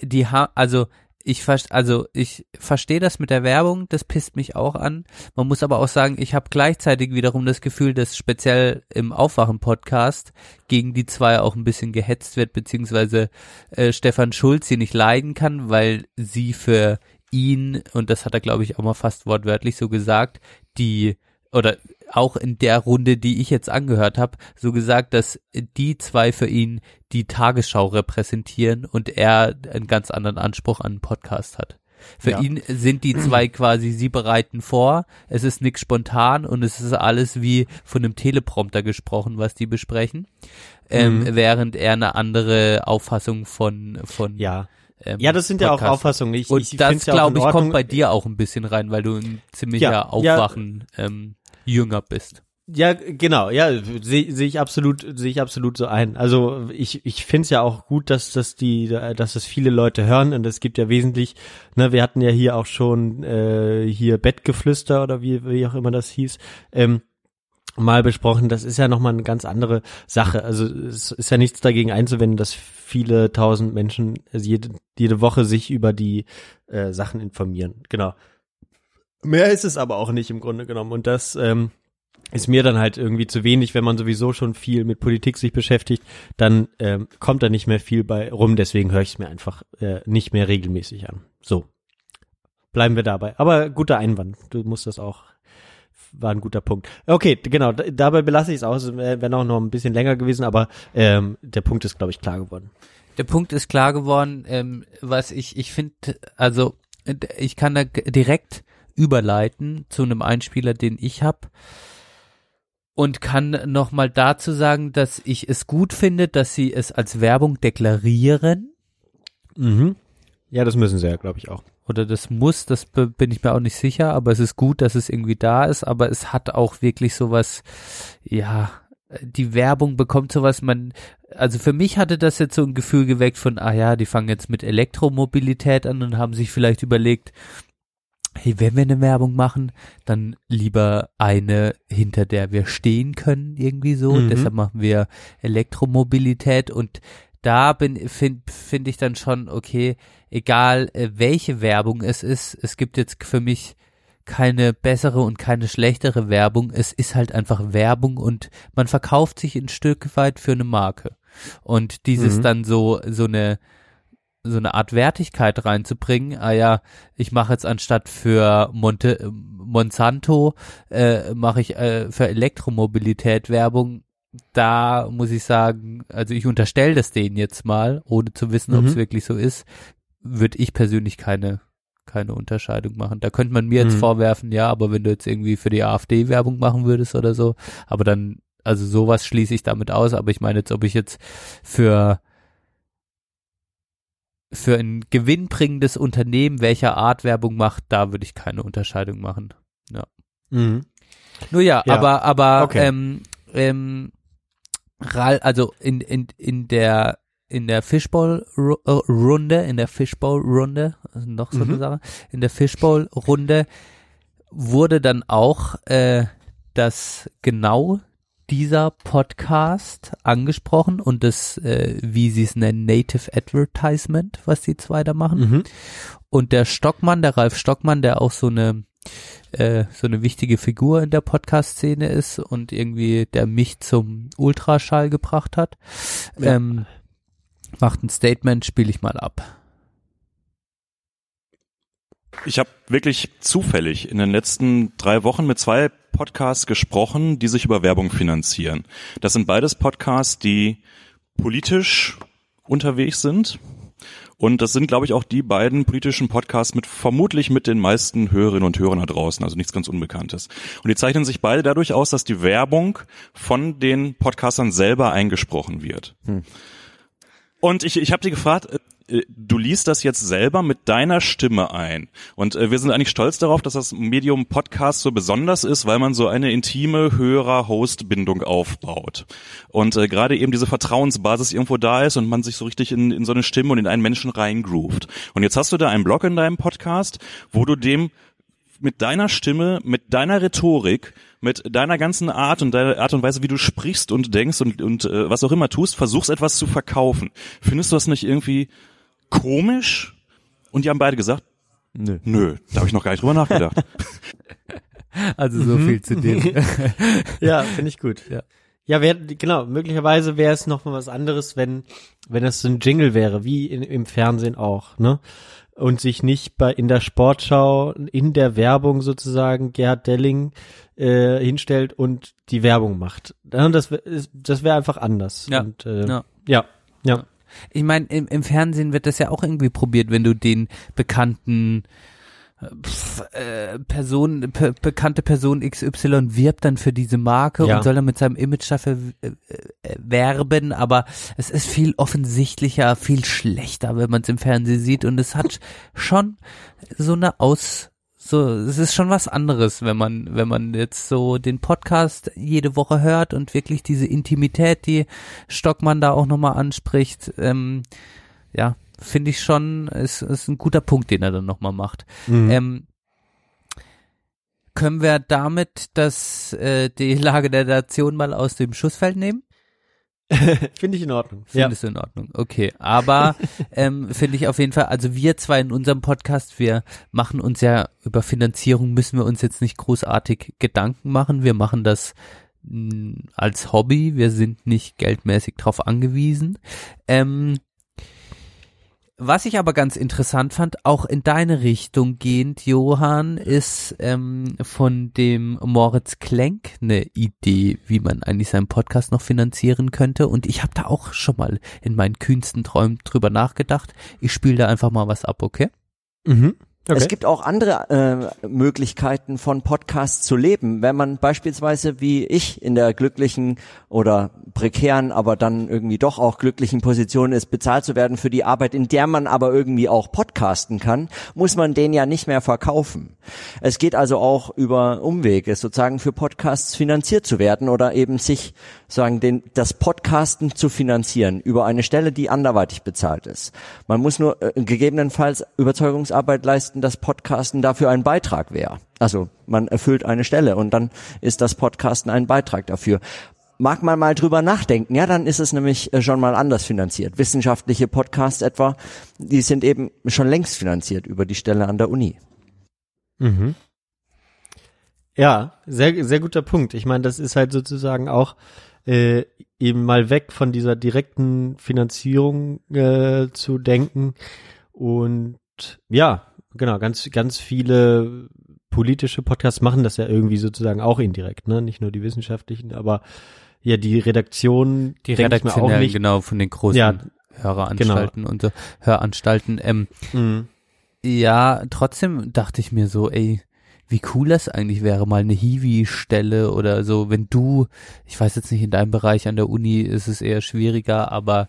Die haben, also ich also ich verstehe das mit der Werbung, das pisst mich auch an. Man muss aber auch sagen, ich habe gleichzeitig wiederum das Gefühl, dass speziell im Aufwachen-Podcast gegen die zwei auch ein bisschen gehetzt wird, beziehungsweise äh, Stefan Schulz sie nicht leiden kann, weil sie für ihn, und das hat er glaube ich auch mal fast wortwörtlich so gesagt, die oder auch in der Runde, die ich jetzt angehört habe, so gesagt, dass die zwei für ihn die Tagesschau repräsentieren und er einen ganz anderen Anspruch an den Podcast hat. Für ja. ihn sind die zwei quasi, sie bereiten vor, es ist nichts spontan und es ist alles wie von einem Teleprompter gesprochen, was die besprechen, ähm, mhm. während er eine andere Auffassung von, von ja. Ähm, ja, das sind Podcast. ja auch Auffassungen. Ich, und ich das, glaube ich, kommt bei dir auch ein bisschen rein, weil du ein ziemlicher ja, Aufwachen ja. Ähm, jünger bist. Ja, genau, ja, sehe seh ich absolut, sehe ich absolut so ein. Also ich, ich finde es ja auch gut, dass das die, dass das viele Leute hören und es gibt ja wesentlich, ne, wir hatten ja hier auch schon äh, hier Bettgeflüster oder wie, wie auch immer das hieß, ähm, mal besprochen. Das ist ja nochmal eine ganz andere Sache. Also es ist ja nichts dagegen einzuwenden, dass viele tausend Menschen jede, jede Woche sich über die äh, Sachen informieren. Genau. Mehr ist es aber auch nicht im Grunde genommen. Und das ähm, ist mir dann halt irgendwie zu wenig, wenn man sowieso schon viel mit Politik sich beschäftigt, dann ähm, kommt da nicht mehr viel bei rum. Deswegen höre ich es mir einfach äh, nicht mehr regelmäßig an. So. Bleiben wir dabei. Aber guter Einwand. Du musst das auch war ein guter Punkt. Okay, genau, dabei belasse ich es aus. Wäre auch noch ein bisschen länger gewesen, aber ähm, der Punkt ist, glaube ich, klar geworden. Der Punkt ist klar geworden, ähm, was ich, ich finde, also ich kann da direkt überleiten zu einem Einspieler, den ich habe und kann nochmal dazu sagen, dass ich es gut finde, dass sie es als Werbung deklarieren. Mhm. Ja, das müssen sie ja, glaube ich, auch. Oder das muss, das bin ich mir auch nicht sicher, aber es ist gut, dass es irgendwie da ist, aber es hat auch wirklich sowas, ja, die Werbung bekommt sowas, man, also für mich hatte das jetzt so ein Gefühl geweckt von, ah ja, die fangen jetzt mit Elektromobilität an und haben sich vielleicht überlegt, hey, wenn wir eine Werbung machen, dann lieber eine, hinter der wir stehen können, irgendwie so. Mhm. Deshalb machen wir Elektromobilität und da bin finde find ich dann schon okay, egal äh, welche Werbung es ist, es gibt jetzt für mich keine bessere und keine schlechtere Werbung. Es ist halt einfach Werbung und man verkauft sich ein Stück weit für eine Marke. Und dieses mhm. dann so so eine so eine Art Wertigkeit reinzubringen. Ah ja, ich mache jetzt anstatt für Monte, Monsanto äh, mache ich äh, für Elektromobilität Werbung. Da muss ich sagen, also ich unterstelle das denen jetzt mal, ohne zu wissen, mhm. ob es wirklich so ist, würde ich persönlich keine keine Unterscheidung machen. Da könnte man mir jetzt mhm. vorwerfen, ja, aber wenn du jetzt irgendwie für die AfD Werbung machen würdest oder so, aber dann, also sowas schließe ich damit aus, aber ich meine jetzt, ob ich jetzt für für ein gewinnbringendes Unternehmen welcher Art Werbung macht, da würde ich keine Unterscheidung machen. Ja. Mhm. Nur ja, ja, aber aber okay. ähm, ähm, also in in in der in der Fishbowl Runde, in der Fishbowl Runde, also noch so mhm. eine Sache, in der Fishbowl Runde wurde dann auch äh, das genau dieser Podcast angesprochen und das, äh, wie sie es nennen, Native Advertisement, was die zwei da machen. Mhm. Und der Stockmann, der Ralf Stockmann, der auch so eine äh, so eine wichtige Figur in der Podcast-Szene ist und irgendwie der mich zum Ultraschall gebracht hat, ja. ähm, macht ein Statement, spiele ich mal ab. Ich habe wirklich zufällig in den letzten drei Wochen mit zwei Podcasts gesprochen, die sich über Werbung finanzieren. Das sind beides Podcasts, die politisch unterwegs sind. Und das sind, glaube ich, auch die beiden politischen Podcasts mit vermutlich mit den meisten Hörerinnen und Hörern da draußen, also nichts ganz Unbekanntes. Und die zeichnen sich beide dadurch aus, dass die Werbung von den Podcastern selber eingesprochen wird. Hm. Und ich, ich habe sie gefragt, äh, du liest das jetzt selber mit deiner Stimme ein. Und äh, wir sind eigentlich stolz darauf, dass das Medium Podcast so besonders ist, weil man so eine intime Hörer-Host-Bindung aufbaut. Und äh, gerade eben diese Vertrauensbasis irgendwo da ist und man sich so richtig in, in so eine Stimme und in einen Menschen reingroovt. Und jetzt hast du da einen Blog in deinem Podcast, wo du dem mit deiner Stimme, mit deiner Rhetorik, mit deiner ganzen Art und deiner Art und Weise, wie du sprichst und denkst und, und äh, was auch immer tust, versuchst etwas zu verkaufen. Findest du das nicht irgendwie komisch? Und die haben beide gesagt, nö, nö, da habe ich noch gar nicht drüber nachgedacht. Also so Mhm. viel zu dem. ja, finde ich gut. Ja, ja wär, genau, möglicherweise wäre es noch mal was anderes, wenn, wenn das so ein Jingle wäre, wie in, im Fernsehen auch, ne? Und sich nicht bei in der Sportschau, in der Werbung sozusagen Gerhard Delling äh, hinstellt und die Werbung macht. Das, wär- ist- das wäre einfach anders. Ja. Und, äh, Ja. ja. Ja. Ich meine, im, im Fernsehen wird das ja auch irgendwie probiert, wenn du den bekannten äh, pf, äh, Person, pe, bekannte Person XY wirbt dann für diese Marke Ja. und soll dann mit seinem Image dafür äh, äh, werben, aber es ist viel offensichtlicher, viel schlechter, wenn man es im Fernsehen sieht und es hat schon so eine Aus so, es ist schon was anderes, wenn man, wenn man jetzt so den Podcast jede Woche hört und wirklich diese Intimität, die Stockmann da auch nochmal anspricht, ähm, ja, finde ich schon, ist, ist ein guter Punkt, den er dann nochmal macht. Mhm. Ähm, können wir damit das, äh, die Lage der Nation mal aus dem Schussfeld nehmen? Finde ich in Ordnung. Findest du in Ordnung? Okay, aber ähm, finde ich auf jeden Fall, also wir zwei in unserem Podcast, wir machen uns ja über Finanzierung müssen wir uns jetzt nicht großartig Gedanken machen. Wir machen das mh, als Hobby, wir sind nicht geldmäßig drauf angewiesen. Ähm, was ich aber ganz interessant fand, auch in deine Richtung gehend, Johann, ist ähm, von dem Moritz Klenk eine Idee, wie man eigentlich seinen Podcast noch finanzieren könnte. Und ich habe da auch schon mal in meinen kühnsten Träumen drüber nachgedacht. Ich spiele da einfach mal was ab, okay? Mhm. Okay. Es gibt auch andere äh, Möglichkeiten von Podcasts zu leben. Wenn man beispielsweise wie ich in der glücklichen oder prekären, aber dann irgendwie doch auch glücklichen Position ist, bezahlt zu werden für die Arbeit, in der man aber irgendwie auch podcasten kann, muss man den ja nicht mehr verkaufen. Es geht also auch über Umwege, sozusagen für Podcasts finanziert zu werden oder eben sich sagen, den, das Podcasten zu finanzieren über eine Stelle, die anderweitig bezahlt ist. Man muss nur äh, gegebenenfalls Überzeugungsarbeit leisten, dass Podcasten dafür ein Beitrag wäre. Also man erfüllt eine Stelle und dann ist das Podcasten ein Beitrag dafür. Mag man mal drüber nachdenken, ja, dann ist es nämlich äh, schon mal anders finanziert. Wissenschaftliche Podcasts etwa, die sind eben schon längst finanziert über die Stelle an der Uni. Mhm. Ja, sehr, sehr guter Punkt. Ich meine, das ist halt sozusagen auch äh, eben mal weg von dieser direkten Finanzierung äh, zu denken. Und ja, genau, ganz, ganz viele politische Podcasts machen das ja irgendwie sozusagen auch indirekt, ne? Nicht nur die wissenschaftlichen, aber ja, die Redaktion, Die mir auch nicht, genau, von den großen Ja, Höreranstalten und so, Höranstalten. Ähm, Mhm. Ja, trotzdem dachte ich mir so, ey, wie cool das eigentlich wäre, mal eine Hiwi-Stelle oder so, wenn du, ich weiß jetzt nicht, in deinem Bereich an der Uni ist es eher schwieriger, aber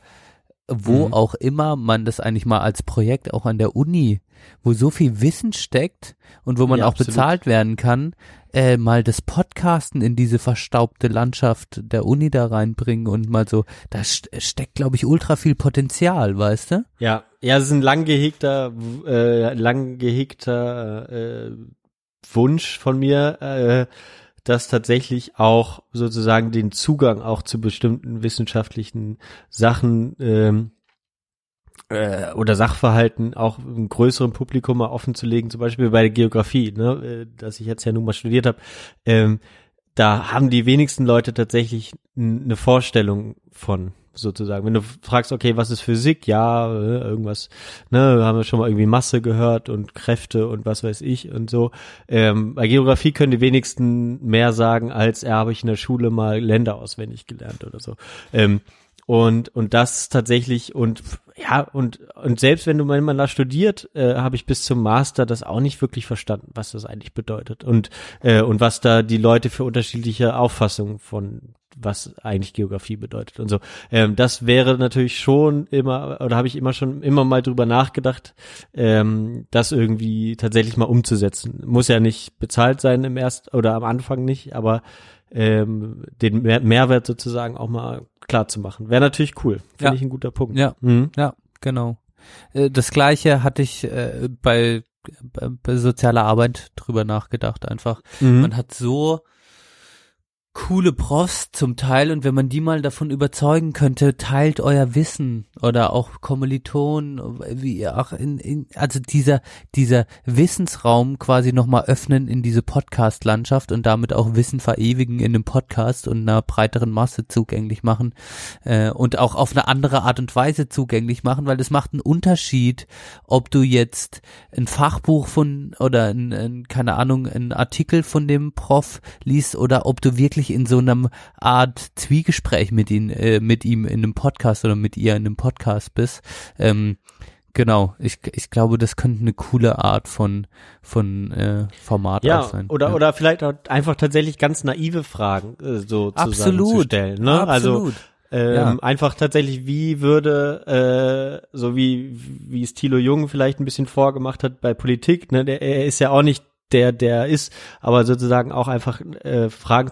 wo Mhm. auch immer man das eigentlich mal als Projekt auch an der Uni, wo so viel Wissen steckt und wo man Ja, auch absolut. bezahlt werden kann, äh, mal das Podcasten in diese verstaubte Landschaft der Uni da reinbringen und mal so, da st steckt, glaube ich, ultra viel Potenzial, weißt du? Ja, ja, es ist ein lang gehegter, äh, lang gehegter äh, Wunsch von mir, äh, dass tatsächlich auch sozusagen den Zugang auch zu bestimmten wissenschaftlichen Sachen ähm, äh, oder Sachverhalten auch einem größeren Publikum mal offen zu legen, zum Beispiel bei der Geografie, ne, äh, dass ich jetzt ja nun mal studiert habe, ähm, da haben die wenigsten Leute tatsächlich eine Vorstellung von sozusagen. Wenn du fragst, okay, was ist Physik? Ja, äh, irgendwas, ne, haben wir schon mal irgendwie Masse gehört und Kräfte und was weiß ich und so. Ähm, bei Geografie können die wenigsten mehr sagen, als er habe ich in der Schule mal Länder auswendig gelernt oder so. Ähm, und, und das tatsächlich, und ja, und, und selbst wenn du mal da studiert, äh, habe ich bis zum Master das auch nicht wirklich verstanden, was das eigentlich bedeutet und, äh, und was da die Leute für unterschiedliche Auffassungen von was eigentlich Geografie bedeutet und so. Ähm, das wäre natürlich schon immer, oder habe ich immer schon immer mal drüber nachgedacht, ähm, das irgendwie tatsächlich mal umzusetzen. Muss ja nicht bezahlt sein im erst oder am Anfang nicht, aber ähm, den Mehr Mehrwert sozusagen auch mal klar zu machen. Wäre natürlich cool. Finde Ja. ich ein guter Punkt. Ja, Mhm. ja, genau. Äh, Das gleiche hatte ich äh, bei, bei, bei sozialer Arbeit drüber nachgedacht einfach. Mhm. Man hat so coole Profs zum Teil und wenn man die mal davon überzeugen könnte, teilt euer Wissen oder auch Kommilitonen, wie auch in, in also dieser dieser Wissensraum quasi nochmal öffnen in diese Podcast-Landschaft und damit auch Wissen verewigen in einem Podcast und einer breiteren Masse zugänglich machen äh, und auch auf eine andere Art und Weise zugänglich machen, weil es macht einen Unterschied, ob du jetzt ein Fachbuch von oder ein, ein, keine Ahnung, ein Artikel von dem Prof liest oder ob du wirklich in so einem Art Zwiegespräch mit ihm, äh, mit ihm in einem Podcast oder mit ihr in einem Podcast bist. Ähm, genau, ich, ich glaube, das könnte eine coole Art von von äh, Format Ja, sein. oder ja. oder vielleicht auch einfach tatsächlich ganz naive Fragen äh, so zusammen zu Absolut. stellen. Ne? Also Absolut. ähm, Ja. einfach tatsächlich, wie würde, äh, so wie wie es Thilo Jung vielleicht ein bisschen vorgemacht hat bei Politik, ne, der er ist ja auch nicht der, der ist, aber sozusagen auch einfach äh, Fragen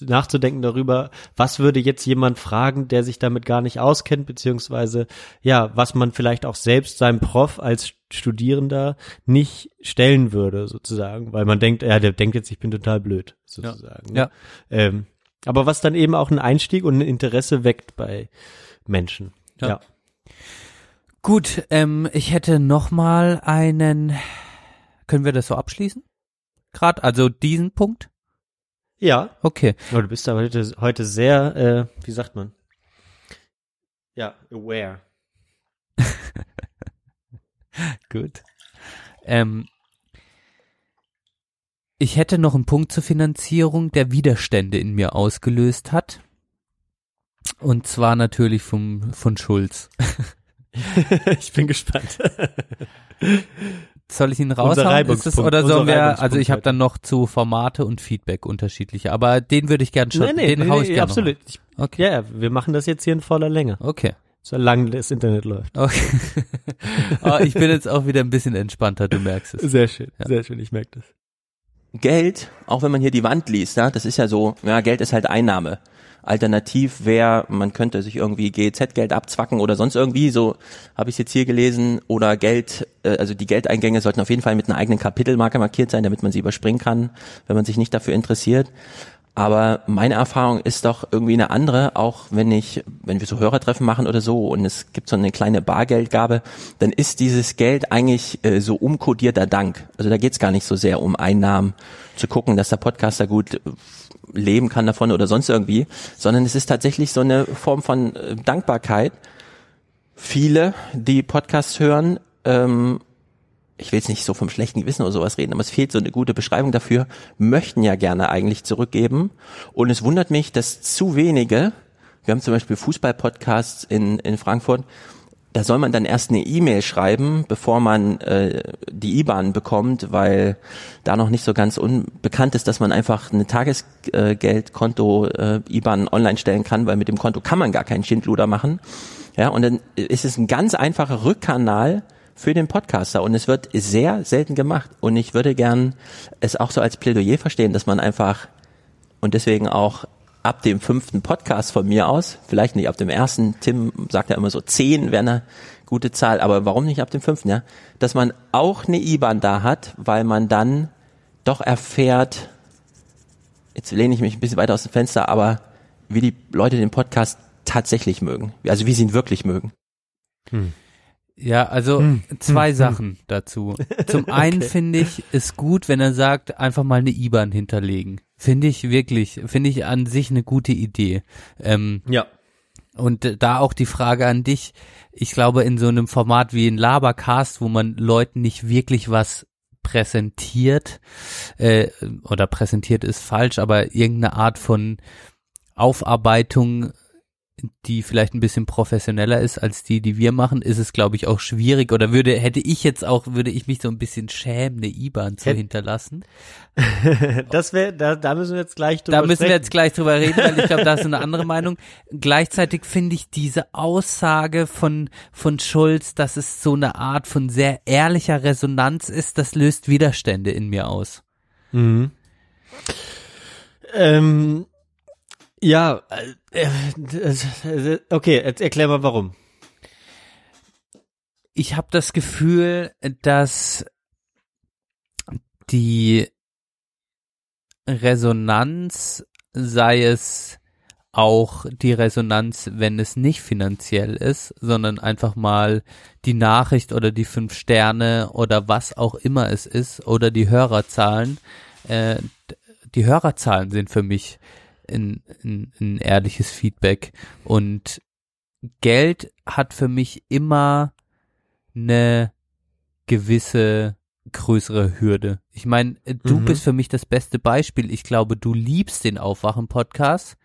nachzudenken darüber, was würde jetzt jemand fragen, der sich damit gar nicht auskennt, beziehungsweise ja, was man vielleicht auch selbst seinem Prof als Studierender nicht stellen würde, sozusagen, weil man denkt, ja, der denkt jetzt, ich bin total blöd, sozusagen. ne? Ja. Ähm, aber was dann eben auch ein Einstieg und ein Interesse weckt bei Menschen. Ja. Ja. Gut, ähm, ich hätte noch mal einen. Können wir das so abschließen? Gerade, also diesen Punkt? Ja. Okay. Oh, du bist da heute, heute sehr, äh, wie sagt man? Ja, aware. Gut. Ähm, ich hätte noch einen Punkt zur Finanzierung, der Widerstände in mir ausgelöst hat. Und zwar natürlich vom, von Schulz. ich bin gespannt. Soll ich ihn raushauen? Ist das, oder sollen wir, also ich habe heute. dann noch zu Formate und Feedback unterschiedliche, aber den würde ich gern schon, den hau ich gerne absolut. Ich, Okay. Ja, ja, wir machen das jetzt hier in voller Länge. Okay. Solange das Internet läuft. Okay. oh, ich bin jetzt auch wieder ein bisschen entspannter, du merkst es. Sehr schön, Ja. sehr schön, ich merke das. Geld, auch wenn man hier die Wand liest, ja, das ist ja so, ja, Geld ist halt Einnahme. Alternativ wäre, man könnte sich irgendwie GZ-Geld abzwacken oder sonst irgendwie, so habe ich es jetzt hier gelesen, oder Geld, äh, also die Geldeingänge sollten auf jeden Fall mit einer eigenen Kapitelmarke markiert sein, damit man sie überspringen kann, wenn man sich nicht dafür interessiert. Aber meine Erfahrung ist doch irgendwie eine andere, auch wenn ich, wenn wir so Hörertreffen machen oder so und es gibt so eine kleine Bargeldgabe, dann ist dieses Geld eigentlich äh, so umkodierter Dank. Also da geht's gar nicht so sehr um Einnahmen, zu gucken, dass der Podcaster gut äh, leben kann davon oder sonst irgendwie, sondern es ist tatsächlich so eine Form von äh, Dankbarkeit. Viele, die Podcasts hören, ähm, ich will jetzt nicht so vom schlechten Gewissen oder sowas reden, aber es fehlt so eine gute Beschreibung dafür, möchten ja gerne eigentlich zurückgeben. Und es wundert mich, dass zu wenige, wir haben zum Beispiel Fußball-Podcasts in, in Frankfurt, da soll man dann erst eine E-Mail schreiben, bevor man äh, die IBAN bekommt, weil da noch nicht so ganz unbekannt ist, dass man einfach eine Tagesgeldkonto äh, IBAN online stellen kann, weil mit dem Konto kann man gar keinen Schindluder machen. Ja, und dann ist es ein ganz einfacher Rückkanal für den Podcaster und es wird sehr selten gemacht und ich würde gern es auch so als Plädoyer verstehen, dass man einfach und deswegen auch ab dem fünften Podcast von mir aus, vielleicht nicht ab dem ersten, Tim sagt ja immer so zehn wäre eine gute Zahl, aber warum nicht ab dem fünften, ja? Dass man auch eine IBAN da hat, weil man dann doch erfährt, jetzt lehne ich mich ein bisschen weiter aus dem Fenster, aber wie die Leute den Podcast tatsächlich mögen, also wie sie ihn wirklich mögen. Ja, also Hm. zwei Sachen dazu. Zum einen finde ich es gut, wenn er sagt, einfach mal eine IBAN hinterlegen. Finde ich wirklich, finde ich an sich eine gute Idee. Ähm, Ja. und äh, da auch die Frage an dich. Ich glaube, in so einem Format wie ein Labercast, wo man Leuten nicht wirklich was präsentiert, äh, oder präsentiert ist falsch, aber irgendeine Art von Aufarbeitung die vielleicht ein bisschen professioneller ist als die, die wir machen, ist es, glaube ich, auch schwierig oder würde, hätte ich jetzt auch, würde ich mich so ein bisschen schämen, eine IBAN zu Hätt- hinterlassen. das wäre, da, da müssen wir jetzt gleich drüber Da müssen wir sprechen. jetzt gleich drüber reden, weil ich glaube, da ist eine andere Meinung. Gleichzeitig finde ich diese Aussage von, von Schulz, dass es so eine Art von sehr ehrlicher Resonanz ist, das löst Widerstände in mir aus. Mhm. Ähm, ja, äh, äh, okay, jetzt erklär mal warum. ich habe das Gefühl, dass die Resonanz, sei es auch die Resonanz, wenn es nicht finanziell ist, sondern einfach mal die Nachricht oder die fünf Sterne oder was auch immer es ist oder die Hörerzahlen. Äh, die Hörerzahlen sind für mich ein, ein, ein ehrliches Feedback und Geld hat für mich immer eine gewisse größere Hürde. Ich meine, du Mhm. bist für mich das beste Beispiel. Ich glaube, du liebst den Aufwachen-Podcast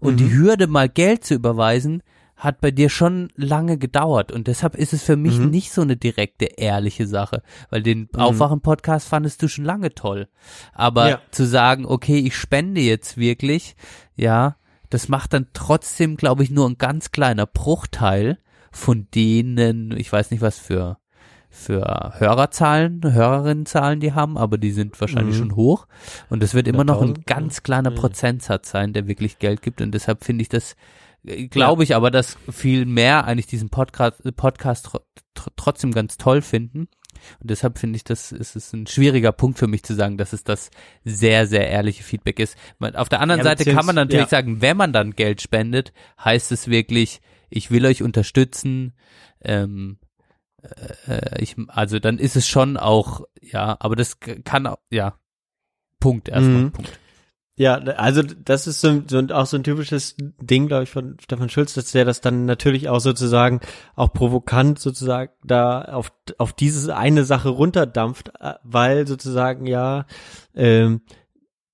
und Mhm. die Hürde, mal Geld zu überweisen, hat bei dir schon lange gedauert und deshalb ist es für mich Mhm. nicht so eine direkte, ehrliche Sache, weil den Mhm. Aufwachen-Podcast fandest du schon lange toll. Aber Ja. zu sagen, okay, ich spende jetzt wirklich, ja, das macht dann trotzdem, glaube ich, nur ein ganz kleiner Bruchteil von denen, ich weiß nicht, was für für Hörerzahlen, Hörerinnenzahlen die haben, aber die sind wahrscheinlich Mhm. schon hoch. Und es wird immer noch ein 100.000, ganz kleiner Ja. Prozentsatz sein, der wirklich Geld gibt. Und deshalb finde ich das, glaube ich aber, dass viel mehr eigentlich diesen Podcast, Podcast tr tr trotzdem ganz toll finden. Und deshalb finde ich, das ist es ein schwieriger Punkt für mich zu sagen, dass es das sehr, sehr ehrliche Feedback ist. Auf der anderen Ja, Seite kann man natürlich ja. sagen, wenn man dann Geld spendet, heißt es wirklich, ich will euch unterstützen, ähm, äh, ich, also dann ist es schon auch, ja, aber das kann auch, ja, Punkt erstmal, Mhm. Punkt. Ja, also das ist so, so auch so ein typisches Ding, glaube ich, von Stefan Schulz, dass der das dann natürlich auch sozusagen auch provokant sozusagen da auf auf diese eine Sache runterdampft, äh, weil sozusagen ja ähm,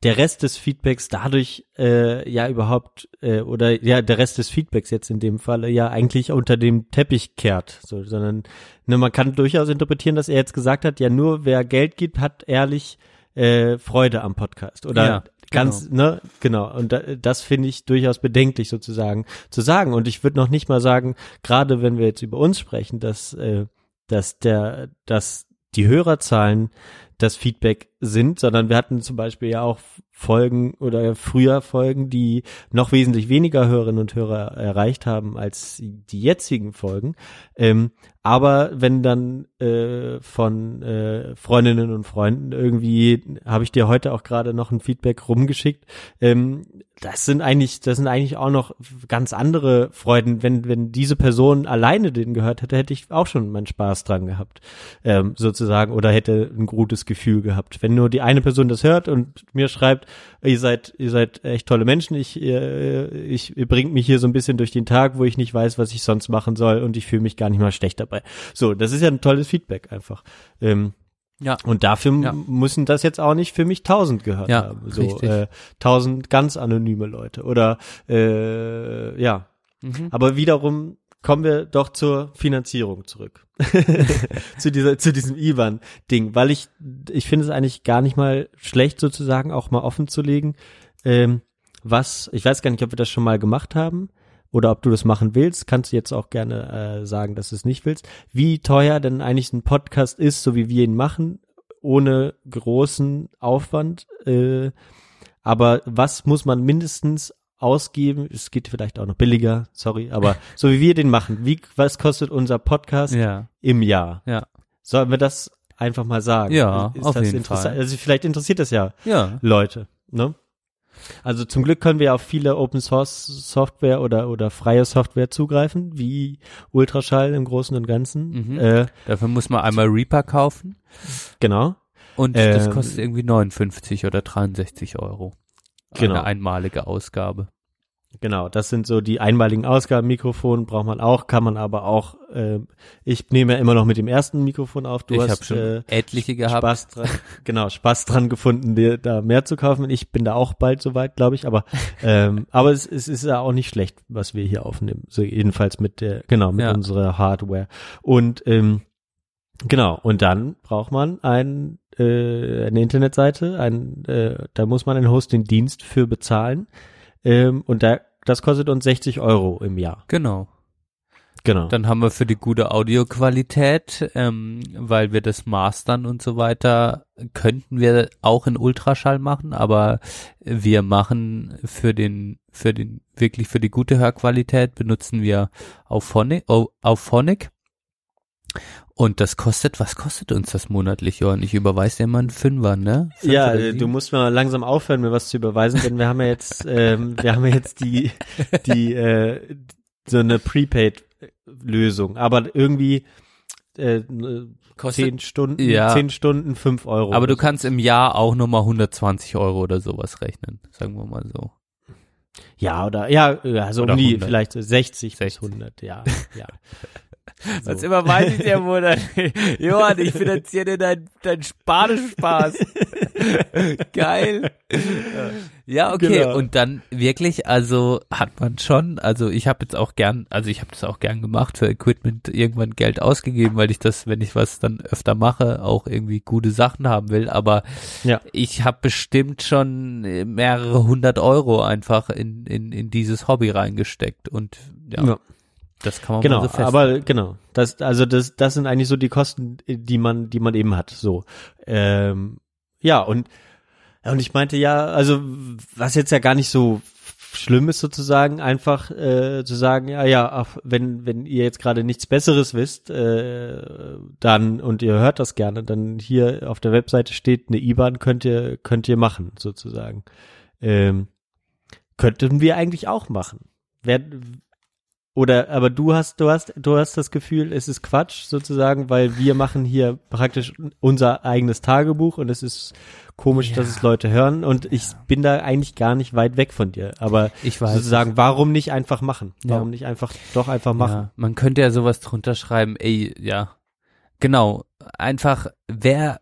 der Rest des Feedbacks dadurch äh, ja überhaupt äh, oder ja der Rest des Feedbacks jetzt in dem Falle ja eigentlich unter dem Teppich kehrt, so, sondern ne, man kann durchaus interpretieren, dass er jetzt gesagt hat, ja nur wer Geld gibt, hat ehrlich äh, Freude am Podcast oder Ja, ganz ne genau. Und da, das finde ich durchaus bedenklich sozusagen zu sagen. Und ich würde noch nicht mal sagen gerade wenn wir jetzt über uns sprechen dass äh, dass der dass die Hörerzahlen das Feedback sind, sondern wir hatten zum Beispiel ja auch Folgen oder früher Folgen, die noch wesentlich weniger Hörerinnen und Hörer erreicht haben als die jetzigen Folgen. Ähm, aber wenn dann äh, von äh, Freundinnen und Freunden irgendwie, habe ich dir heute auch gerade noch ein Feedback rumgeschickt, ähm, das sind eigentlich, das sind eigentlich auch noch ganz andere Freuden. Wenn, wenn diese Person alleine den gehört hätte, hätte ich auch schon meinen Spaß dran gehabt, ähm, sozusagen, oder hätte ein gutes Gefühl gehabt. Wenn nur die eine Person das hört und mir schreibt, ihr seid, ihr seid echt tolle Menschen, ich, ihr, ich, ihr bringt mich hier so ein bisschen durch den Tag, wo ich nicht weiß, was ich sonst machen soll und ich fühle mich gar nicht mal schlecht dabei. So, das ist ja ein tolles Feedback einfach. Ähm, Ja. und dafür Ja. müssen das jetzt auch nicht für mich tausend gehört Ja, haben. So äh, tausend ganz anonyme Leute. Oder äh, ja. Mhm. Aber wiederum kommen wir doch zur Finanzierung zurück. zu dieser, zu diesem IBAN-Ding, weil ich, ich finde es eigentlich gar nicht mal schlecht, sozusagen auch mal offen zu legen, ähm, was, ich weiß gar nicht, ob wir das schon mal gemacht haben oder ob du das machen willst, kannst du jetzt auch gerne äh, sagen, dass du es nicht willst, wie teuer denn eigentlich ein Podcast ist, so wie wir ihn machen, ohne großen Aufwand. Äh, aber was muss man mindestens ausgeben? Es geht vielleicht auch noch billiger, sorry, aber so wie wir den machen, wie was kostet unser Podcast Ja. im Jahr? Ja. Sollen wir das einfach mal sagen? Ja, ist auf das jeden interessant? Fall. Also vielleicht interessiert das ja Ja. Leute, ne? Also zum Glück können wir auf viele Open Source Software oder oder freie Software zugreifen, wie Ultraschall im Großen und Ganzen. Mhm. Äh, Dafür muss man einmal Reaper kaufen genau. und das Ähm, kostet irgendwie 59 oder 63 Euro. Genau. Eine einmalige Ausgabe. Genau, das sind so die einmaligen Ausgaben. Mikrofon braucht man auch, kann man aber auch. Äh, ich nehme ja immer noch mit dem ersten Mikrofon auf. Du ich hast habe schon äh, etliche gehabt. Spaß dran, genau, Spaß dran gefunden, dir da mehr zu kaufen. Ich bin da auch bald soweit, glaube ich. Aber ähm, aber es, es ist ja auch nicht schlecht, was wir hier aufnehmen. So jedenfalls mit der, genau, mit Ja. unserer Hardware. Und ähm, genau. Und dann braucht man ein äh, eine Internetseite. Ein, äh, da muss man einen Hosting-Dienst für bezahlen. Ähm, und da, das kostet uns 60 Euro im Jahr. Genau. Genau. Dann haben wir für die gute Audioqualität, ähm, weil wir das mastern und so weiter, könnten wir auch in Ultraschall machen, aber wir machen für den, für den, wirklich für die gute Hörqualität benutzen wir Auphonic, Au- Auphonic. Und das kostet, was kostet uns das monatlich, Johann? Ich überweise dir mal einen Fünfer, ne? Fünf ja, äh, du musst mal langsam aufhören, mir was zu überweisen, denn wir haben ja jetzt, ähm, wir haben ja jetzt die, die, äh, so eine Prepaid-Lösung, aber irgendwie äh, Kostet- zehn Stunden, Ja. zehn Stunden, fünf Euro. Aber du so. kannst im Jahr auch nochmal 120 Euro oder sowas rechnen, sagen wir mal so. ja oder ja, ja so Oder um die 100. vielleicht so 60, 60. bis 100, ja, ja. Was So. immer weiß ich der Monat. Johann, ich finanziere dir deinen dein Spanisch-Spaß. Geil. Ja, okay. Genau. Und dann wirklich, also hat man schon, also ich habe jetzt auch gern, also ich habe das auch gern gemacht für Equipment, irgendwann Geld ausgegeben, weil ich das, wenn ich was dann öfter mache, auch irgendwie gute Sachen haben will. Aber Ja. ich habe bestimmt schon mehrere hundert Euro einfach in, in, in dieses Hobby reingesteckt. Und ja, Ja. Das kann man Genau, so aber genau, das also das das sind eigentlich so die Kosten, die man die man eben hat. So, ähm, ja und und ich meinte ja, also was jetzt ja gar nicht so schlimm ist sozusagen, einfach äh, zu sagen, ja ja, ach, wenn wenn ihr jetzt gerade nichts Besseres wisst, äh, dann und ihr hört das gerne, dann hier auf der Webseite steht eine IBAN könnt ihr könnt ihr machen sozusagen. Ähm, könnten wir eigentlich auch machen. Wer, oder, aber du hast, du hast, du hast das Gefühl, es ist Quatsch sozusagen, weil wir machen hier praktisch unser eigenes Tagebuch und es ist komisch, dass es Leute hören und ich bin da eigentlich gar nicht weit weg von dir. Aber Ich weiß sozusagen, warum nicht einfach machen? Ja. Warum nicht einfach doch einfach machen? Ja, man könnte ja sowas drunter schreiben, ey, ja. Genau. Einfach, wer,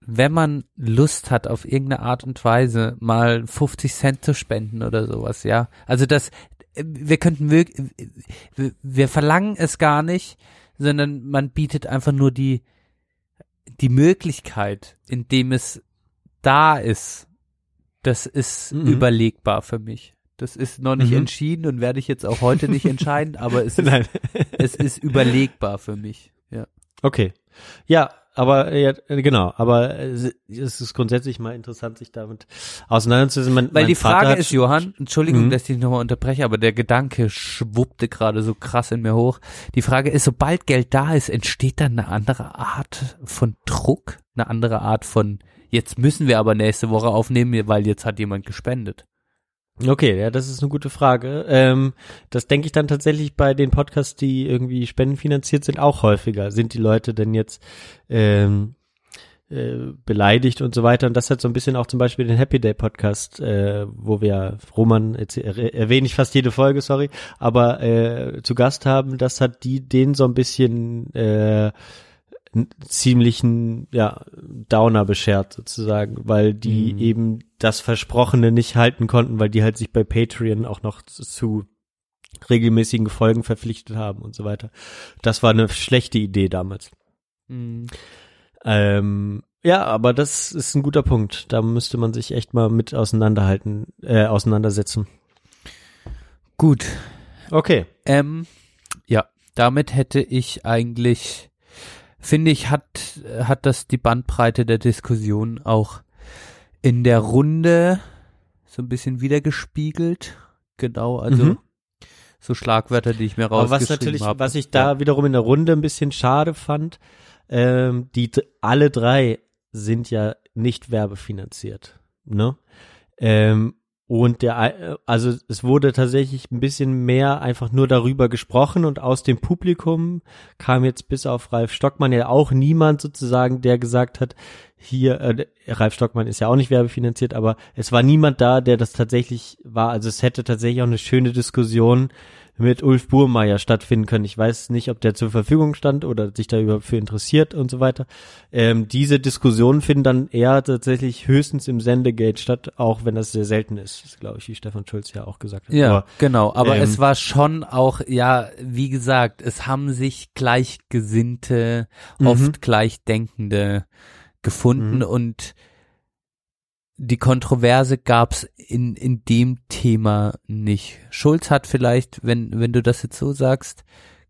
wenn man Lust hat, auf irgendeine Art und Weise mal 50 Cent zu spenden oder sowas, ja. Also das, wir könnten wirklich, wir, wir verlangen es gar nicht, sondern man bietet einfach nur die, die Möglichkeit, indem es da ist. Das ist Mhm. überlegbar für mich. Das ist noch nicht Mhm. entschieden und werde ich jetzt auch heute nicht entscheiden, aber es ist, es ist überlegbar für mich. Ja. Okay. Ja, aber ja, genau, aber äh, es ist grundsätzlich mal interessant, sich damit auseinanderzusetzen. Mein, Weil mein die Frage hat- ist, Johann, Entschuldigung, Mhm. dass ich dich nochmal unterbreche, aber der Gedanke schwuppte gerade so krass in mir hoch. Die Frage ist, sobald Geld da ist, entsteht dann eine andere Art von Druck, eine andere Art von, jetzt müssen wir aber nächste Woche aufnehmen, weil jetzt hat jemand gespendet. Okay, ja, das ist eine gute Frage. Ähm, das denke ich dann tatsächlich bei den Podcasts, die irgendwie spendenfinanziert sind, auch häufiger. Sind die Leute denn jetzt ähm, äh, beleidigt und so weiter? Und das hat so ein bisschen auch zum Beispiel den Happy Day Podcast, äh, wo wir Roman, jetzt er- erwähne ich fast jede Folge, sorry, aber äh, zu Gast haben, das hat die den so ein bisschen äh, ziemlichen ja, Downer beschert sozusagen, weil die Mhm. eben das Versprochene nicht halten konnten, weil die halt sich bei Patreon auch noch zu, zu regelmäßigen Folgen verpflichtet haben und so weiter. Das war eine schlechte Idee damals. Mhm. Ähm, ja, aber das ist ein guter Punkt. Da müsste man sich echt mal mit auseinanderhalten, äh, auseinandersetzen. Gut. Okay. Ähm, ja, damit hätte ich eigentlich, finde ich, hat, hat das die Bandbreite der Diskussion auch in der Runde so ein bisschen wiedergespiegelt. Genau, also Mhm. so Schlagwörter, die ich mir Aber rausgeschrieben was natürlich, habe. was ich da wiederum in der Runde ein bisschen schade fand, ähm, die alle drei sind ja nicht werbefinanziert, ne? Ähm, und der, also es wurde tatsächlich ein bisschen mehr einfach nur darüber gesprochen und aus dem Publikum kam jetzt bis auf Ralf Stockmann ja auch niemand sozusagen, der gesagt hat, hier, äh, Ralf Stockmann ist ja auch nicht werbefinanziert, aber es war niemand da, der das tatsächlich war. Also es hätte tatsächlich auch eine schöne Diskussion mit Ulf Burmeier stattfinden können. Ich weiß nicht, ob der zur Verfügung stand oder sich da überhaupt für interessiert und so weiter. Ähm, diese Diskussionen finden dann eher tatsächlich höchstens im Sendegate statt, auch wenn das sehr selten ist, ist glaube ich, wie Stefan Schulz ja auch gesagt hat. Ja, aber, genau. Aber ähm, es war schon auch, ja, wie gesagt, es haben sich Gleichgesinnte, Mhm. oft Gleichdenkende gefunden Mhm. und die Kontroverse gab's in, in dem Thema nicht. Schulz hat vielleicht, wenn, wenn du das jetzt so sagst,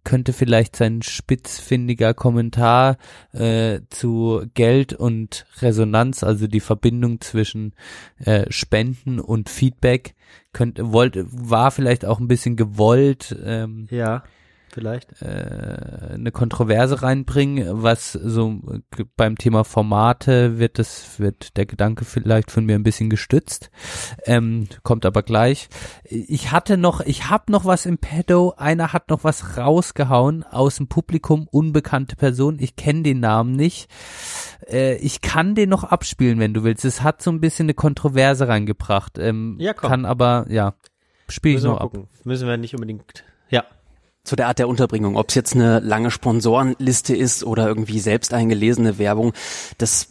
könnte vielleicht sein spitzfindiger Kommentar äh, zu Geld und Resonanz, also die Verbindung zwischen äh, Spenden und Feedback, könnte, wollte, war vielleicht auch ein bisschen gewollt. Ähm, ja, vielleicht. äh, eine Kontroverse reinbringen, was so beim Thema Formate wird das wird der Gedanke vielleicht von mir ein bisschen gestützt, ähm, kommt aber gleich. Ich hatte noch, ich habe noch was im Pedo. Einer hat noch was rausgehauen aus dem Publikum, unbekannte Person. Ich kenne den Namen nicht. Äh, ich kann den noch abspielen, wenn du willst. Es hat so ein bisschen eine Kontroverse reingebracht. Ähm, Ja, komm. Kann aber ja, spiel ich noch ab. Müssen wir nicht unbedingt. Ja. Zu der Art der Unterbringung, ob es jetzt eine lange Sponsorenliste ist oder irgendwie selbst eingelesene Werbung, das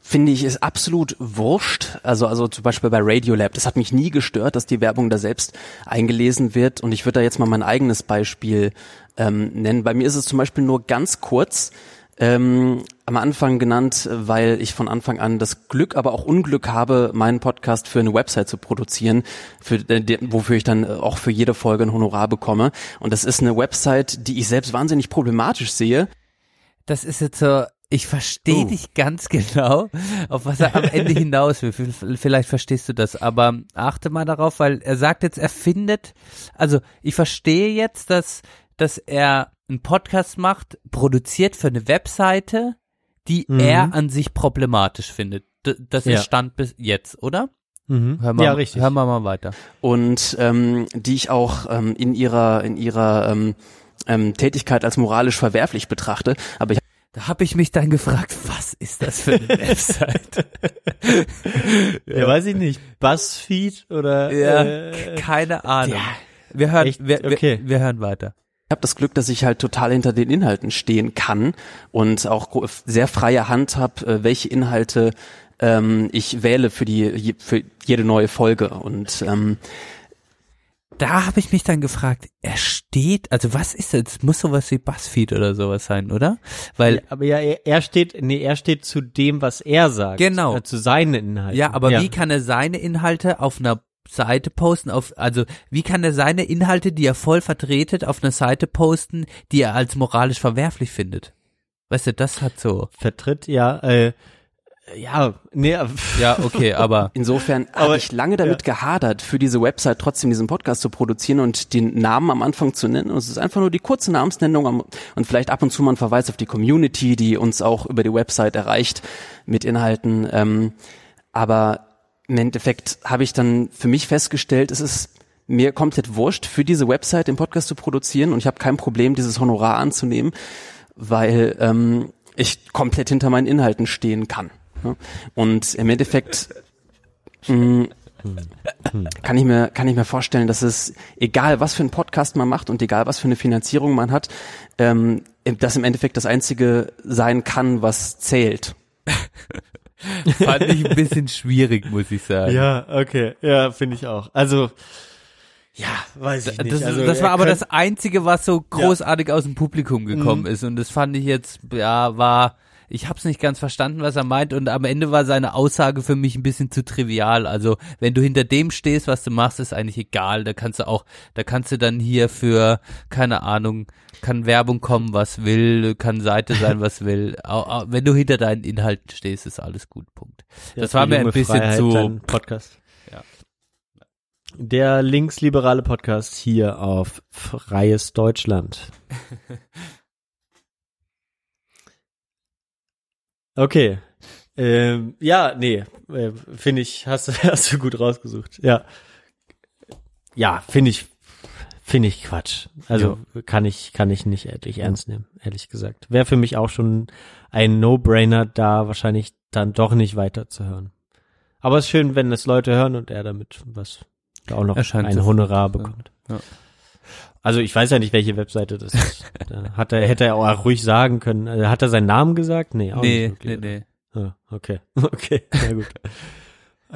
finde ich ist absolut wurscht. Also also zum Beispiel bei Radiolab, das hat mich nie gestört, dass die Werbung da selbst eingelesen wird. Und ich würde da jetzt mal mein eigenes Beispiel ähm, nennen. Bei mir ist es zum Beispiel nur ganz kurz. Ähm, am Anfang genannt, weil ich von Anfang an das Glück, aber auch Unglück habe, meinen Podcast für eine Website zu produzieren, für, äh, wofür ich dann äh, auch für jede Folge ein Honorar bekomme. Und das ist eine Website, die ich selbst wahnsinnig problematisch sehe. Das ist jetzt so, ich verstehe dich ganz genau, auf was er am Ende hinaus will. Vielleicht verstehst du das, aber achte mal darauf, weil er sagt jetzt, er findet, also ich verstehe jetzt, dass, dass er einen Podcast macht, produziert für eine Webseite, die Mhm. er an sich problematisch findet. D das Ja. ist Stand bis jetzt, oder? Mhm. Hören wir, Ja, richtig. Hören wir mal weiter. und ähm, die ich auch ähm, in ihrer in ihrer ähm, ähm, Tätigkeit als moralisch verwerflich betrachte. Aber ich Da habe ich mich dann gefragt, was ist das für eine Website? Ja, weiß ich nicht. Buzzfeed oder Ja, äh, keine Ahnung. Wir hören, Echt? wir, wir, Okay. wir hören weiter. Ich habe das Glück, dass ich halt total hinter den Inhalten stehen kann und auch sehr freie Hand habe, äh, welche Inhalte ähm, ich wähle für die für jede neue Folge und ähm, Da habe ich mich dann gefragt, er steht, also was ist das? Muss sowas wie Buzzfeed oder sowas sein, oder? Weil, aber ja, er, er steht, nee, er steht zu dem, was er sagt. Genau. Äh, zu seinen Inhalten. ja, aber wie kann er seine Inhalte auf einer Seite posten, auf, also wie kann er seine Inhalte, die er voll vertretet, auf einer Seite posten, die er als moralisch verwerflich findet? Weißt du, das hat so. vertritt, ja, äh, ja, nee, Ja, okay, aber insofern habe ich lange damit gehadert, für diese Website trotzdem diesen Podcast zu produzieren und den Namen am Anfang zu nennen. Und es ist einfach nur die kurze Namensnennung am, und vielleicht ab und zu mal ein Verweis auf die Community, die uns auch über die Website erreicht mit Inhalten. Ähm, aber im Endeffekt habe ich dann für mich festgestellt, es ist mir komplett wurscht, für diese Website den Podcast zu produzieren und ich habe kein Problem, dieses Honorar anzunehmen, weil ähm, ich komplett hinter meinen Inhalten stehen kann. ne? Und im Endeffekt mh, kann ich mir kann ich mir vorstellen, dass es egal was für einen Podcast man macht und egal was für eine Finanzierung man hat, ähm, das im Endeffekt das einzige sein kann, was zählt. fand ich ein bisschen schwierig, muss ich sagen. ja, okay, ja, finde ich auch. Also, ja, weiß ich nicht. Das, also, das war aber das Einzige, was so großartig aus dem Publikum gekommen Mhm. ist. Und das fand ich jetzt, ja, war, ich hab's nicht ganz verstanden, was er meint. Und am Ende war seine Aussage für mich ein bisschen zu trivial. Also, wenn du hinter dem stehst, was du machst, ist eigentlich egal. Da kannst du auch, da kannst du dann hier für, keine Ahnung, kann Werbung kommen, was will, kann Seite sein, was will. Wenn du hinter deinen Inhalten stehst, ist alles gut. Punkt. Ja, das war mir ein bisschen Freiheit, zu, Podcast. Ja. Der linksliberale Podcast hier auf Freies Deutschland. Okay. Ähm, ja, nee, äh, finde ich, hast, du- hast du gut rausgesucht. Ja. Ja, finde ich, Finde ich Quatsch. Also kann ich kann ich nicht ehrlich ernst nehmen, ehrlich gesagt. Wäre für mich auch schon ein No-Brainer, da wahrscheinlich dann doch nicht weiterzuhören. Aber es ist schön, wenn es Leute hören und er damit was da auch noch Erscheint ein. Honorar bekommt. Ja. Also ich weiß ja nicht, welche Webseite das ist. da hat er, hätte er auch ruhig sagen können. Also hat er seinen Namen gesagt? Nee, auch Nee, nicht wirklich, nee, oder? Ah, okay, okay, na gut.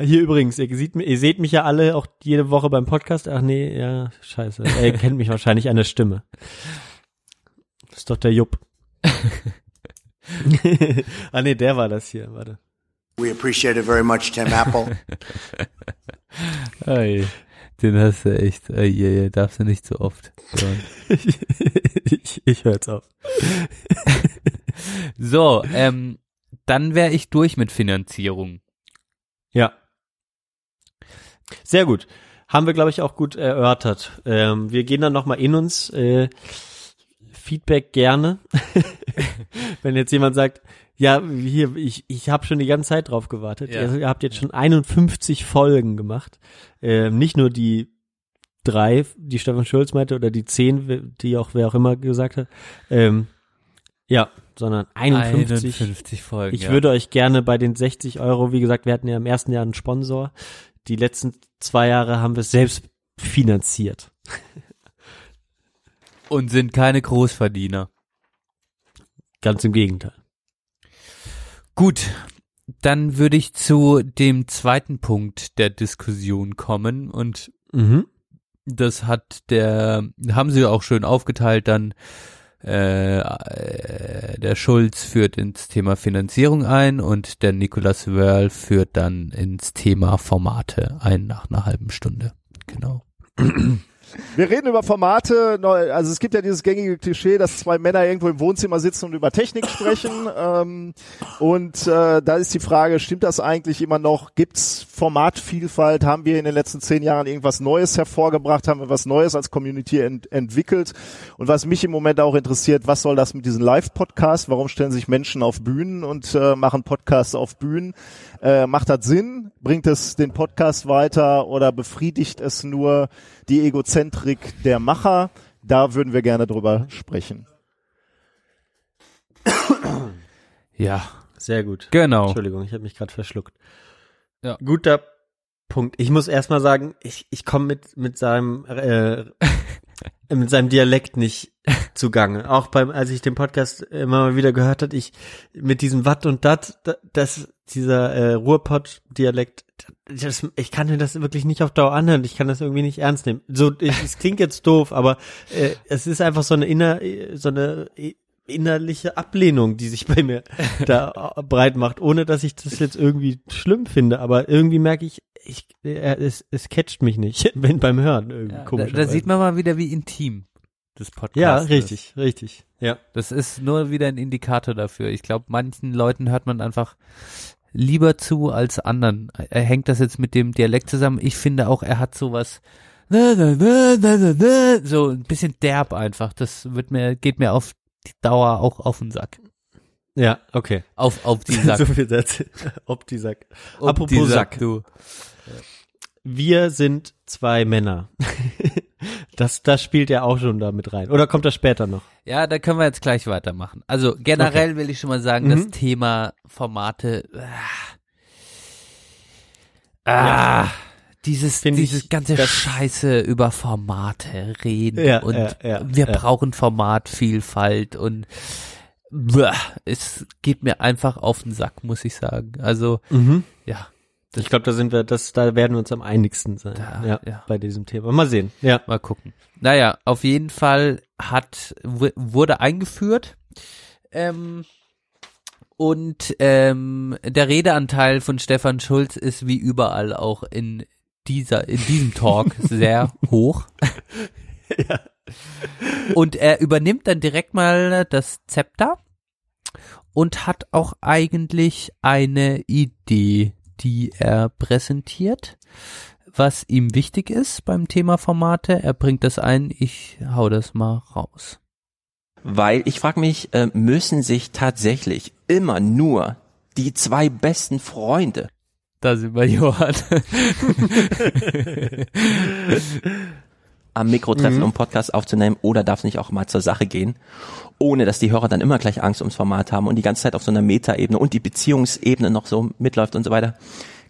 Hier übrigens, ihr seht, ihr seht mich ja alle auch jede Woche beim Podcast. Ach nee, ja, scheiße. Er kennt mich wahrscheinlich an der Stimme. Das ist doch der Jupp. ah nee, der war das hier, warte. We appreciate it very much, Tim Apple. Ei, den hast du echt, ei, ei, darfst du nicht so oft hören. ich ich höre jetzt auf. So, ähm, dann wäre ich durch mit Finanzierung. Ja. Sehr gut. Haben wir, glaube ich, auch gut erörtert. Ähm, wir gehen dann nochmal in uns. Äh, Feedback gerne. Wenn jetzt jemand sagt, ja, hier, ich, ich habe schon die ganze Zeit drauf gewartet. Ja. Ihr, habt jetzt schon 51 Folgen gemacht. Ähm, nicht nur die drei, die Stefan Schulz meinte, oder die zehn, die auch wer auch immer gesagt hat. Ähm, ja, sondern 51. 51 Folgen. Ich ja. würde euch gerne bei den 60 Euro, wie gesagt, wir hatten ja im ersten Jahr einen Sponsor. Die letzten zwei Jahre haben wir es selbst finanziert. Und sind keine Großverdiener. Ganz im Gegenteil. Gut, dann würde ich zu dem zweiten Punkt der Diskussion kommen und Mhm. das hat der, haben sie auch schön aufgeteilt dann, äh, äh, der Schulz führt ins Thema Finanzierung ein und der Nicolas Wörl führt dann ins Thema Formate ein nach einer halben Stunde. Genau. Wir reden über Formate, also es gibt ja dieses gängige Klischee, dass zwei Männer irgendwo im Wohnzimmer sitzen und über Technik sprechen. ähm, und äh, da ist die Frage, stimmt das eigentlich immer noch? Gibt's Formatvielfalt? Haben wir in den letzten zehn Jahren irgendwas Neues hervorgebracht? Haben wir was Neues als Community ent entwickelt? Und was mich im Moment auch interessiert, was soll das mit diesen Live-Podcasts? Warum stellen sich Menschen auf Bühnen und äh, machen Podcasts auf Bühnen? Äh, macht das Sinn? Bringt es den Podcast weiter oder befriedigt es nur die Egozentrik der Macher? Da würden wir gerne drüber sprechen. Ja. Sehr gut. Genau. Entschuldigung, ich habe mich gerade verschluckt. Ja. Guter Punkt. Ich muss erstmal sagen, ich, ich komme mit, mit seinem äh, mit seinem Dialekt nicht zugange. Auch beim, als ich den Podcast immer mal wieder gehört hat, ich mit diesem Watt und Dat, da- das, dieser äh, Ruhrpott-Dialekt, das, ich kann mir das wirklich nicht auf Dauer anhören. Ich kann das irgendwie nicht ernst nehmen. So, es klingt jetzt doof, aber äh, es ist einfach so eine inner, so eine innerliche Ablehnung, die sich bei mir da breit macht, ohne dass ich das jetzt irgendwie schlimm finde. Aber irgendwie merke ich, ich äh, es, es catcht mich nicht, wenn beim Hören irgendwie Da, komisch. da sieht man mal wieder, wie intim das Podcast Ja, ist. richtig, richtig. Ja. Das ist nur wieder ein Indikator dafür. Ich glaube, manchen Leuten hört man einfach lieber zu als anderen. Er hängt das jetzt mit dem Dialekt zusammen. Ich finde auch, er hat sowas so ein bisschen derb einfach. Das wird mir geht mir auf die Dauer auch auf den Sack. Ja, okay. Auf auf die Sack. so viel dazu. Ob die Sack. Ob Apropos die Sack. Sack, du. Wir sind zwei Männer. das, das spielt ja auch schon da mit rein. Oder kommt das später noch? Ja, da können wir jetzt gleich weitermachen. Also generell will ich schon mal sagen, das Mhm. Thema Formate. Ah, ah, dieses Find ich, dieses ganze das- Scheiße über Formate reden Ja, und ja, ja, wir ja. brauchen Formatvielfalt und bäh, es geht mir einfach auf den Sack, muss ich sagen. Also Mhm. ja, Ich glaube, da sind wir, das, da werden wir uns am einigsten sein. Da, ja, ja. Bei diesem Thema. Mal sehen. Ja. Mal gucken. Naja, auf jeden Fall hat wu- wurde eingeführt ähm, und ähm, der Redeanteil von Stefan Schulz ist wie überall auch in dieser in diesem Talk sehr hoch. Und er übernimmt dann direkt mal das Zepter und hat auch eigentlich eine Idee, die er präsentiert, was ihm wichtig ist beim Thema Formate. Er bringt das ein, ich hau das mal raus. Weil ich frage mich, äh, müssen sich tatsächlich immer nur die zwei besten Freunde Da sind wir, Johann. am Mikro treffen, Mhm. um Podcast aufzunehmen, oder darf es nicht auch mal zur Sache gehen, ohne dass die Hörer dann immer gleich Angst ums Format haben und die ganze Zeit auf so einer Metaebene und die Beziehungsebene noch so mitläuft und so weiter.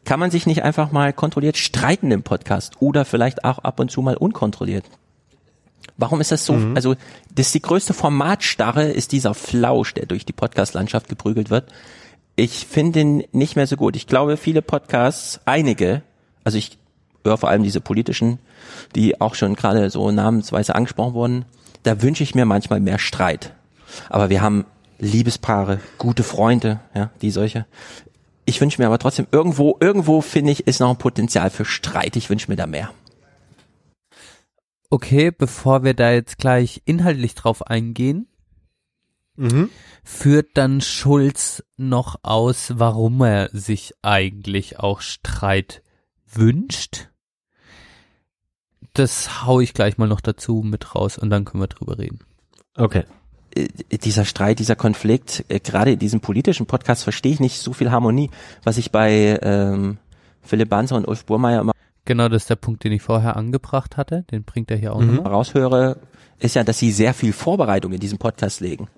Kann man sich nicht einfach mal kontrolliert streiten im Podcast oder vielleicht auch ab und zu mal unkontrolliert? Warum ist das so? Mhm. Also, das ist die größte Formatstarre, ist dieser Flausch, der durch die Podcast-Landschaft geprügelt wird. Ich finde ihn nicht mehr so gut. Ich glaube, viele Podcasts, einige, also ich höre vor allem diese politischen, die auch schon gerade so namensweise angesprochen wurden, da wünsche ich mir manchmal mehr Streit. Aber wir haben Liebespaare, gute Freunde, ja, die solche. Ich wünsche mir aber trotzdem irgendwo, irgendwo finde ich, ist noch ein Potenzial für Streit. Ich wünsche mir da mehr. Okay, bevor wir da jetzt gleich inhaltlich drauf eingehen, Mhm. führt dann Schulz noch aus, warum er sich eigentlich auch Streit wünscht. Das hau ich gleich mal noch dazu mit raus und dann können wir drüber reden. Okay. Äh, dieser Streit, dieser Konflikt, äh, gerade in diesem politischen Podcast verstehe ich nicht so viel Harmonie, was ich bei ähm, Philipp Banzer und Ulf Burmeier immer Genau, das ist der Punkt, den ich vorher angebracht hatte. Den bringt er hier auch mhm. nochmal. raushöre, ist ja, dass sie sehr viel Vorbereitung in diesem Podcast legen.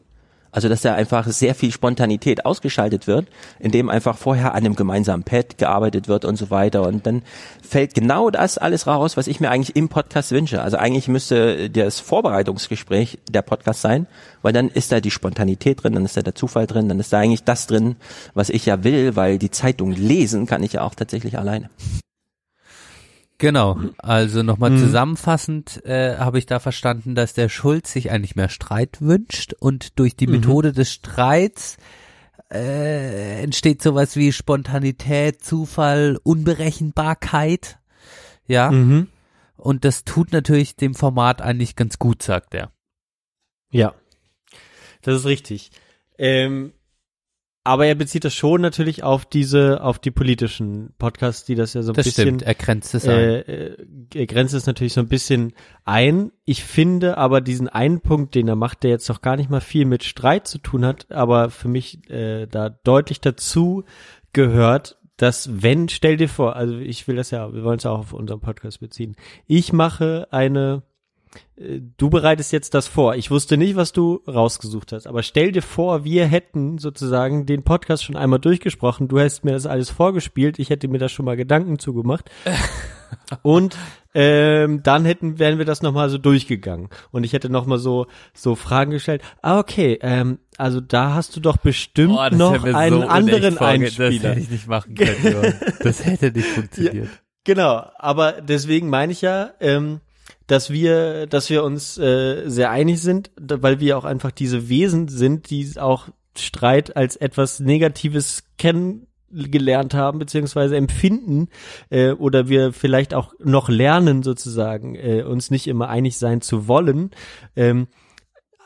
Also, dass da einfach sehr viel Spontanität ausgeschaltet wird, indem einfach vorher an einem gemeinsamen Pad gearbeitet wird und so weiter. Und dann fällt genau das alles raus, was ich mir eigentlich im Podcast wünsche. Also eigentlich müsste das Vorbereitungsgespräch der Podcast sein, weil dann ist da die Spontanität drin, dann ist da der Zufall drin, dann ist da eigentlich das drin, was ich ja will, weil die Zeitung lesen kann ich ja auch tatsächlich alleine. Genau, also nochmal Mhm. zusammenfassend äh, habe ich da verstanden, dass der Schulz sich eigentlich mehr Streit wünscht und durch die Mhm. Methode des Streits äh, entsteht sowas wie Spontanität, Zufall, Unberechenbarkeit. Ja. Mhm. Und das tut natürlich dem Format eigentlich ganz gut, sagt er. Ja, das ist richtig. Ähm, aber er bezieht das schon natürlich auf diese, auf die politischen Podcasts, die das ja so ein Das bisschen. stimmt, er grenzt es äh, äh, Er grenzt es natürlich so ein bisschen ein. Ich finde aber diesen einen Punkt, den er macht, der jetzt noch gar nicht mal viel mit Streit zu tun hat, aber für mich äh, da deutlich dazu gehört, dass wenn, stell dir vor, also ich will das ja, wir wollen es ja auch auf unseren Podcast beziehen. Ich mache eine du bereitest jetzt das vor. Ich wusste nicht, was du rausgesucht hast, aber stell dir vor, wir hätten sozusagen den Podcast schon einmal durchgesprochen. Du hättest mir das alles vorgespielt. Ich hätte mir da schon mal Gedanken zugemacht. Und ähm, dann hätten wären wir das nochmal so durchgegangen und ich hätte nochmal so so Fragen gestellt. Ah okay, ähm, also da hast du doch bestimmt Oh, noch einen so anderen Einspieler. Das hätte ich nicht machen können. Das hätte nicht funktioniert. Genau, aber deswegen meine ich ja, ähm, dass wir, dass wir uns äh, sehr einig sind, weil wir auch einfach diese Wesen sind, die auch Streit als etwas Negatives kennengelernt haben, beziehungsweise empfinden, äh, oder wir vielleicht auch noch lernen, sozusagen, äh, uns nicht immer einig sein zu wollen. Ähm,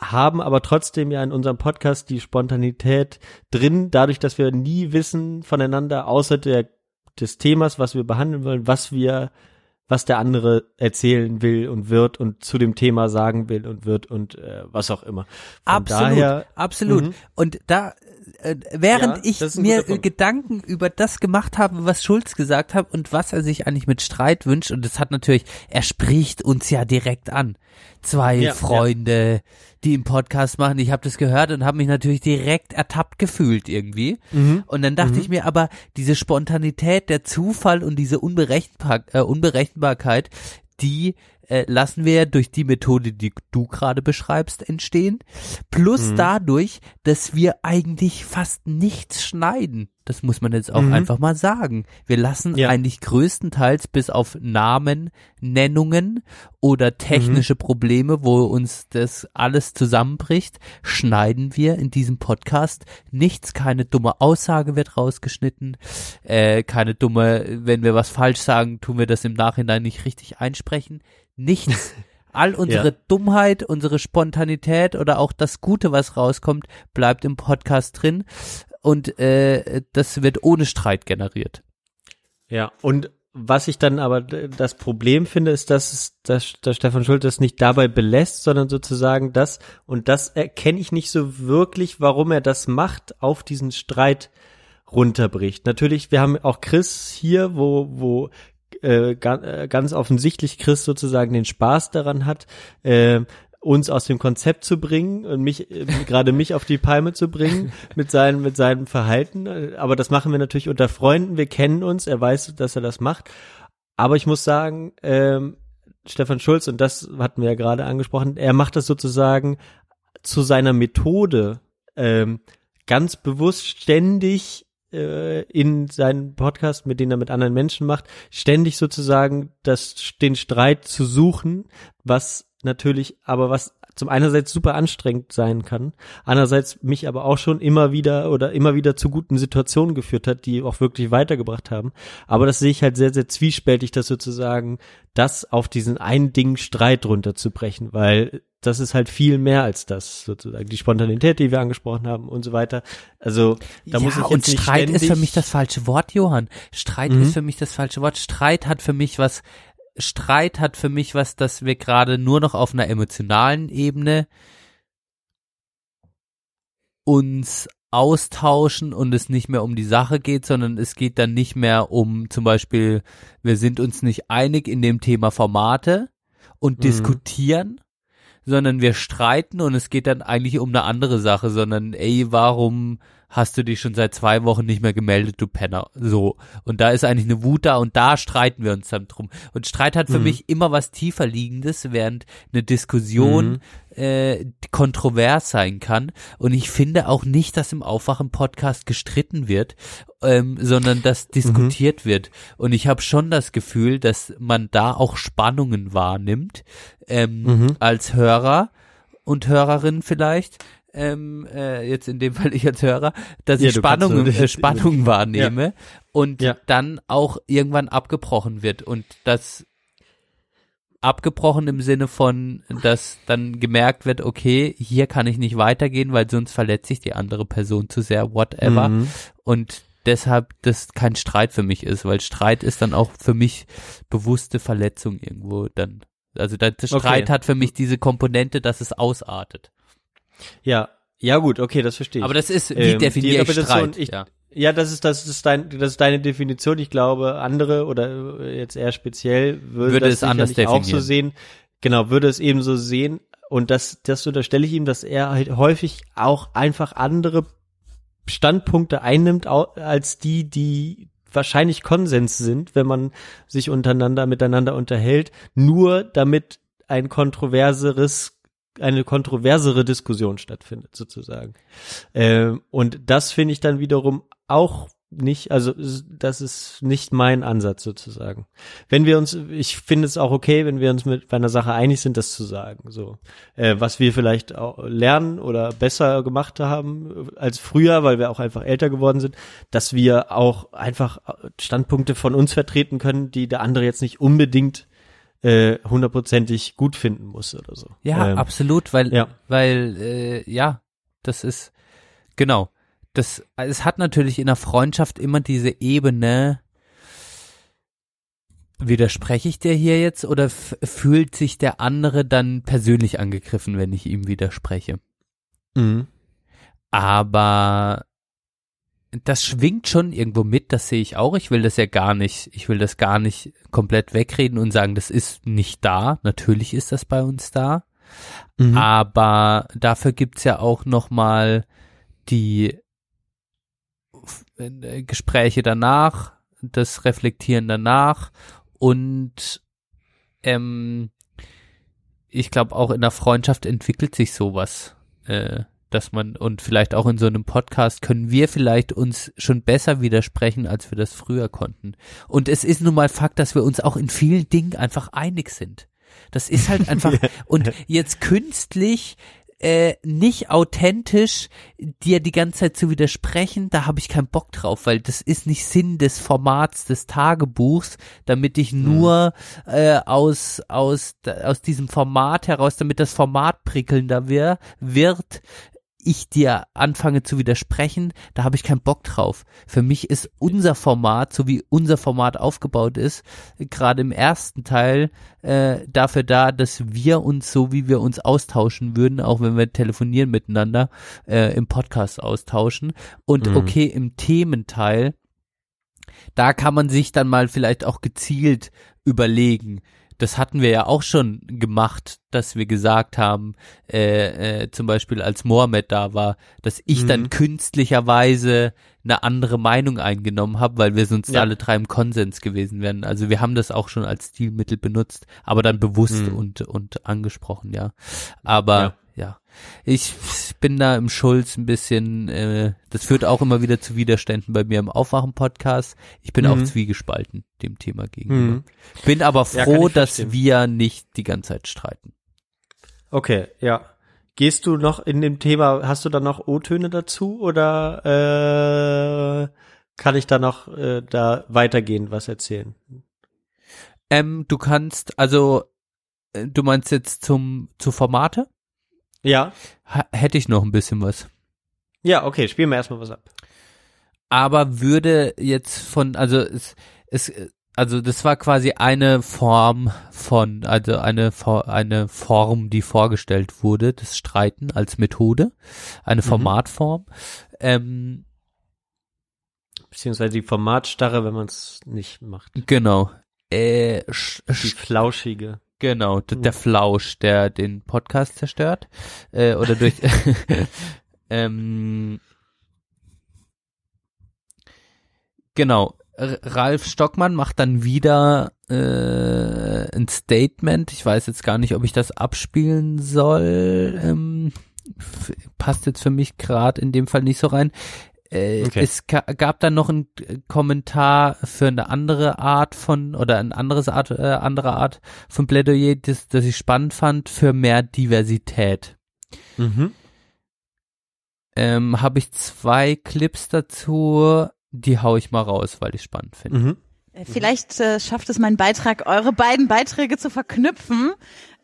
haben aber trotzdem ja in unserem Podcast die Spontanität drin, dadurch, dass wir nie wissen voneinander, außer der, des Themas, was wir behandeln wollen, was wir, was der andere erzählen will und wird und zu dem Thema sagen will und wird und äh, was auch immer. Von Absolut, daher, absolut. Mhm. Und da, äh, während Ja, ich mir. Gedanken über das gemacht habe, was Schulz gesagt hat und was er sich eigentlich mit Streit wünscht, und das hat natürlich, er spricht uns ja direkt an. Zwei Ja, Freunde, die im Podcast machen, ich habe das gehört und habe mich natürlich direkt ertappt gefühlt irgendwie. Mhm. Und dann dachte Mhm. ich mir aber, diese Spontanität, der Zufall und diese Unberechenbar äh, Unberechenbarkeit, die äh, lassen wir durch die Methode, die du gerade beschreibst, entstehen. Plus Mhm. dadurch, dass wir eigentlich fast nichts schneiden. Das muss man jetzt auch Mhm. einfach mal sagen. Wir lassen Ja. eigentlich größtenteils bis auf Namen, Nennungen oder technische Probleme, wo uns das alles zusammenbricht, schneiden wir in diesem Podcast nichts. Keine dumme Aussage wird rausgeschnitten, äh, keine dumme, wenn wir was falsch sagen, tun wir das im Nachhinein nicht richtig einsprechen. Nichts. All unsere Ja. Dummheit, unsere Spontanität oder auch das Gute, was rauskommt, bleibt im Podcast drin und äh, das wird ohne Streit generiert. Ja, und was ich dann aber das Problem finde, ist, dass, es, dass, dass Stefan Schulz das nicht dabei belässt, sondern sozusagen das, und das erkenne ich nicht so wirklich, warum er das macht, auf diesen Streit runterbricht. Natürlich, wir haben auch Chris hier, wo, wo äh, ganz offensichtlich Chris sozusagen den Spaß daran hat, äh, uns aus dem Konzept zu bringen und mich äh, gerade mich auf die Palme zu bringen mit seinem mit seinem Verhalten. Aber das machen wir natürlich unter Freunden. Wir kennen uns. Er weiß, dass er das macht. Aber ich muss sagen, ähm, Stefan Schulz und das hatten wir ja gerade angesprochen. Er macht das sozusagen zu seiner Methode ähm, ganz bewusst ständig äh, in seinen Podcast, mit denen er mit anderen Menschen macht, ständig sozusagen das, den Streit zu suchen, was natürlich, aber was zum einerseits super anstrengend sein kann, andererseits mich aber auch schon immer wieder oder immer wieder zu guten Situationen geführt hat, die auch wirklich weitergebracht haben. Aber das sehe ich halt sehr, sehr zwiespältig, das sozusagen das auf diesen einen Ding Streit runterzubrechen, weil das ist halt viel mehr als das sozusagen die Spontanität, die wir angesprochen haben und so weiter. Also da ja, muss ich jetzt und Streit ist für mich das falsche Wort, Johann. Streit Mhm. ist für mich das falsche Wort. Streit hat für mich was Streit hat für mich was, dass wir gerade nur noch auf einer emotionalen Ebene uns austauschen und es nicht mehr um die Sache geht, sondern es geht dann nicht mehr um zum Beispiel, wir sind uns nicht einig in dem Thema Formate und Mhm. diskutieren, sondern wir streiten und es geht dann eigentlich um eine andere Sache, sondern ey, warum hast du dich schon seit zwei Wochen nicht mehr gemeldet, du Penner? So. Und da ist eigentlich eine Wut da und da streiten wir uns dann drum. Und Streit hat für Mhm. mich immer was tiefer liegendes, während eine Diskussion äh, kontrovers sein kann. Und ich finde auch nicht, dass im Aufwachen-Podcast gestritten wird, ähm, sondern dass diskutiert wird. Und ich habe schon das Gefühl, dass man da auch Spannungen wahrnimmt, ähm, Mhm. als Hörer und Hörerin vielleicht. Ähm, äh, jetzt in dem Fall ich als Hörer, dass Ja, ich so- äh, Spannungen wahrnehme und Ja. dann auch irgendwann abgebrochen wird und das abgebrochen im Sinne von, dass dann gemerkt wird, okay, hier kann ich nicht weitergehen, weil sonst verletze ich die andere Person zu sehr, whatever. Mhm. Und deshalb das kein Streit für mich ist, weil Streit ist dann auch für mich bewusste Verletzung irgendwo dann. Also der der Streit Okay. hat für mich diese Komponente, dass es ausartet. Ja, ja gut, okay, das verstehe ich. Aber das ist, wie Ähm, definiere die ich Streit? Ich, ja. ja, das ist das ist dein das ist deine Definition. Ich glaube, andere oder äh, jetzt eher speziell würde, Würde das es anders sicherlich auch so definieren. sehen. Genau, würde es eben so sehen und das das unterstelle ich ihm, dass er halt häufig auch einfach andere Standpunkte einnimmt als die, die wahrscheinlich Konsens sind, wenn man sich untereinander miteinander unterhält, nur damit ein kontroverseres eine kontroversere Diskussion stattfindet, sozusagen. Ähm, und das finde ich dann wiederum auch nicht, also das ist nicht mein Ansatz sozusagen. Wenn wir uns, ich finde es auch okay, wenn wir uns mit einer Sache einig sind, das zu sagen. So, äh, was wir vielleicht auch lernen oder besser gemacht haben äh, als früher, weil wir auch einfach älter geworden sind, dass wir auch einfach äh, Standpunkte von uns vertreten können, die der andere jetzt nicht unbedingt äh, hundertprozentig gut finden muss oder so. Ja, Ähm, absolut, weil, ja. weil, äh, ja, das ist, genau. Das, es hat natürlich in der Freundschaft immer diese Ebene, widerspreche ich dir hier jetzt oder fühlt sich der andere dann persönlich angegriffen, wenn ich ihm widerspreche? Mhm. Aber das schwingt schon irgendwo mit, das sehe ich auch. Ich will das ja gar nicht, ich will das gar nicht komplett wegreden und sagen, das ist nicht da. Natürlich ist das bei uns da. Mhm. Aber dafür gibt's ja auch nochmal die äh, Gespräche danach, das Reflektieren danach und ähm, ich glaube auch in der Freundschaft entwickelt sich sowas, äh, dass man und vielleicht auch in so einem Podcast können wir vielleicht uns schon besser widersprechen, als wir das früher konnten. Und es ist nun mal Fakt, dass wir uns auch in vielen Dingen einfach einig sind. Das ist halt einfach und jetzt künstlich äh, nicht authentisch dir die ganze Zeit zu widersprechen, da habe ich keinen Bock drauf, weil das ist nicht Sinn des Formats des Tagebuchs, damit ich nur äh, aus aus aus diesem Format heraus, damit das Format prickelnder wir, wird, ich dir anfange zu widersprechen, da habe ich keinen Bock drauf. Für mich ist unser Format, so wie unser Format aufgebaut ist, gerade im ersten Teil äh, dafür da, dass wir uns so, wie wir uns austauschen würden, auch wenn wir telefonieren miteinander, äh, im Podcast austauschen. Und Mhm. okay, im Thementeil da kann man sich dann mal vielleicht auch gezielt überlegen. Das hatten wir ja auch schon gemacht, dass wir gesagt haben, äh, äh, zum Beispiel als Mohammed da war, dass ich Mhm. dann künstlicherweise eine andere Meinung eingenommen habe, weil wir sonst Ja. alle drei im Konsens gewesen wären. Also wir haben das auch schon als Stilmittel benutzt, aber dann bewusst Mhm. und und angesprochen, ja. Aber ja. Ich bin da im Schulz ein bisschen, äh, das führt auch immer wieder zu Widerständen bei mir im Aufwachen-Podcast. Ich bin auch Mhm. zwiegespalten dem Thema gegenüber. Mhm. Bin aber Ja, froh, ich dass verstehen. wir nicht die ganze Zeit streiten. Okay, ja. Gehst du noch in dem Thema, hast du da noch O-Töne dazu oder äh, kann ich da noch äh, da weitergehen, was erzählen? Ähm, du kannst, also, äh, du meinst jetzt zum, zu Formate? Ja. Hätte ich noch ein bisschen was. Ja, okay, spielen wir erstmal was ab. aber würde jetzt von, also es, es, also das war quasi eine Form von, also eine, eine Form, die vorgestellt wurde, das Streiten als Methode, eine Mhm. Formatform. Ähm, Beziehungsweise die Formatstarre, wenn man es nicht macht. genau. Äh, Die sch, flauschige. Genau, d- der Flausch, der den Podcast zerstört. Äh, oder durch ähm, Genau. R Ralf Stockmann macht dann wieder äh, ein Statement. Ich weiß jetzt gar nicht, ob ich das abspielen soll. Ähm, passt jetzt für mich gerade in dem Fall nicht so rein. Äh, Okay. Es ga gab dann noch einen Kommentar für eine andere Art von oder ein anderes Art, äh, andere Art von Plädoyer, das, das ich spannend fand für mehr Diversität Mhm. ähm, habe ich zwei Clips dazu, die hau ich mal raus, weil ich spannend finde. Mhm. Äh, Vielleicht äh, schafft es mein Beitrag, eure beiden Beiträge zu verknüpfen.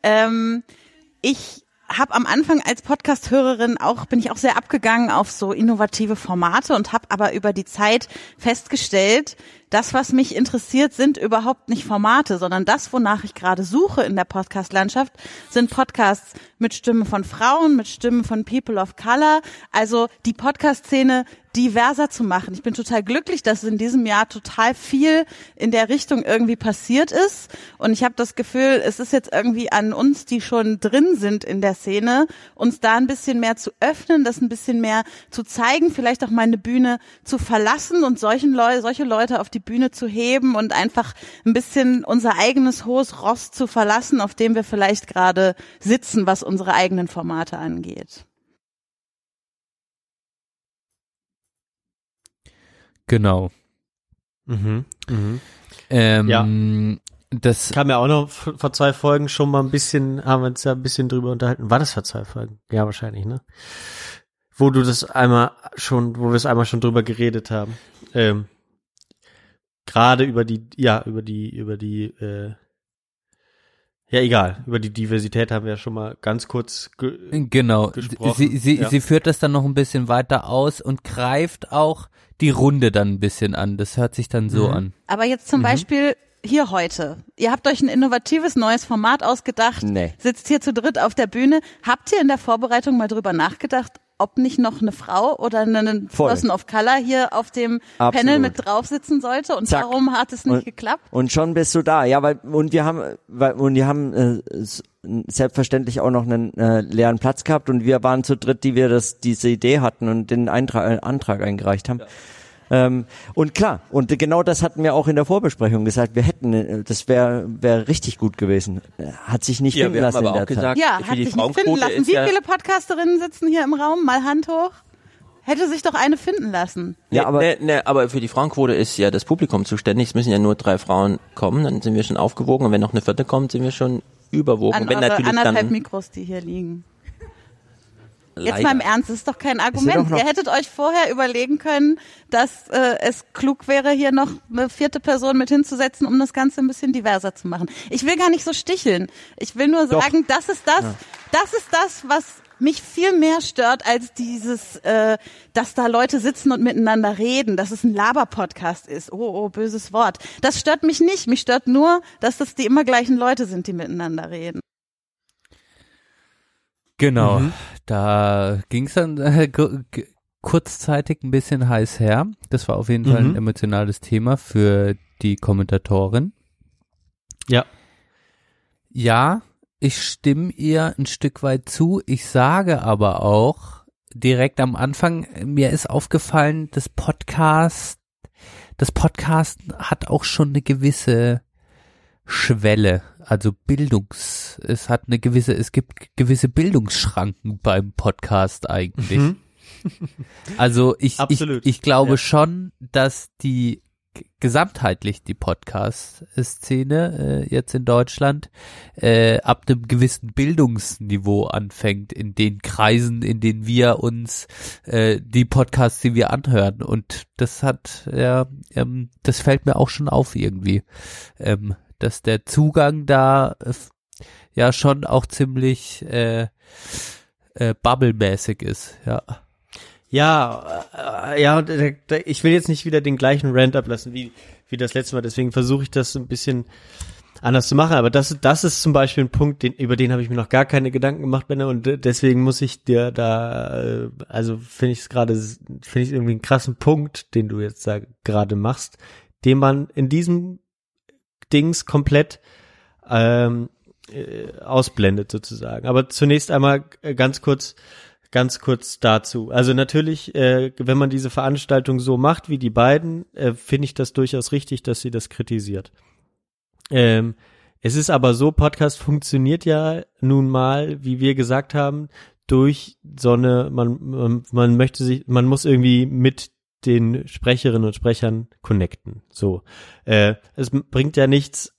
Ähm, ich habe am Anfang als Podcast-Hörerin auch bin ich auch sehr abgegangen auf so innovative Formate und habe aber über die Zeit festgestellt, das, was mich interessiert, sind überhaupt nicht Formate, sondern das, wonach ich gerade suche in der Podcast-Landschaft, sind Podcasts mit Stimmen von Frauen, mit Stimmen von People of Color, also die Podcast-Szene diverser zu machen. Ich bin total glücklich, dass in diesem Jahr total viel in der Richtung irgendwie passiert ist. Und ich habe das Gefühl, es ist jetzt irgendwie an uns, die schon drin sind in der Szene, uns da ein bisschen mehr zu öffnen, das ein bisschen mehr zu zeigen, vielleicht auch mal eine Bühne zu verlassen und solchen Leu solche Leute auf die Bühne zu heben und einfach ein bisschen unser eigenes hohes Ross zu verlassen, auf dem wir vielleicht gerade sitzen, was unsere eigenen Formate angeht. Genau. Mhm. Mhm. Ähm, Ja. Das kam ja auch noch vor zwei Folgen schon mal ein bisschen, haben wir uns ja ein bisschen drüber unterhalten. War das vor zwei Folgen? Ja, wahrscheinlich, ne? Wo du das einmal schon, wo wir es einmal schon drüber geredet haben. Ähm, Gerade über die, ja, über die, über die, äh, ja, egal. Über die Diversität haben wir ja schon mal ganz kurz ge Genau. gesprochen. Sie, sie, ja. sie führt das dann noch ein bisschen weiter aus und greift auch die Runde dann ein bisschen an. Das hört sich dann so Mhm. an. Aber jetzt zum Beispiel hier heute. Ihr habt euch ein innovatives neues Format ausgedacht, Nee. sitzt hier zu dritt auf der Bühne. Habt ihr in der Vorbereitung mal drüber nachgedacht, ob nicht noch eine Frau oder eine Voll. Person of Color hier auf dem Absolut. Panel mit drauf sitzen sollte? Und Zack. warum hat es nicht Und- geklappt? Und schon bist du da, ja, weil und wir haben, weil und wir haben äh, selbstverständlich auch noch einen äh, leeren Platz gehabt und wir waren zu dritt, die wir das diese Idee hatten und den Eintrag, äh, Antrag eingereicht haben. Ähm, und klar, und genau das hatten wir auch in der Vorbesprechung gesagt. Wir hätten, äh, das wäre wäre richtig gut gewesen. Hat sich nicht Ja, finden wir haben lassen aber in auch der gesagt, Zeit. Ja, hat sich nicht finden lassen. Wie ja- viele Podcasterinnen sitzen hier im Raum? Mal Hand hoch. Hätte sich doch eine finden lassen. Ja, aber nee, nee, aber für die Frauenquote ist ja das Publikum zuständig. Es müssen ja nur drei Frauen kommen, dann sind wir schon aufgewogen. Und wenn noch eine vierte kommt, sind wir schon überwogen. An wenn eure natürlich anderthalb dann Mikros, die hier liegen. Jetzt leider. mal im Ernst, das ist doch kein doch Argument. noch- Ihr hättet euch vorher überlegen können, dass äh, es klug wäre, hier noch eine vierte Person mit hinzusetzen, um das Ganze ein bisschen diverser zu machen. Ich will gar nicht so sticheln. Ich will nur Doch. sagen, das ist das, das ist das, was mich viel mehr stört als dieses, äh, dass da Leute sitzen und miteinander reden, dass es ein Laber-Podcast ist. Oh, oh, böses Wort. Das stört mich nicht. Mich stört nur, dass das die immer gleichen Leute sind, die miteinander reden. Genau. Mhm. Da ging's dann, äh, kurzzeitig ein bisschen heiß her. Das war auf jeden Fall ein Mhm. emotionales Thema für die Kommentatorin. Ja. Ja, ich stimme ihr ein Stück weit zu. Ich sage aber auch direkt am Anfang, mir ist aufgefallen, das Podcast, das Podcast hat auch schon eine gewisse Schwelle, also Bildungs, es hat eine gewisse, es gibt gewisse Bildungsschranken beim Podcast eigentlich. Mhm. Also ich, ich, ich glaube Ja. schon, dass die gesamtheitlich die Podcast-Szene äh, jetzt in Deutschland äh, ab einem gewissen Bildungsniveau anfängt in den Kreisen, in denen wir uns äh, die Podcasts, die wir anhören. Und das hat, ja, ähm, das fällt mir auch schon auf irgendwie, ähm, dass der Zugang da äh, ja schon auch ziemlich äh, äh, bubblemäßig ist, ja. Ja, äh, ja, ich will jetzt nicht wieder den gleichen Rant ablassen wie, wie das letzte Mal, deswegen versuche ich das ein bisschen anders zu machen. Aber das, das ist zum Beispiel ein Punkt, den, über den habe ich mir noch gar keine Gedanken gemacht, Benner, und deswegen muss ich dir da, äh, also finde ich es gerade, finde ich irgendwie einen krassen Punkt, den du jetzt da gerade machst, den man in diesem Dings komplett ähm, äh, ausblendet sozusagen. Aber zunächst einmal äh, ganz kurz, ganz kurz dazu. Also natürlich, äh, wenn man diese Veranstaltung so macht wie die beiden, äh, finde ich das durchaus richtig, dass sie das kritisiert. Ähm, es ist aber so, Podcast funktioniert ja nun mal, wie wir gesagt haben, durch so eine, man, man, man möchte sich, man muss irgendwie mit den Sprecherinnen und Sprechern connecten. So. Äh, es bringt ja nichts,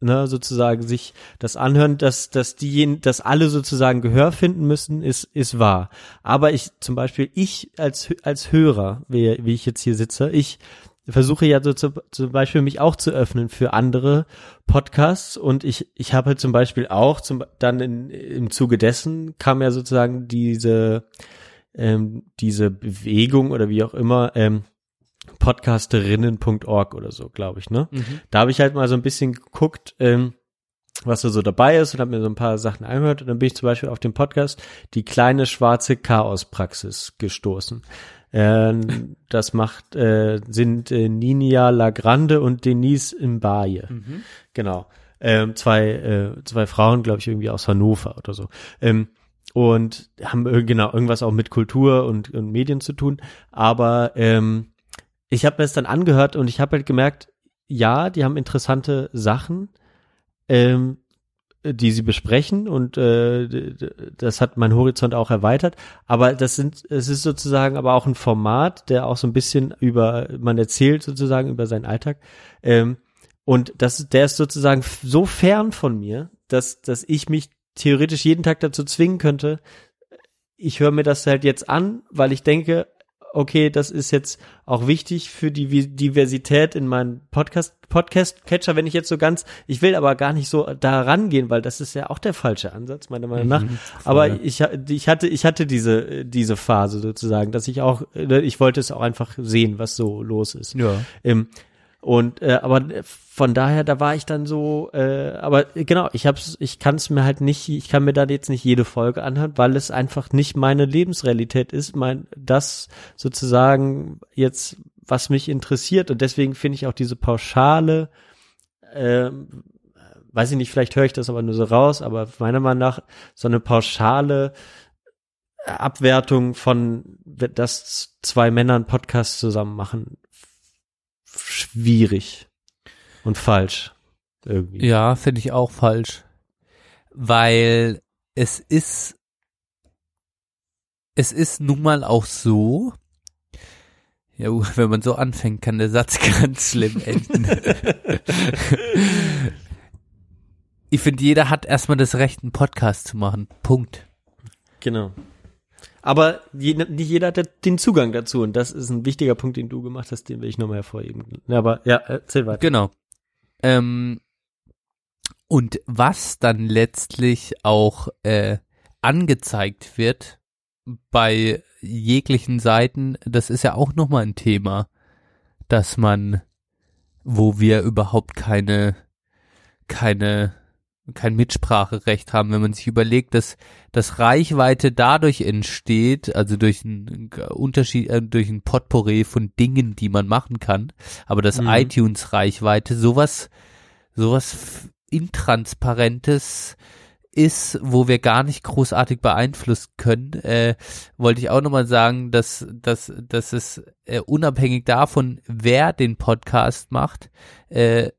ne, sozusagen sich das anhören, dass, dass diejenigen, dass alle sozusagen Gehör finden müssen, ist, ist wahr. Aber ich, zum Beispiel, ich als, als Hörer, wie, wie ich jetzt hier sitze, ich versuche ja so zu, zum Beispiel mich auch zu öffnen für andere Podcasts und ich, ich habe halt zum Beispiel auch zum, dann in, im Zuge dessen kam ja sozusagen diese, ähm, diese Bewegung oder wie auch immer, ähm, podcasterinnen.org oder so, glaube ich, ne? Mhm. Da habe ich halt mal so ein bisschen geguckt, ähm, was da so dabei ist und habe mir so ein paar Sachen angehört und dann bin ich zum Beispiel auf den Podcast die kleine schwarze Chaospraxis gestoßen. Ähm, das macht äh, sind äh, Ninia Lagrande und Denise Mbaye. Mhm. Genau. Ähm, zwei äh, zwei Frauen, glaube ich, irgendwie aus Hannover oder so. Ähm, und haben genau irgendwas auch mit Kultur und, und Medien zu tun. Aber ähm, ich habe mir das dann angehört und ich habe halt gemerkt, ja, die haben interessante Sachen, ähm, die sie besprechen und äh, das hat mein Horizont auch erweitert. Aber das sind, es ist sozusagen aber auch ein Format, der auch so ein bisschen über, man erzählt sozusagen über seinen Alltag. Ähm, und das, der ist sozusagen so fern von mir, dass, dass ich mich theoretisch jeden Tag dazu zwingen könnte, ich höre mir das halt jetzt an, weil ich denke, okay, das ist jetzt auch wichtig für die Diversität in meinem Podcast, Podcast-Catcher, wenn ich jetzt so ganz, ich will aber gar nicht so da rangehen, weil das ist ja auch der falsche Ansatz, meiner Meinung nach. Mhm, aber ich, ich hatte, ich hatte diese, diese Phase sozusagen, dass ich auch, äh, ich wollte es auch einfach sehen, was so los ist. Ja. Ähm, und äh, aber von daher, da war ich dann so, äh, aber genau, ich hab's, ich kann es mir halt nicht, ich kann mir da jetzt nicht jede Folge anhören, weil es einfach nicht meine Lebensrealität ist, mein das sozusagen jetzt, was mich interessiert. Und deswegen finde ich auch diese pauschale, ähm, weiß ich nicht, vielleicht höre ich das aber nur so raus, aber meiner Meinung nach so eine pauschale Abwertung von, dass zwei Männer einen Podcast zusammen machen, schwierig und falsch irgendwie. Ja, finde ich auch falsch. Weil es ist, es ist nun mal auch so, ja, wenn man so anfängt, kann der Satz ganz schlimm enden. ich finde, jeder hat erstmal das Recht, einen Podcast zu machen. Punkt. Genau. Aber je, nicht jeder hat den Zugang dazu und das ist ein wichtiger Punkt, den du gemacht hast, den will ich nochmal hervorheben. Aber ja, erzähl weiter. Genau. Ähm, und was dann letztlich auch äh, angezeigt wird bei jeglichen Seiten, das ist ja auch nochmal ein Thema, dass man, wo wir überhaupt keine, keine kein Mitspracherecht haben, wenn man sich überlegt, dass dass Reichweite dadurch entsteht, also durch einen Unterschied, äh, durch ein Potpourri von Dingen, die man machen kann, aber dass Mhm. iTunes Reichweite sowas sowas intransparentes ist, wo wir gar nicht großartig beeinflussen können, äh, wollte ich auch nochmal sagen, dass, dass, dass es äh, unabhängig davon, wer den Podcast macht, äh,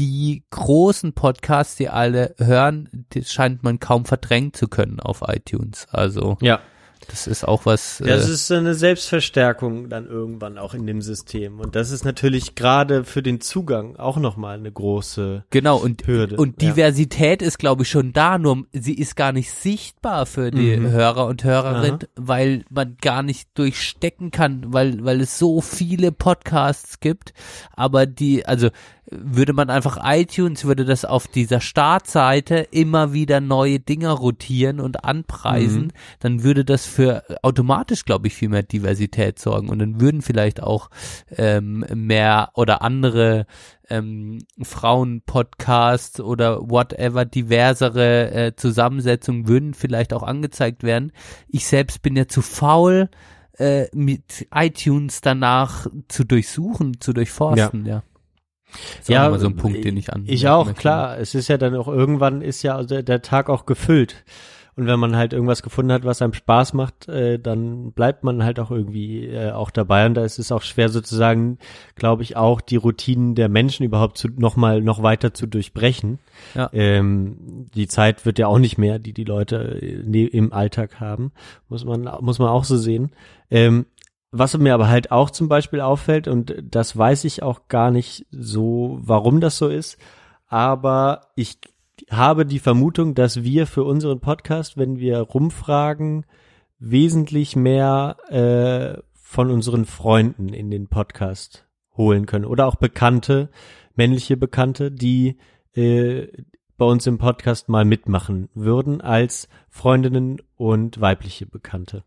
die großen Podcasts, die alle hören, das scheint man kaum verdrängen zu können auf iTunes. Also Ja. das ist auch was. Das äh, ist so eine Selbstverstärkung dann irgendwann auch in dem System. Und das ist natürlich gerade für den Zugang auch nochmal eine große Genau, und, Hürde. und ja. Diversität ist, glaube ich, schon da, nur sie ist gar nicht sichtbar für die Mhm. Hörer und Hörerinnen, Aha. weil man gar nicht durchstecken kann, weil, weil es so viele Podcasts gibt. Aber die, also würde man einfach iTunes, würde das auf dieser Startseite immer wieder neue Dinge rotieren und anpreisen, Mhm. dann würde das für automatisch, glaube ich, viel mehr Diversität sorgen und dann würden vielleicht auch ähm, mehr oder andere ähm, Frauen-Podcasts oder whatever, diversere äh, Zusammensetzungen würden vielleicht auch angezeigt werden. Ich selbst bin ja zu faul, äh, mit iTunes danach zu durchsuchen, zu durchforsten, ja. Das auch immer so ein Punkt, den ich an. Ich auch, klar. Es ist ja dann auch irgendwann ist ja der, der Tag auch gefüllt. Und wenn man halt irgendwas gefunden hat, was einem Spaß macht, äh, dann bleibt man halt auch irgendwie äh, auch dabei. Und da ist es auch schwer sozusagen, glaube ich, auch die Routinen der Menschen überhaupt zu, noch mal noch weiter zu durchbrechen. Ja. Ähm, die Zeit wird ja auch nicht mehr, die die Leute äh, ne- im Alltag haben, muss man muss man auch so sehen. Ähm, was mir aber halt auch zum Beispiel auffällt, und das weiß ich auch gar nicht so, warum das so ist, aber ich habe die Vermutung, dass wir für unseren Podcast, wenn wir rumfragen, wesentlich mehr äh, von unseren Freunden in den Podcast holen können oder auch Bekannte, männliche Bekannte, die äh, bei uns im Podcast mal mitmachen würden als Freundinnen und weibliche Bekannte.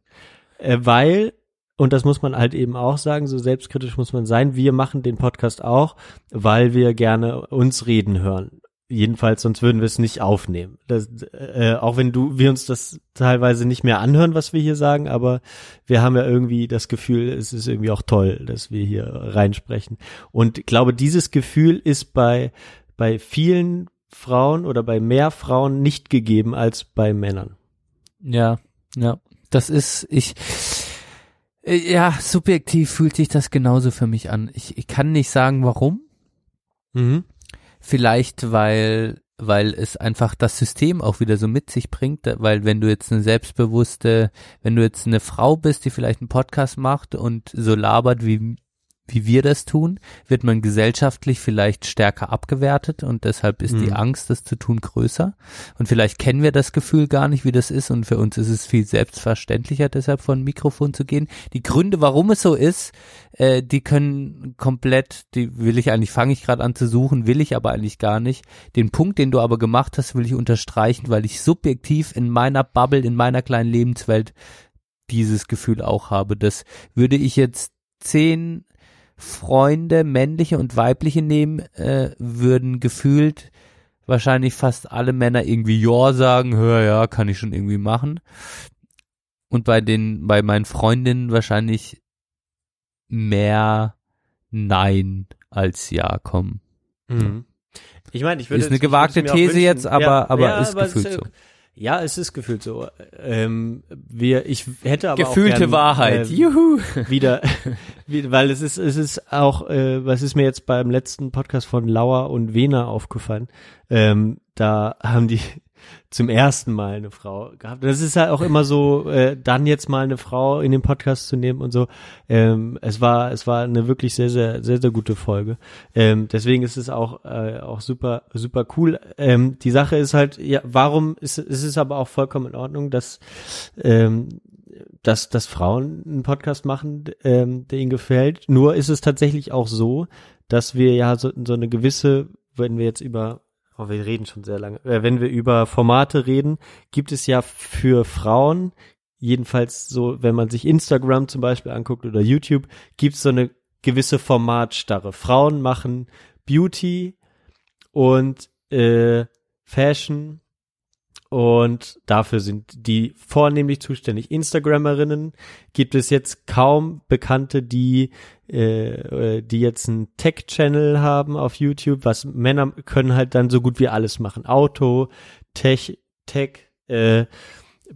Äh, weil, und das muss man halt eben auch sagen, so selbstkritisch muss man sein, wir machen den Podcast auch, weil wir gerne uns reden hören. Jedenfalls, sonst würden wir es nicht aufnehmen. Das, äh, auch wenn du, wir uns das teilweise nicht mehr anhören, was wir hier sagen, aber wir haben ja irgendwie das Gefühl, es ist irgendwie auch toll, dass wir hier reinsprechen. Und ich glaube, dieses Gefühl ist bei, bei vielen Frauen oder bei mehr Frauen nicht gegeben als bei Männern. Ja, ja. Das ist, ich, äh, ja, subjektiv fühlt sich das genauso für mich an. Ich, ich kann nicht sagen, warum. Mhm. Vielleicht, weil, weil es einfach das System auch wieder so mit sich bringt, weil wenn du jetzt eine selbstbewusste, wenn du jetzt eine Frau bist, die vielleicht einen Podcast macht und so labert, wie, wie wir das tun, wird man gesellschaftlich vielleicht stärker abgewertet und deshalb ist die Mhm. Angst, das zu tun, größer. Und vielleicht kennen wir das Gefühl gar nicht, wie das ist und für uns ist es viel selbstverständlicher, deshalb vor ein Mikrofon zu gehen. Die Gründe, warum es so ist, äh, die können komplett, die will ich eigentlich, fange ich gerade an zu suchen, will ich aber eigentlich gar nicht. Den Punkt, den du aber gemacht hast, will ich unterstreichen, weil ich subjektiv in meiner Bubble, in meiner kleinen Lebenswelt dieses Gefühl auch habe. Das würde ich jetzt zehn Freunde, männliche und weibliche nehmen, äh, würden gefühlt wahrscheinlich fast alle Männer irgendwie Ja sagen, hör ja, kann ich schon irgendwie machen. Und bei den, bei meinen Freundinnen wahrscheinlich mehr Nein als Ja kommen. Mhm. Ich meine, ich würde Ist eine gewagte These wünschen. jetzt, aber- aber ist aber gefühlt es, so. Ja, es ist gefühlt so. Ähm, wir, ich hätte aber Gefühlte auch gern, Wahrheit. äh, Juhu. Wieder, wie- weil es ist, es ist auch, äh, was ist mir jetzt beim letzten Podcast von Lauer und Wena aufgefallen. Ähm, da haben die zum ersten Mal eine Frau gehabt. Das ist halt auch immer so, äh, dann jetzt mal eine Frau in den Podcast zu nehmen und so. Ähm, es war, es war eine wirklich sehr, sehr, sehr, sehr gute Folge. Ähm, deswegen ist es auch, äh, auch super, super cool. Ähm, die Sache ist halt, ja, warum ist, ist es aber auch vollkommen in Ordnung, dass, ähm, dass, dass Frauen einen Podcast machen, ähm, der ihnen gefällt. Nur ist es tatsächlich auch so, dass wir ja so, so eine gewisse, wenn wir jetzt über Oh, wir reden schon sehr lange. Äh, wenn wir über Formate reden, gibt es ja für Frauen, jedenfalls so, wenn man sich Instagram zum Beispiel anguckt oder YouTube, gibt es so eine gewisse Formatstarre. Frauen machen Beauty und äh, Fashion und dafür sind die vornehmlich zuständig. Instagrammerinnen gibt es jetzt kaum Bekannte, die äh, die jetzt einen Tech-Channel haben auf YouTube. Was Männer können halt dann so gut wie alles machen. Auto, Tech, Tech, äh,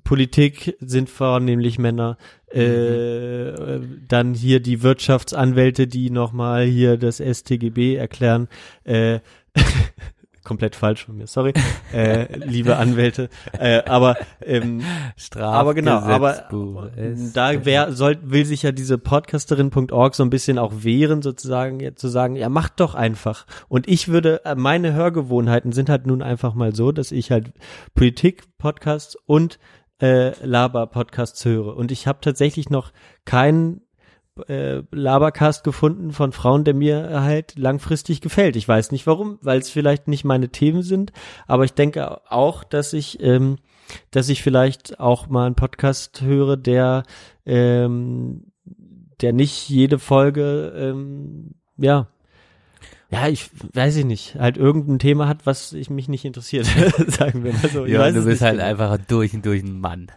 Politik sind vornehmlich Männer. Äh, dann hier die Wirtschaftsanwälte, die nochmal hier das STGB erklären. Äh, komplett falsch von mir, sorry, äh, liebe Anwälte. Äh, aber ähm, aber genau, aber da wer soll will sich ja diese Podcasterin.org so ein bisschen auch wehren, sozusagen, jetzt zu sagen, ja macht doch einfach. Und ich würde, äh, meine Hörgewohnheiten sind halt nun einfach mal so, dass ich halt Politik-Podcasts und äh, Laber-Podcasts höre. Und ich habe tatsächlich noch keinen äh, Labercast gefunden von Frauen, der mir halt langfristig gefällt. Ich weiß nicht warum, weil es vielleicht nicht meine Themen sind, aber ich denke auch, dass ich, ähm, dass ich vielleicht auch mal einen Podcast höre, der, ähm, der nicht jede Folge, ähm, ja, ja, ich weiß ich nicht, halt irgendein Thema hat, was ich mich nicht interessiert, sagen wir mal so. Ich ja, du bist halt genau. einfach durch und durch ein Mann.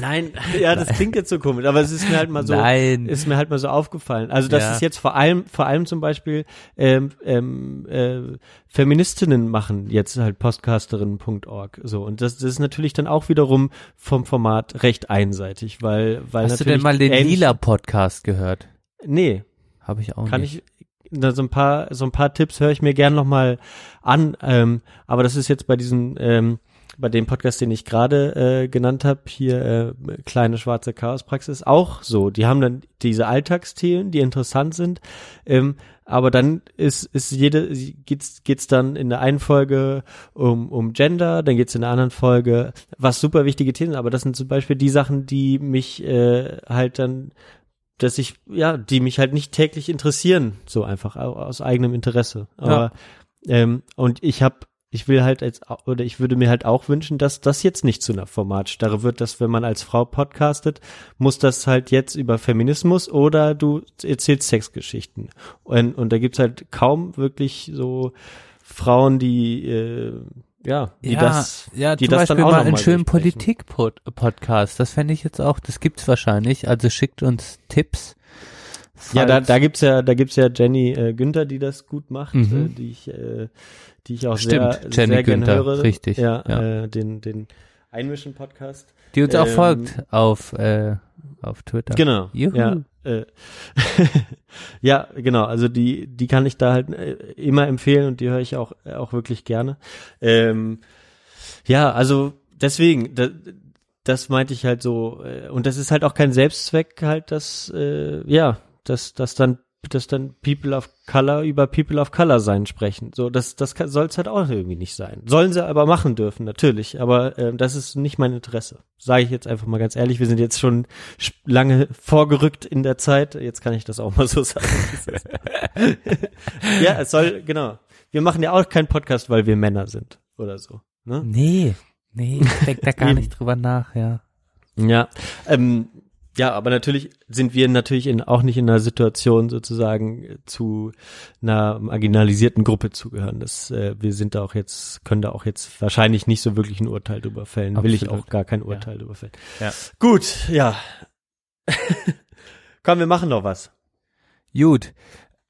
Nein, ja, das klingt jetzt so komisch, aber es ist mir halt mal so, Nein. ist mir halt mal so aufgefallen. Also das Ja. ist jetzt vor allem, vor allem zum Beispiel ähm, ähm, äh, Feministinnen machen jetzt halt Podcasterinnen.org so und das, das ist natürlich dann auch wiederum vom Format recht einseitig, weil weil Hast du denn mal den Lila Podcast gehört? Nee, Habe ich auch kann nicht. ich da so ein paar so ein paar Tipps höre ich mir gern noch mal an ähm, aber das ist jetzt bei diesem ähm, bei dem Podcast den ich gerade äh, genannt habe hier äh, kleine schwarze Chaospraxis auch so. Die haben dann diese Alltagsthemen die interessant sind ähm, aber dann ist ist jede geht's geht's dann in der einen Folge um um Gender dann geht's in der anderen Folge was super wichtige Themen aber das sind zum Beispiel die Sachen die mich äh, halt dann dass ich, ja, die mich halt nicht täglich interessieren, so einfach au- aus eigenem Interesse. Aber ähm, und ich habe, ich will halt als oder ich würde mir halt auch wünschen, dass das jetzt nicht zu einer Formatstarre wird, dass wenn man als Frau podcastet, muss das halt jetzt über Feminismus oder du erzählst Sexgeschichten. Und, und da gibt's halt kaum wirklich so Frauen, die äh, ja, die ja, das, ja, die zum das Beispiel dann auch mal einen schönen. Politik-Podcast. Das fände ich jetzt auch, das gibt's wahrscheinlich. Also schickt uns Tipps. Ja, da, da gibt's ja, da gibt's ja Jenny äh, Günther, die das gut macht, Mhm. äh, die ich, äh, die ich auch Stimmt, sehr, Jenny sehr gerne Günther, höre. richtig, Ja, ja. Äh, den, den Einmischen-Podcast. Die uns auch Ähm, folgt auf, äh, auf Twitter. Genau. Juhu. Ja, äh, ja, genau. Also die, die kann ich da halt äh, immer empfehlen und die höre ich auch, auch wirklich gerne. Ähm, ja, also deswegen, da, das meinte ich halt so. äh, Und das ist halt auch kein Selbstzweck, halt, dass, äh, ja, dass, dass dann dass dann People of Color über People of Color sein sprechen. So, das, das soll es halt auch irgendwie nicht sein. Sollen sie aber machen dürfen, natürlich. Aber ähm, das ist nicht mein Interesse. Sage ich jetzt einfach mal ganz ehrlich. Wir sind jetzt schon sch- lange vorgerückt in der Zeit. Jetzt kann ich das auch mal so sagen. ja, es soll, genau. Wir machen ja auch keinen Podcast, weil wir Männer sind oder so. Ne? Nee, nee, ich denk da gar nicht drüber nach, ja. Ja, ähm, ja, aber natürlich sind wir natürlich in, auch nicht in einer Situation sozusagen äh, zu einer marginalisierten Gruppe zugehören. Das, äh, wir sind da auch jetzt, können da auch jetzt wahrscheinlich nicht so wirklich ein Urteil drüber fällen. Will ich Absolut. auch gar kein Urteil drüber fällen. Ja. Gut, ja. Komm, wir machen noch was. Gut.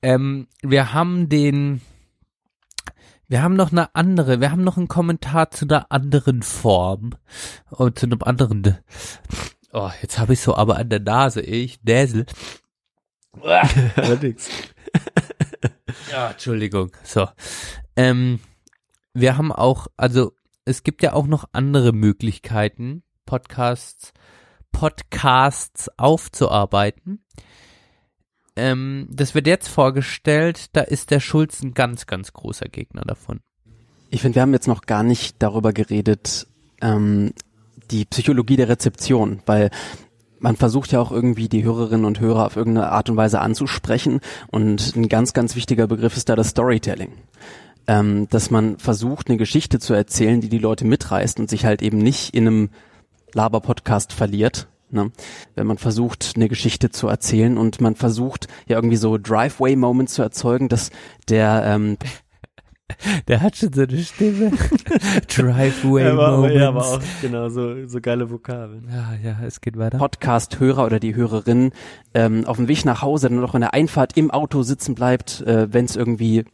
Ähm, wir haben den, wir haben noch eine andere, wir haben noch einen Kommentar zu einer anderen Form. Und zu einem anderen, oh, jetzt habe ich so aber an der Nase, ich Näsel. Allerdings. Ja, Entschuldigung. So. Ähm, wir haben auch, also es gibt ja auch noch andere Möglichkeiten, Podcasts, Podcasts aufzuarbeiten. Ähm, das wird jetzt vorgestellt, da ist der Schulz ein ganz, ganz großer Gegner davon. Ich finde, wir haben jetzt noch gar nicht darüber geredet, ähm, die Psychologie der Rezeption, weil man versucht ja auch irgendwie die Hörerinnen und Hörer auf irgendeine Art und Weise anzusprechen und ein ganz, ganz wichtiger Begriff ist da das Storytelling. Ähm, dass man versucht, eine Geschichte zu erzählen, die die Leute mitreißt und sich halt eben nicht in einem Laber-Podcast verliert. Ne? Wenn man versucht, eine Geschichte zu erzählen und man versucht ja irgendwie so Driveway-Moments zu erzeugen, dass der ähm, Der hat schon so eine Stimme. Driveway aber, Moments. ja, aber auch genau so, so geile Vokabeln. Ja, ja, es geht weiter. Podcast-Hörer oder die Hörerin ähm, auf dem Weg nach Hause dann noch in der Einfahrt im Auto sitzen bleibt, äh, wenn es irgendwie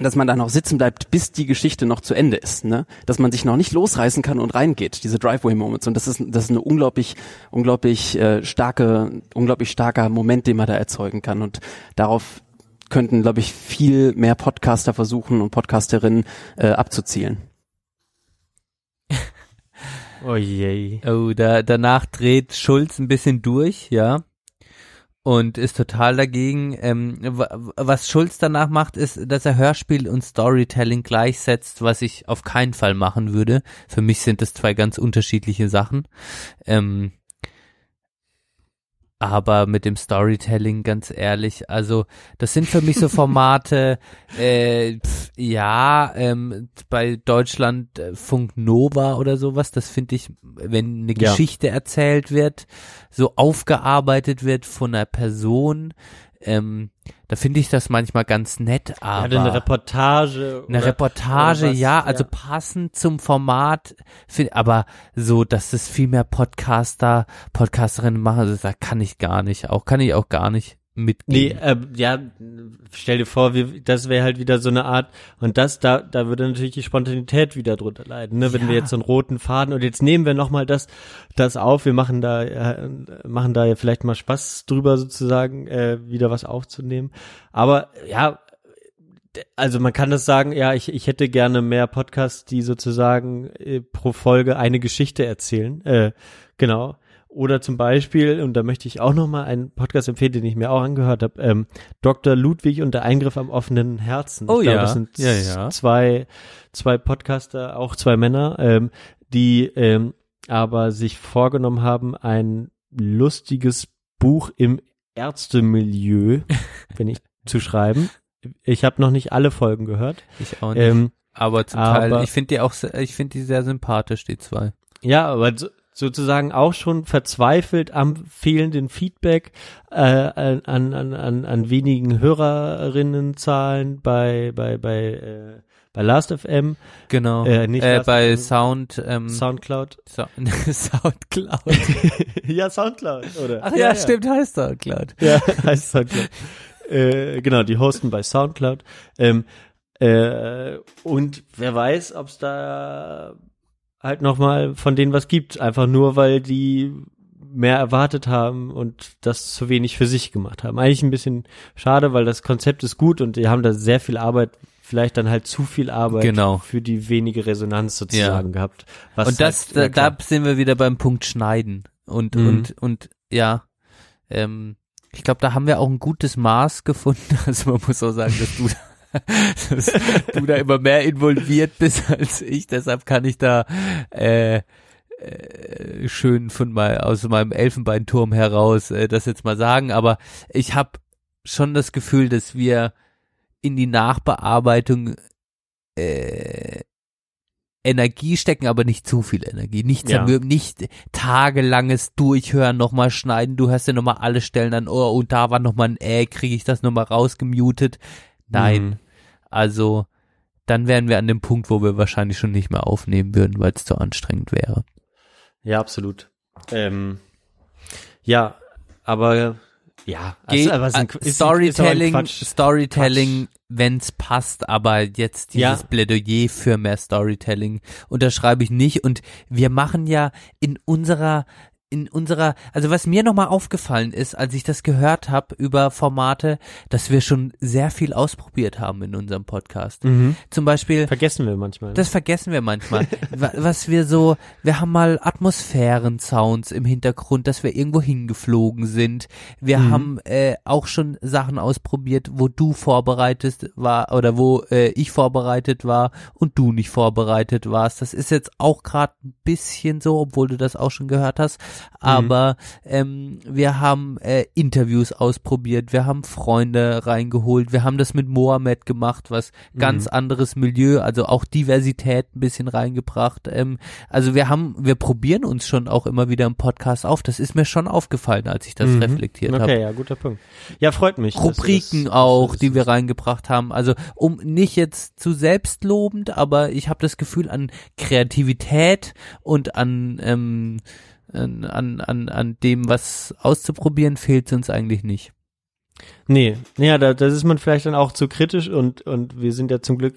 dass man da noch sitzen bleibt, bis die Geschichte noch zu Ende ist, ne? Dass man sich noch nicht losreißen kann und reingeht, diese Driveway Moments. Und das ist, das ist eine unglaublich, unglaublich äh, starke, unglaublich starker Moment, den man da erzeugen kann. Und darauf könnten, glaube ich, viel mehr Podcaster versuchen und Podcasterinnen äh, abzuzielen. Oh je. Oh, da, danach dreht Schulz ein bisschen durch, ja. Und ist total dagegen. Ähm, was Schulz danach macht, ist, dass er Hörspiel und Storytelling gleichsetzt, was ich auf keinen Fall machen würde. Für mich sind das zwei ganz unterschiedliche Sachen. Ähm, aber mit dem Storytelling, ganz ehrlich, also das sind für mich so Formate, äh, pf, ja, ähm, bei Deutschland äh, Funk Nova oder sowas, das finde ich, wenn eine Ja. Geschichte erzählt wird, so aufgearbeitet wird von einer Person, ähm, da finde ich das manchmal ganz nett, aber Hatte eine Reportage. eine Reportage, was, ja, also passend zum Format, aber so, dass es viel mehr Podcaster, Podcasterinnen machen, also da kann ich gar nicht, auch kann ich auch gar nicht Nee, mitgehen. äh, ja, stell dir vor, wir, das wäre halt wieder so eine Art, und das, da, da würde natürlich die Spontanität wieder drunter leiden, ne? Wenn Ja. wir jetzt so einen roten Faden, und jetzt nehmen wir nochmal das, das auf, wir machen da, äh, machen da ja vielleicht mal Spaß drüber sozusagen, äh, wieder was aufzunehmen. Aber, ja, also man kann das sagen, ja, ich, ich hätte gerne mehr Podcasts, die sozusagen äh, pro Folge eine Geschichte erzählen, äh, genau. Oder zum Beispiel, und da möchte ich auch nochmal einen Podcast empfehlen, den ich mir auch angehört habe, ähm, Dr. Ludwig und der Eingriff am offenen Herzen. Oh ich glaube, ja, das sind ja, ja. zwei, zwei Podcaster, auch zwei Männer, ähm, die ähm, aber sich vorgenommen haben, ein lustiges Buch im Ärztemilieu, wenn ich zu schreiben. Ich habe noch nicht alle Folgen gehört. Ich auch nicht. Ähm, aber zum aber- Teil, ich finde die auch, ich finde die sehr sympathisch, die zwei. Ja, aber so, sozusagen auch schon verzweifelt am fehlenden Feedback äh, an, an, an, an wenigen Hörerinnenzahlen bei bei bei äh, bei Last.fm. Genau. Äh, nicht äh, Last bei FM, Sound, ähm, Soundcloud. So, Soundcloud. ja, Soundcloud, oder? Ach ja, stimmt, heißt Soundcloud. Ja, heißt Soundcloud. äh, genau, die hosten bei Soundcloud. Ähm, äh, und wer weiß, ob es da halt nochmal von denen was gibt. Einfach nur, weil die mehr erwartet haben und das zu wenig für sich gemacht haben. Eigentlich ein bisschen schade, weil das Konzept ist gut und die haben da sehr viel Arbeit, vielleicht dann halt zu viel Arbeit Genau. für die wenige Resonanz sozusagen gehabt. Was und das, halt, ja, da, da sind wir wieder beim Punkt Schneiden. Und, Mhm. und, und, ja, ähm, ich glaube, da haben wir auch ein gutes Maß gefunden. Also man muss auch sagen, dass du da, dass du da immer mehr involviert bist als ich. Deshalb kann ich da äh, äh, schön von mal aus meinem Elfenbeinturm heraus äh, das jetzt mal sagen. Aber ich habe schon das Gefühl, dass wir in die Nachbearbeitung äh, Energie stecken, aber nicht zu viel Energie. Nicht, Ja. nicht tagelanges Durchhören, nochmal schneiden, du hörst ja nochmal alle Stellen an, oh, und da war nochmal ein Äh, kriege ich das nochmal rausgemutet. Nein. Mhm. Also, dann wären wir an dem Punkt, wo wir wahrscheinlich schon nicht mehr aufnehmen würden, weil es zu anstrengend wäre. Ja, absolut. Ähm, ja, aber ja, also, aber ist ein, ist, ist Storytelling, Quatsch. Storytelling, wenn's passt, aber jetzt dieses Ja. Plädoyer für mehr Storytelling unterschreibe ich nicht. Und wir machen ja in unserer in unserer, also was mir nochmal aufgefallen ist, als ich das gehört habe über Formate, dass wir schon sehr viel ausprobiert haben in unserem Podcast. Mhm. Zum Beispiel. Vergessen wir manchmal. ne? Das vergessen wir manchmal. Wa- was wir so, wir haben mal Atmosphären-Sounds im Hintergrund, dass wir irgendwo hingeflogen sind. Wir Mhm. haben äh, auch schon Sachen ausprobiert, wo du vorbereitet war oder wo äh, ich vorbereitet war und du nicht vorbereitet warst. Das ist jetzt auch gerade ein bisschen so, obwohl du das auch schon gehört hast. Aber ähm, wir haben äh, Interviews ausprobiert, wir haben Freunde reingeholt, wir haben das mit Mohammed gemacht, was ganz Mhm. anderes Milieu, also auch Diversität ein bisschen reingebracht. Ähm, also wir haben, wir probieren uns schon auch immer wieder im Podcast auf. Das ist mir schon aufgefallen, als ich das Mhm. reflektiert habe. Okay, ja, guter Punkt. Ja, freut mich. Rubriken das- auch, die wir reingebracht haben. Also um nicht jetzt zu selbstlobend, aber ich habe das Gefühl an Kreativität und an ähm, an, an, an, an dem, was auszuprobieren, fehlt uns eigentlich nicht. Nee, ja, da, das ist man vielleicht dann auch zu kritisch und und wir sind ja zum Glück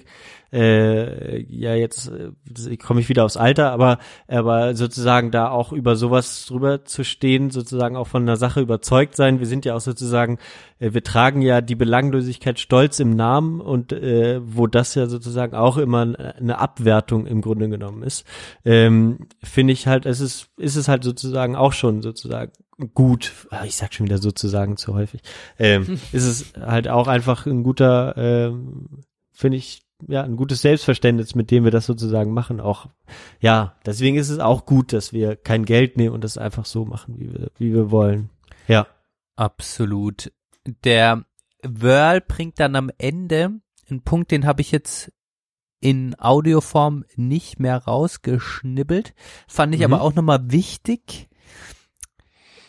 äh, ja jetzt äh, komme ich wieder aufs Alter, aber aber sozusagen da auch über sowas drüber zu stehen, sozusagen auch von einer Sache überzeugt sein. Wir sind ja auch sozusagen, äh, wir tragen ja die Belanglosigkeit stolz im Namen und äh, wo das ja sozusagen auch immer eine Abwertung im Grunde genommen ist, ähm, finde ich halt, es ist ist es halt sozusagen auch schon sozusagen gut. Ah, Ich sag schon wieder sozusagen zu häufig. Ähm, ist es halt auch einfach ein guter, ähm, finde ich, ja, ein gutes Selbstverständnis, mit dem wir das sozusagen machen. Auch, ja, deswegen ist es auch gut, dass wir kein Geld nehmen und das einfach so machen, wie wir, wie wir wollen. Ja. Absolut. Der Wörl bringt dann am Ende einen Punkt, den habe ich jetzt in Audioform nicht mehr rausgeschnibbelt, fand ich Mhm. aber auch nochmal wichtig,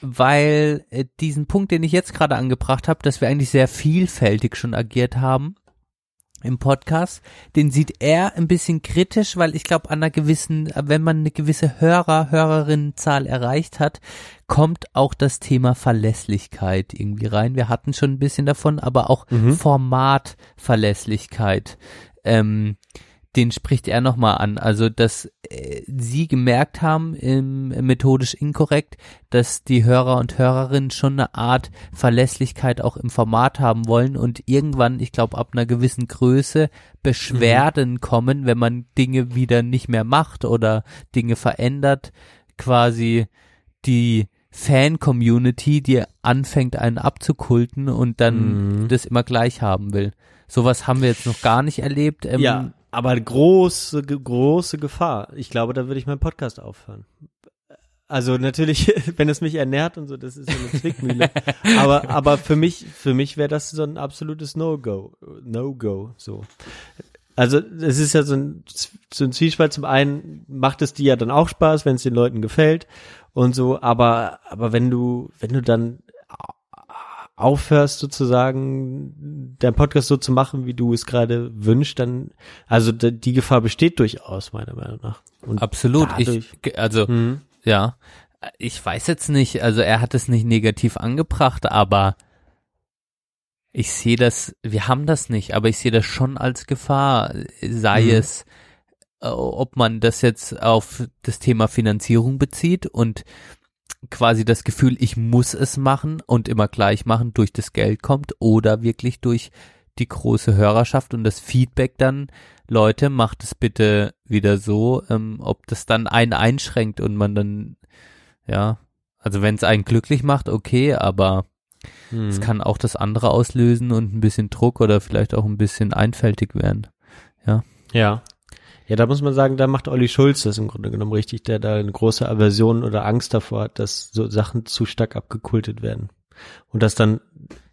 weil äh, diesen Punkt, den ich jetzt gerade angebracht habe, dass wir eigentlich sehr vielfältig schon agiert haben im Podcast, den sieht er ein bisschen kritisch, weil ich glaube, an einer gewissen, wenn man eine gewisse Hörer, Hörerinnenzahl erreicht hat, kommt auch das Thema Verlässlichkeit irgendwie rein. Wir hatten schon ein bisschen davon, aber auch Mhm. Formatverlässlichkeit. Ähm, den spricht er nochmal an. Also, dass äh, sie gemerkt haben, im, methodisch inkorrekt, dass die Hörer und Hörerinnen schon eine Art Verlässlichkeit auch im Format haben wollen und irgendwann, ich glaube, ab einer gewissen Größe Beschwerden kommen, wenn man Dinge wieder nicht mehr macht oder Dinge verändert, quasi die Fan-Community, die anfängt, einen abzukulten und dann Mhm. das immer gleich haben will. Sowas haben wir jetzt noch gar nicht erlebt. Ähm, ja, aber große, große Gefahr. Ich glaube, da würde ich meinen Podcast aufhören. Also natürlich, wenn es mich ernährt und so, das ist so eine Zwickmühle. aber, aber für mich, für mich wäre das so ein absolutes No-Go. No-Go, so. Also, es ist ja so ein, so ein Zwiespalt. Zum einen macht es dir ja dann auch Spaß, wenn es den Leuten gefällt und so, aber, aber wenn du, wenn du dann aufhörst sozusagen dein Podcast so zu machen, wie du es gerade wünschst, dann also die Gefahr besteht durchaus meiner Meinung nach. Und Absolut. dadurch- Ich, also, Mhm. ja. Ich weiß jetzt nicht, also er hat es nicht negativ angebracht, aber ich sehe das, wir haben das nicht, aber ich sehe das schon als Gefahr, sei Mhm. es, äh, ob man das jetzt auf das Thema Finanzierung bezieht und quasi das Gefühl, ich muss es machen und immer gleich machen, durch das Geld kommt oder wirklich durch die große Hörerschaft und das Feedback dann, Leute, macht es bitte wieder so, ähm, ob das dann einen einschränkt und man dann, ja, also wenn es einen glücklich macht, okay, aber Mhm. es kann auch das andere auslösen und ein bisschen Druck oder vielleicht auch ein bisschen einfältig werden. Ja. Ja. Ja, da muss man sagen, da macht Olli Schulz das im Grunde genommen richtig, der da eine große Aversion oder Angst davor hat, dass so Sachen zu stark abgekultet werden. Und das dann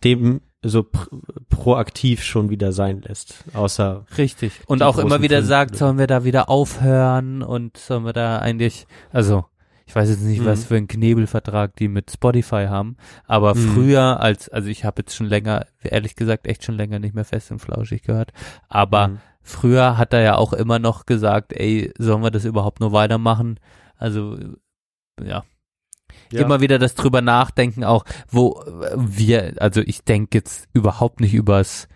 dem so pr proaktiv schon wieder sein lässt. Außer Richtig. Und auch immer wieder Filme. sagt, sollen wir da wieder aufhören und sollen wir da eigentlich, also ich weiß jetzt nicht, Mhm. was für einen Knebelvertrag die mit Spotify haben, aber Mhm. früher als, also ich habe jetzt schon länger, ehrlich gesagt, echt schon länger nicht mehr fest und flauschig gehört, aber Mhm. Früher hat er ja auch immer noch gesagt, ey, sollen wir das überhaupt nur weitermachen? Also, ja. Ja. Immer wieder das drüber nachdenken, auch wo wir, also ich denke jetzt überhaupt nicht übers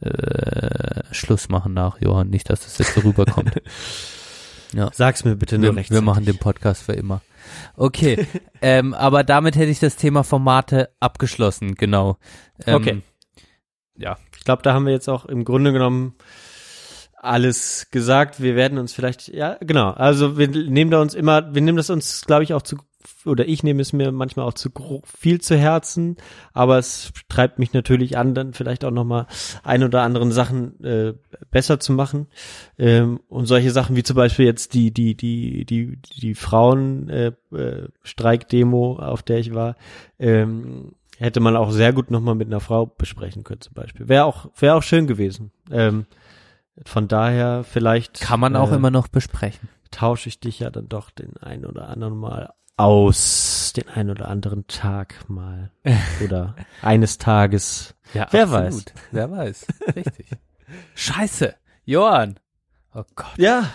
äh, Schluss machen nach, Johann, nicht, dass das jetzt so rüberkommt. ja. Sag's mir bitte nur wir, wir machen den Podcast für immer. Okay, ähm, aber damit hätte ich das Thema Formate abgeschlossen, genau. Ähm, Okay. Ja. Ich glaube, da haben wir jetzt auch im Grunde genommen alles gesagt. Wir werden uns vielleicht, ja, genau. Also wir nehmen da uns immer, wir nehmen das uns, glaube ich, auch zu oder ich nehme es mir manchmal auch zu viel zu Herzen, aber es treibt mich natürlich an, dann vielleicht auch nochmal ein oder anderen Sachen äh, besser zu machen. Ähm, und solche Sachen wie zum Beispiel jetzt die, die, die, die, die Frauen äh, äh, auf der ich war, ähm, hätte man auch sehr gut nochmal mit einer Frau besprechen können, zum Beispiel. Wäre auch, wäre auch schön gewesen. Ähm, von daher vielleicht. Kann man auch äh, immer noch besprechen. Tausche ich dich ja dann doch den ein oder anderen Mal aus, den ein oder anderen Tag mal. Oder eines Tages. Ja, Wer absolut. weiß. Wer weiß. Richtig. Scheiße. Johann. Oh Gott. Ja.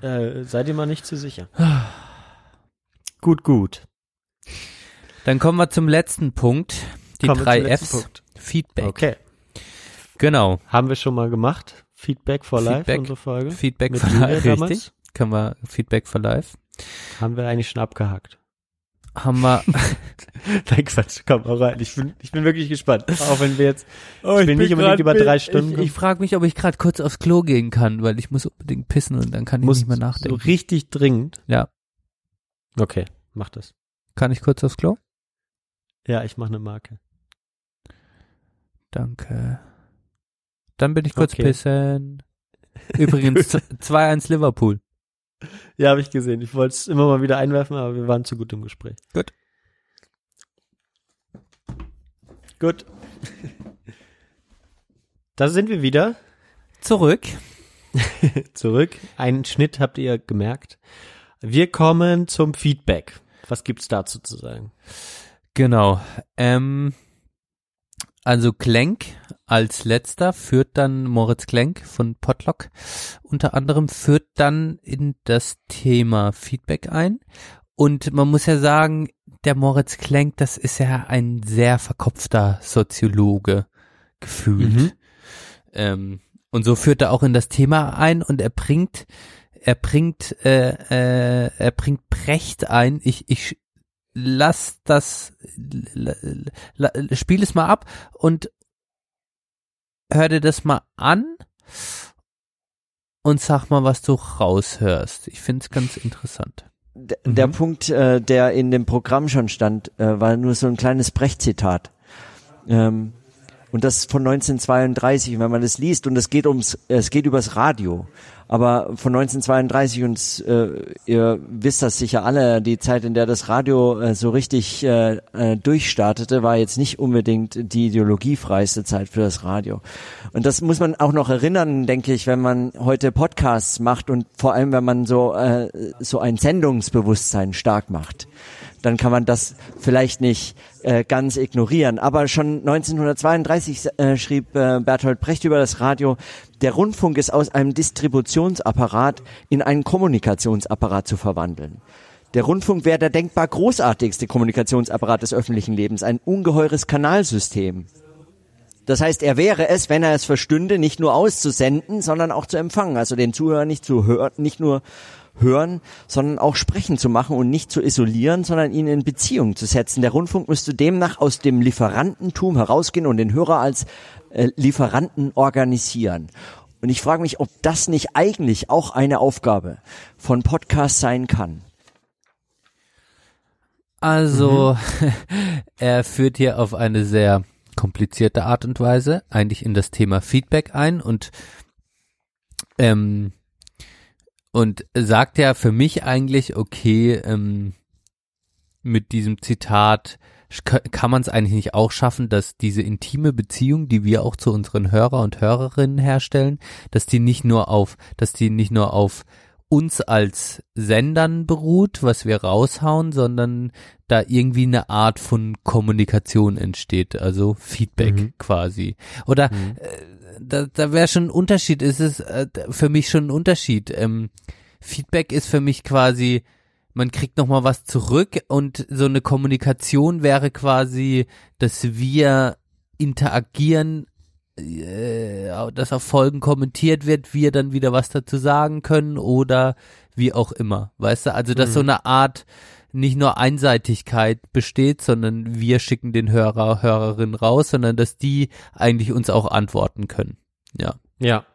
Äh, seid ihr mal nicht zu sicher. gut, gut. Dann kommen wir zum letzten Punkt. Die Kommen drei Fs. Feedback. Okay. Genau. Haben wir schon mal gemacht. Feedback for Life, Feedback, unsere Folge. Feedback for Life, damals. richtig. Können wir Feedback for Life. Haben wir eigentlich schon abgehakt. Haben wir. Nein, Quatsch, komm mal rein. Ich bin, ich bin wirklich gespannt. Auch wenn wir jetzt, Oh, ich, will nicht unbedingt über drei Stunden Ich, ich frage mich, ob ich gerade kurz aufs Klo gehen kann, weil ich muss unbedingt pissen und dann kann ich nicht mehr so nachdenken. richtig dringend. Ja. Okay, mach das. Kann ich kurz aufs Klo? Ja, ich mache eine Marke. Danke. Dann bin ich kurz Okay. pissen. Übrigens z- 2-1 Liverpool. Ja, habe ich gesehen. Ich wollte es immer mal wieder einwerfen, aber wir waren zu gut im Gespräch. Gut. Gut. Da sind wir wieder. Zurück. Zurück. Einen Schnitt habt ihr gemerkt. Wir kommen zum Feedback. Was gibt's dazu zu sagen? Genau. Ähm, also Klenk als letzter führt dann Moritz Klenk von Potlock unter anderem führt dann in das Thema Feedback ein. Und man muss ja sagen, der Moritz Klenk, das ist ja ein sehr verkopfter Soziologe gefühlt. Mhm. Ähm, und so führt er auch in das Thema ein und er bringt, er bringt, äh, äh, er bringt Precht ein. Ich, ich lass das, spiel es mal ab und hör dir das mal an und sag mal, was du raushörst. Ich finde es ganz interessant. D Der Mhm. Punkt, äh, der in dem Programm schon stand, äh, war nur so ein kleines Brecht-Zitat. Ähm, und das von 1932, wenn man das liest, und es geht ums, es geht übers Radio. Aber von 1932 und äh, ihr wisst das sicher alle, die Zeit, in der das Radio äh, so richtig äh, äh, durchstartete, war jetzt nicht unbedingt die ideologiefreiste Zeit für das Radio. Und das muss man auch noch erinnern, denke ich, wenn man heute Podcasts macht und vor allem, wenn man so äh, so ein Sendungsbewusstsein stark macht dann kann man das vielleicht nicht äh, ganz ignorieren. Aber schon 1932 äh, schrieb äh, Bertolt Brecht über das Radio, der Rundfunk ist aus einem Distributionsapparat in einen Kommunikationsapparat zu verwandeln. Der Rundfunk wäre der denkbar großartigste Kommunikationsapparat des öffentlichen Lebens, ein ungeheures Kanalsystem. Das heißt, er wäre es, wenn er es verstünde, nicht nur auszusenden, sondern auch zu empfangen, also den Zuhörer nicht zu hören, nicht nur hören, sondern auch sprechen zu machen und nicht zu isolieren, sondern ihn in Beziehung zu setzen. Der Rundfunk müsste demnach aus dem Lieferantentum herausgehen und den Hörer als äh, Lieferanten organisieren. Und ich frage mich, ob das nicht eigentlich auch eine Aufgabe von Podcasts sein kann. Also, er führt hier auf eine sehr komplizierte Art und Weise eigentlich in das Thema Feedback ein und ähm, und sagt ja für mich eigentlich, okay, ähm, mit diesem Zitat kann man es eigentlich nicht auch schaffen, dass diese intime Beziehung, die wir auch zu unseren Hörer und Hörerinnen herstellen, dass die nicht nur auf, dass die nicht nur auf uns als Sendern beruht, was wir raushauen, sondern da irgendwie eine Art von Kommunikation entsteht, also Feedback Mhm. quasi. Oder Mhm. äh, da, da wäre schon ein Unterschied, ist es äh, für mich schon ein Unterschied. Ähm, Feedback ist für mich quasi, man kriegt noch mal was zurück und so eine Kommunikation wäre quasi, dass wir interagieren, dass auf Folgen kommentiert wird, wir dann wieder was dazu sagen können oder wie auch immer, weißt du? Also dass Mhm. so eine Art nicht nur Einseitigkeit besteht, sondern wir schicken den Hörer, Hörerin raus, sondern dass die eigentlich uns auch antworten können. Ja. Ja.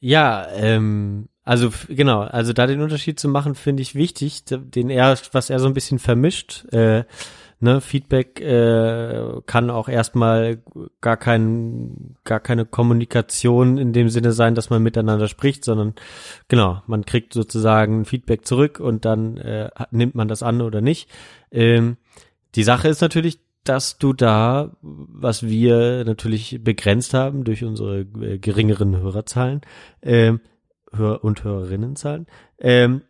Ja, ähm, also genau, also da den Unterschied zu machen, finde ich wichtig, den er, was er so ein bisschen vermischt. Äh, ne, Feedback äh, kann auch erstmal gar kein, gar keine Kommunikation in dem Sinne sein, dass man miteinander spricht, sondern genau, man kriegt sozusagen Feedback zurück und dann äh, nimmt man das an oder nicht. Ähm, die Sache ist natürlich, dass du da, was wir natürlich begrenzt haben durch unsere äh, geringeren Hörerzahlen ähm, Hör und Hörerinnenzahlen, ähm,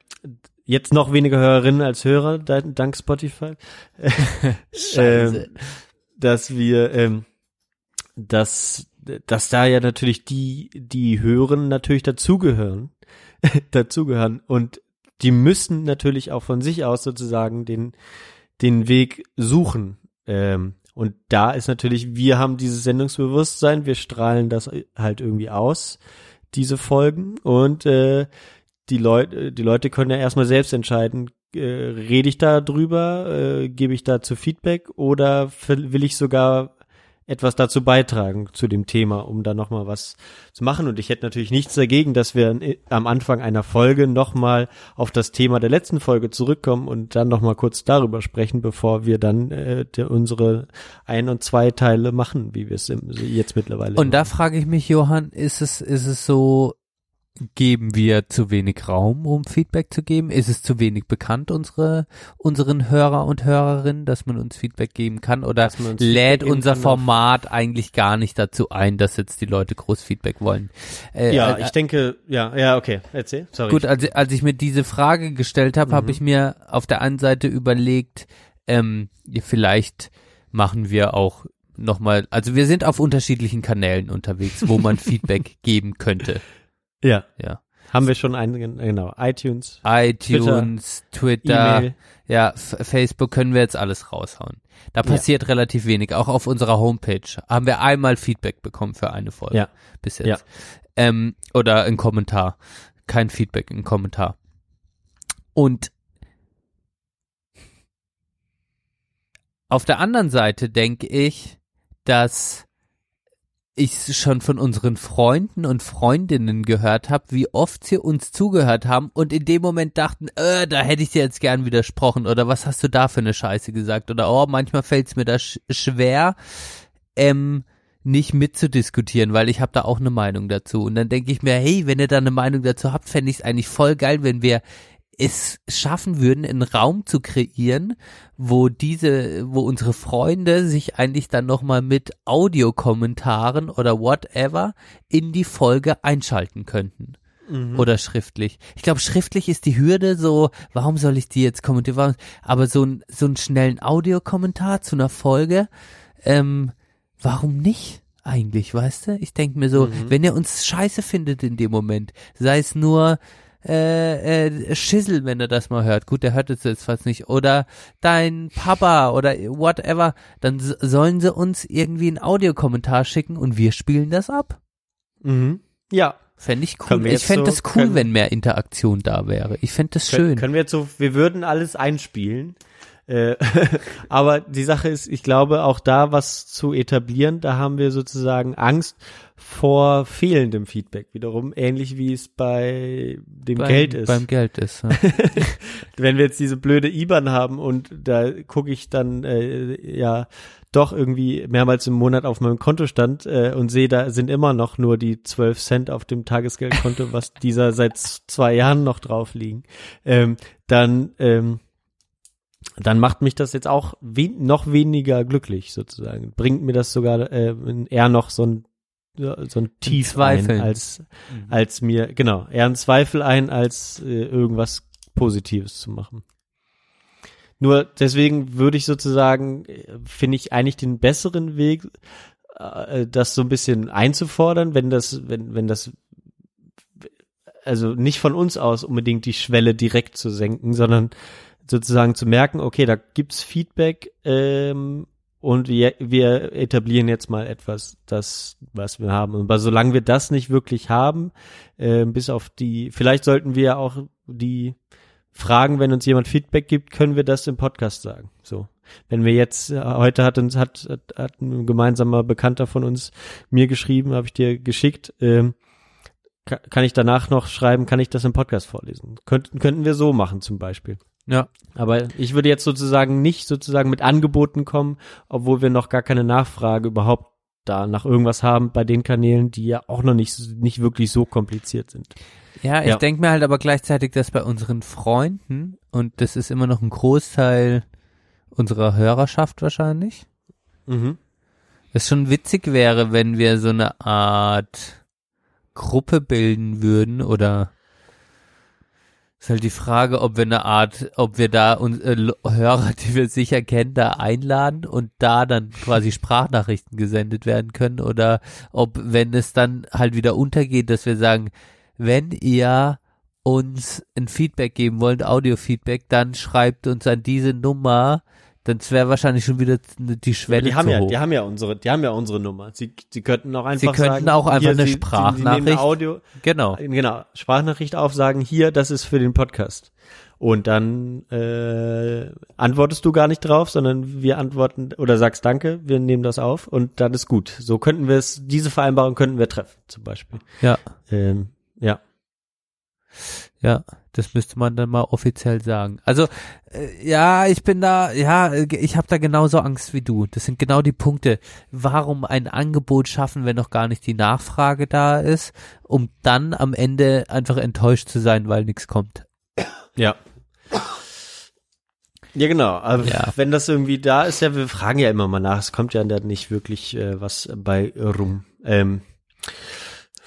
jetzt noch weniger Hörerinnen als Hörer, dank Spotify, ähm, dass wir, ähm, dass, dass da ja natürlich die, die hören, natürlich dazugehören, dazugehören. Und die müssen natürlich auch von sich aus sozusagen den, den Weg suchen. Ähm, und da ist natürlich, wir haben dieses Sendungsbewusstsein, wir strahlen das halt irgendwie aus, diese Folgen. Und äh, die Leute, die Leute können ja erstmal selbst entscheiden, äh, rede ich da drüber, äh, gebe ich dazu Feedback oder will ich sogar etwas dazu beitragen zu dem Thema, um da nochmal was zu machen. Und ich hätte natürlich nichts dagegen, dass wir am Anfang einer Folge nochmal auf das Thema der letzten Folge zurückkommen und dann nochmal kurz darüber sprechen, bevor wir dann äh, der, unsere ein- und zwei Teile machen, wie wir es jetzt mittlerweile Und machen. da frage ich mich, Johann, ist es, ist es so, geben wir zu wenig Raum, um Feedback zu geben? Ist es zu wenig bekannt, unsere, unseren Hörer und Hörerinnen, dass man uns Feedback geben kann? Oder lädt unser Format eigentlich gar nicht dazu ein, dass jetzt die Leute groß Feedback wollen? Äh, ja, äh, ich denke, ja, ja, okay, erzähl, sorry. Gut, als, als ich mir diese Frage gestellt habe, mhm. habe ich mir auf der einen Seite überlegt, ähm, vielleicht machen wir auch nochmal, also wir sind auf unterschiedlichen Kanälen unterwegs, wo man Feedback geben könnte. Ja. Ja. Haben wir schon einen, genau, iTunes. iTunes, Twitter, Twitter ja, Facebook können wir jetzt alles raushauen. Da passiert ja. relativ wenig. Auch auf unserer Homepage haben wir einmal Feedback bekommen für eine Folge. Ja. Bis jetzt. Ja. Ähm, oder ein Kommentar. Kein Feedback, ein Kommentar. Und auf der anderen Seite denke ich, dass ich schon von unseren Freunden und Freundinnen gehört habe, wie oft sie uns zugehört haben und in dem Moment dachten, äh, da hätte ich dir jetzt gern widersprochen oder was hast du da für eine Scheiße gesagt oder oh, manchmal fällt es mir da sch schwer, ähm, nicht mitzudiskutieren, weil ich habe da auch eine Meinung dazu. Und dann denke ich mir, hey, wenn ihr da eine Meinung dazu habt, fände ich es eigentlich voll geil, wenn wir es schaffen würden, einen Raum zu kreieren, wo diese, wo unsere Freunde sich eigentlich dann nochmal mit Audiokommentaren oder whatever in die Folge einschalten könnten. Mhm. Oder schriftlich. Ich glaube, schriftlich ist die Hürde so, warum soll ich die jetzt kommentieren? Aber so, ein, so einen schnellen Audiokommentar zu einer Folge, ähm, warum nicht? Eigentlich, weißt du? Ich denke mir so, mhm. wenn ihr uns scheiße findet in dem Moment, sei es nur, äh, äh, Schissel, wenn er das mal hört. Gut, der hört es jetzt fast nicht. Oder dein Papa oder whatever. Dann sollen sie uns irgendwie einen Audiokommentar schicken und wir spielen das ab. Mhm. Ja. Fände ich cool. Ich fände so, das cool, können, wenn mehr Interaktion da wäre. Ich fände das können, schön. Können wir jetzt so, wir würden alles einspielen. Äh, aber die Sache ist, ich glaube, auch da was zu etablieren, da haben wir sozusagen Angst, vor fehlendem Feedback wiederum, ähnlich wie es bei dem beim, Geld ist. Beim Geld ist. Ja. Wenn wir jetzt diese blöde IBAN haben und da gucke ich dann äh, ja doch irgendwie mehrmals im Monat auf meinem Kontostand äh, und sehe, da sind immer noch nur die 12 Cent auf dem Tagesgeldkonto, was dieser seit zwei Jahren noch drauf liegen, ähm, dann ähm, dann macht mich das jetzt auch we noch weniger glücklich sozusagen. Bringt mir das sogar äh, eher noch so ein so ein Tief Zweifel als mhm. als mir genau eher ein Zweifel ein als äh, irgendwas Positives zu machen. Nur deswegen würde ich sozusagen äh, finde ich eigentlich den besseren Weg, äh, das so ein bisschen einzufordern, wenn das wenn wenn das also nicht von uns aus unbedingt die Schwelle direkt zu senken, sondern sozusagen zu merken, okay, da gibt's Feedback ähm, und wir, wir etablieren jetzt mal etwas, das, was wir haben. Und solange wir das nicht wirklich haben, äh, bis auf die, vielleicht sollten wir auch die Fragen, wenn uns jemand Feedback gibt, können wir das im Podcast sagen. So. Wenn wir jetzt, äh, heute hat uns, hat, hat, hat ein gemeinsamer Bekannter von uns mir geschrieben, habe ich dir geschickt, ähm, ka- kann ich danach noch schreiben, kann ich das im Podcast vorlesen. Könnten, könnten wir so machen zum Beispiel. Ja. Aber ich würde jetzt sozusagen nicht sozusagen mit Angeboten kommen, obwohl wir noch gar keine Nachfrage überhaupt da nach irgendwas haben bei den Kanälen, die ja auch noch nicht, nicht wirklich so kompliziert sind. Ja, ich Ja. denke mir halt aber gleichzeitig, dass bei unseren Freunden, und das ist immer noch ein Großteil unserer Hörerschaft wahrscheinlich, Mhm. es schon witzig wäre, wenn wir so eine Art Gruppe bilden würden oder ist halt die Frage, ob wir eine Art, ob wir da uns, äh, Hörer, die wir sicher kennen, da einladen und da dann quasi Sprachnachrichten gesendet werden können oder ob, wenn es dann halt wieder untergeht, dass wir sagen, wenn ihr uns ein Feedback geben wollt, Audio-Feedback, dann schreibt uns an diese Nummer, dann wäre wahrscheinlich schon wieder die Schwelle die haben zu ja, hoch. die haben ja unsere, die haben ja unsere Nummer. Sie, sie könnten auch einfach Sie könnten sagen, auch einfach hier, eine sie, Sie, sie Sprachnachricht- eine Audio, Genau. genau, Sprachnachricht aufsagen, hier, das ist für den Podcast. Und dann äh, antwortest du gar nicht drauf, sondern wir antworten oder sagst Danke, wir nehmen das auf und dann ist gut. So könnten wir es, diese Vereinbarung könnten wir treffen, zum Beispiel. Ja. Ähm, ja. Ja, das müsste man dann mal offiziell sagen. Also äh, ja, ich bin da, ja, äh, ich habe da genauso Angst wie du. Das sind genau die Punkte. Warum ein Angebot schaffen, wenn noch gar nicht die Nachfrage da ist, um dann am Ende einfach enttäuscht zu sein, weil nichts kommt. Ja. Ja, genau. Aber wenn das irgendwie da ist, ja, wir fragen ja immer mal nach. Es kommt ja dann nicht wirklich äh, was bei rum. Ähm,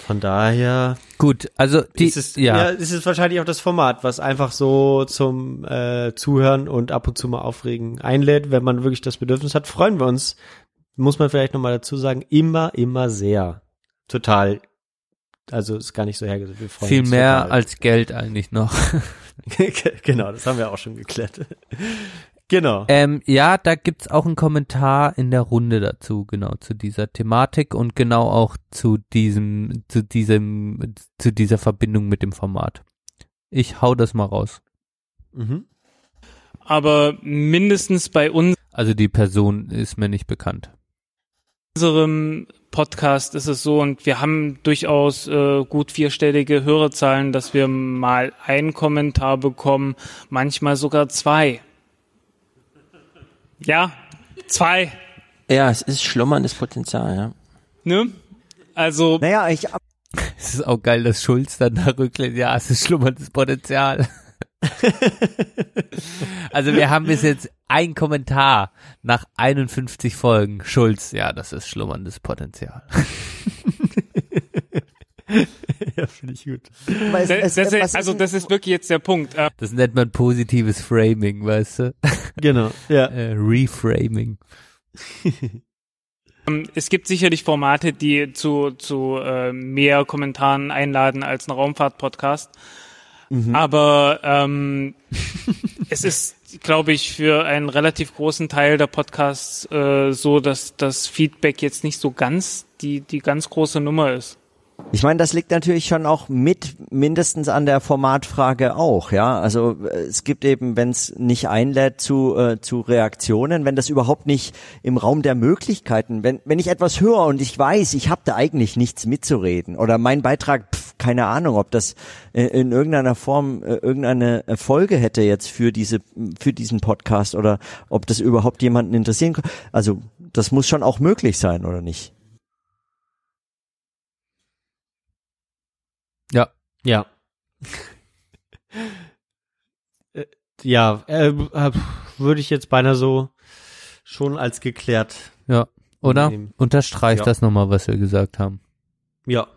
von daher. Gut, also die, ist es, ja. ja, ist es wahrscheinlich auch das Format, was einfach so zum äh, Zuhören und ab und zu mal aufregen einlädt, wenn man wirklich das Bedürfnis hat. Freuen wir uns, muss man vielleicht nochmal dazu sagen, immer, immer sehr. Total. Also ist gar nicht so hergesagt. Wir freuen Viel uns mehr total. als Geld eigentlich noch. genau, das haben wir auch schon geklärt. Genau. Ähm, ja, da gibt's auch einen Kommentar in der Runde dazu, genau, zu dieser Thematik und genau auch zu diesem, zu diesem, zu dieser Verbindung mit dem Format. Ich hau das mal raus. Mhm. Aber mindestens bei uns Also die Person ist mir nicht bekannt. unserem Podcast ist es so und wir haben durchaus äh, gut vierstellige Hörerzahlen, dass wir mal einen Kommentar bekommen, manchmal sogar zwei. Ja, zwei. Ja, es ist schlummerndes Potenzial, ja. Ne? Also. Naja, ich. Es ist auch geil, dass Schulz dann da rücklädt. Ja, es ist schlummerndes Potenzial. also wir haben bis jetzt ein Kommentar nach 51 Folgen. Schulz, ja, das ist schlummerndes Potenzial. ja, finde ich gut. Das, das ist, also das ist wirklich jetzt der Punkt. Äh, Das nennt man positives Framing, weißt du? Genau, ja. Äh, Reframing. Ähm, Es gibt sicherlich Formate, die zu, zu äh, mehr Kommentaren einladen als ein Raumfahrt-Podcast. Aber ähm, es ist, glaube ich, für einen relativ großen Teil der Podcasts äh, so, dass das Feedback jetzt nicht so ganz die, die ganz große Nummer ist. Ich meine, das liegt natürlich schon auch mit mindestens an der Formatfrage auch, ja. Also äh, es gibt eben, wenn es nicht einlädt zu äh, zu Reaktionen, wenn das überhaupt nicht im Raum der Möglichkeiten, wenn wenn ich etwas höre und ich weiß, ich habe da eigentlich nichts mitzureden oder mein Beitrag, pf, keine Ahnung, ob das äh, in irgendeiner Form äh, irgendeine Folge hätte jetzt für diese für diesen Podcast oder ob das überhaupt jemanden interessieren kann. Also das muss schon auch möglich sein, oder nicht? Ja. Ja. Äh, ja, äh, äh, würde ich jetzt beinahe so schon als geklärt. Ja, oder? nehmen. Unterstreicht Ja. das nochmal, was wir gesagt haben. Ja.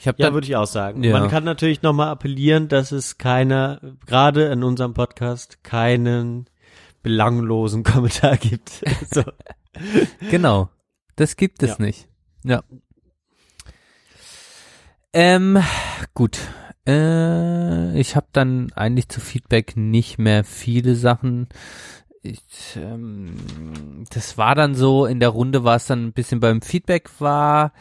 Ich hab ja, würde ich auch sagen. Ja. Man kann natürlich nochmal appellieren, dass es keine, gerade in unserem Podcast, keinen belanglosen Kommentar gibt. so. Genau. Das gibt es Ja. nicht. Ja. Ähm, gut. Äh, ich habe dann eigentlich zu Feedback nicht mehr viele Sachen. Ich, ähm, das war dann so, in der Runde war es dann ein bisschen beim Feedback war,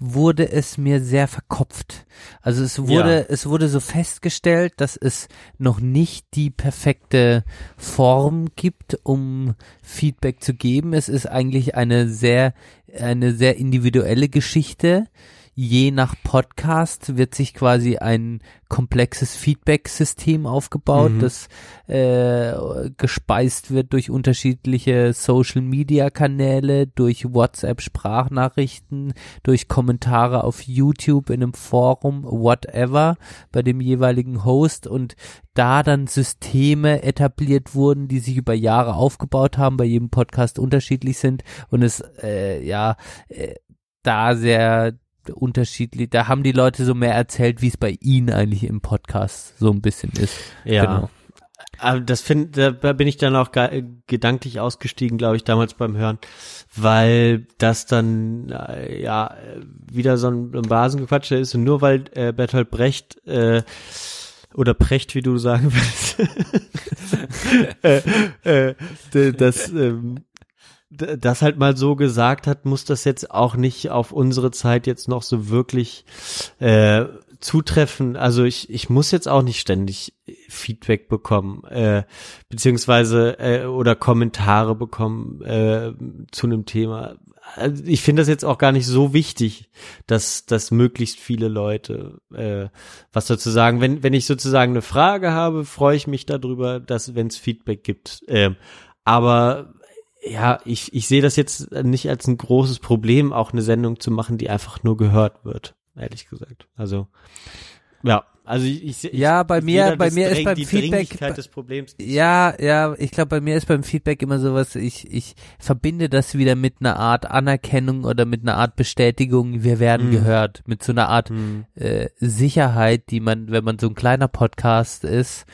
wurde es mir sehr verkopft. Also es wurde, Ja. es wurde so festgestellt, dass es noch nicht die perfekte Form gibt, um Feedback zu geben. Es ist eigentlich eine sehr, eine sehr individuelle Geschichte. Je nach Podcast wird sich quasi ein komplexes Feedback-System aufgebaut, Mhm. das äh, gespeist wird durch unterschiedliche Social-Media-Kanäle, durch WhatsApp-Sprachnachrichten, durch Kommentare auf YouTube, in einem Forum, whatever, bei dem jeweiligen Host und da dann Systeme etabliert wurden, die sich über Jahre aufgebaut haben, bei jedem Podcast unterschiedlich sind und es äh, ja äh, da sehr unterschiedlich, da haben die Leute so mehr erzählt, wie es bei ihnen eigentlich im Podcast so ein bisschen ist. Ja. Genau. Aber das finde, da bin ich dann auch ge gedanklich ausgestiegen, glaube ich, damals beim Hören, weil das dann äh, ja wieder so ein, Basengequatsche ist und nur weil äh, Bertolt Brecht äh, oder Precht, wie du sagen willst, äh, äh, das ähm, das halt mal so gesagt hat, muss das jetzt auch nicht auf unsere Zeit jetzt noch so wirklich äh, zutreffen. Also ich, ich muss jetzt auch nicht ständig Feedback bekommen, äh, beziehungsweise äh, oder Kommentare bekommen äh, zu einem Thema. Also ich finde das jetzt auch gar nicht so wichtig, dass, dass möglichst viele Leute äh, was dazu sagen. Wenn, wenn ich sozusagen eine Frage habe, freue ich mich darüber, dass wenn es Feedback gibt. Ähm, aber ja, ich, ich sehe das jetzt nicht als ein großes Problem, auch eine Sendung zu machen, die einfach nur gehört wird, ehrlich gesagt. Also, ja, also ich, ich ich- Ja, bei ich mir, bei mir ist beim die Feedback, des Problems. ja, ja, ich glaube, bei mir ist beim Feedback immer sowas, ich, ich verbinde das wieder mit einer Art Anerkennung oder mit einer Art Bestätigung, wir werden Mhm. gehört, mit so einer Art Mhm. äh, Sicherheit, die man, wenn man so ein kleiner Podcast ist,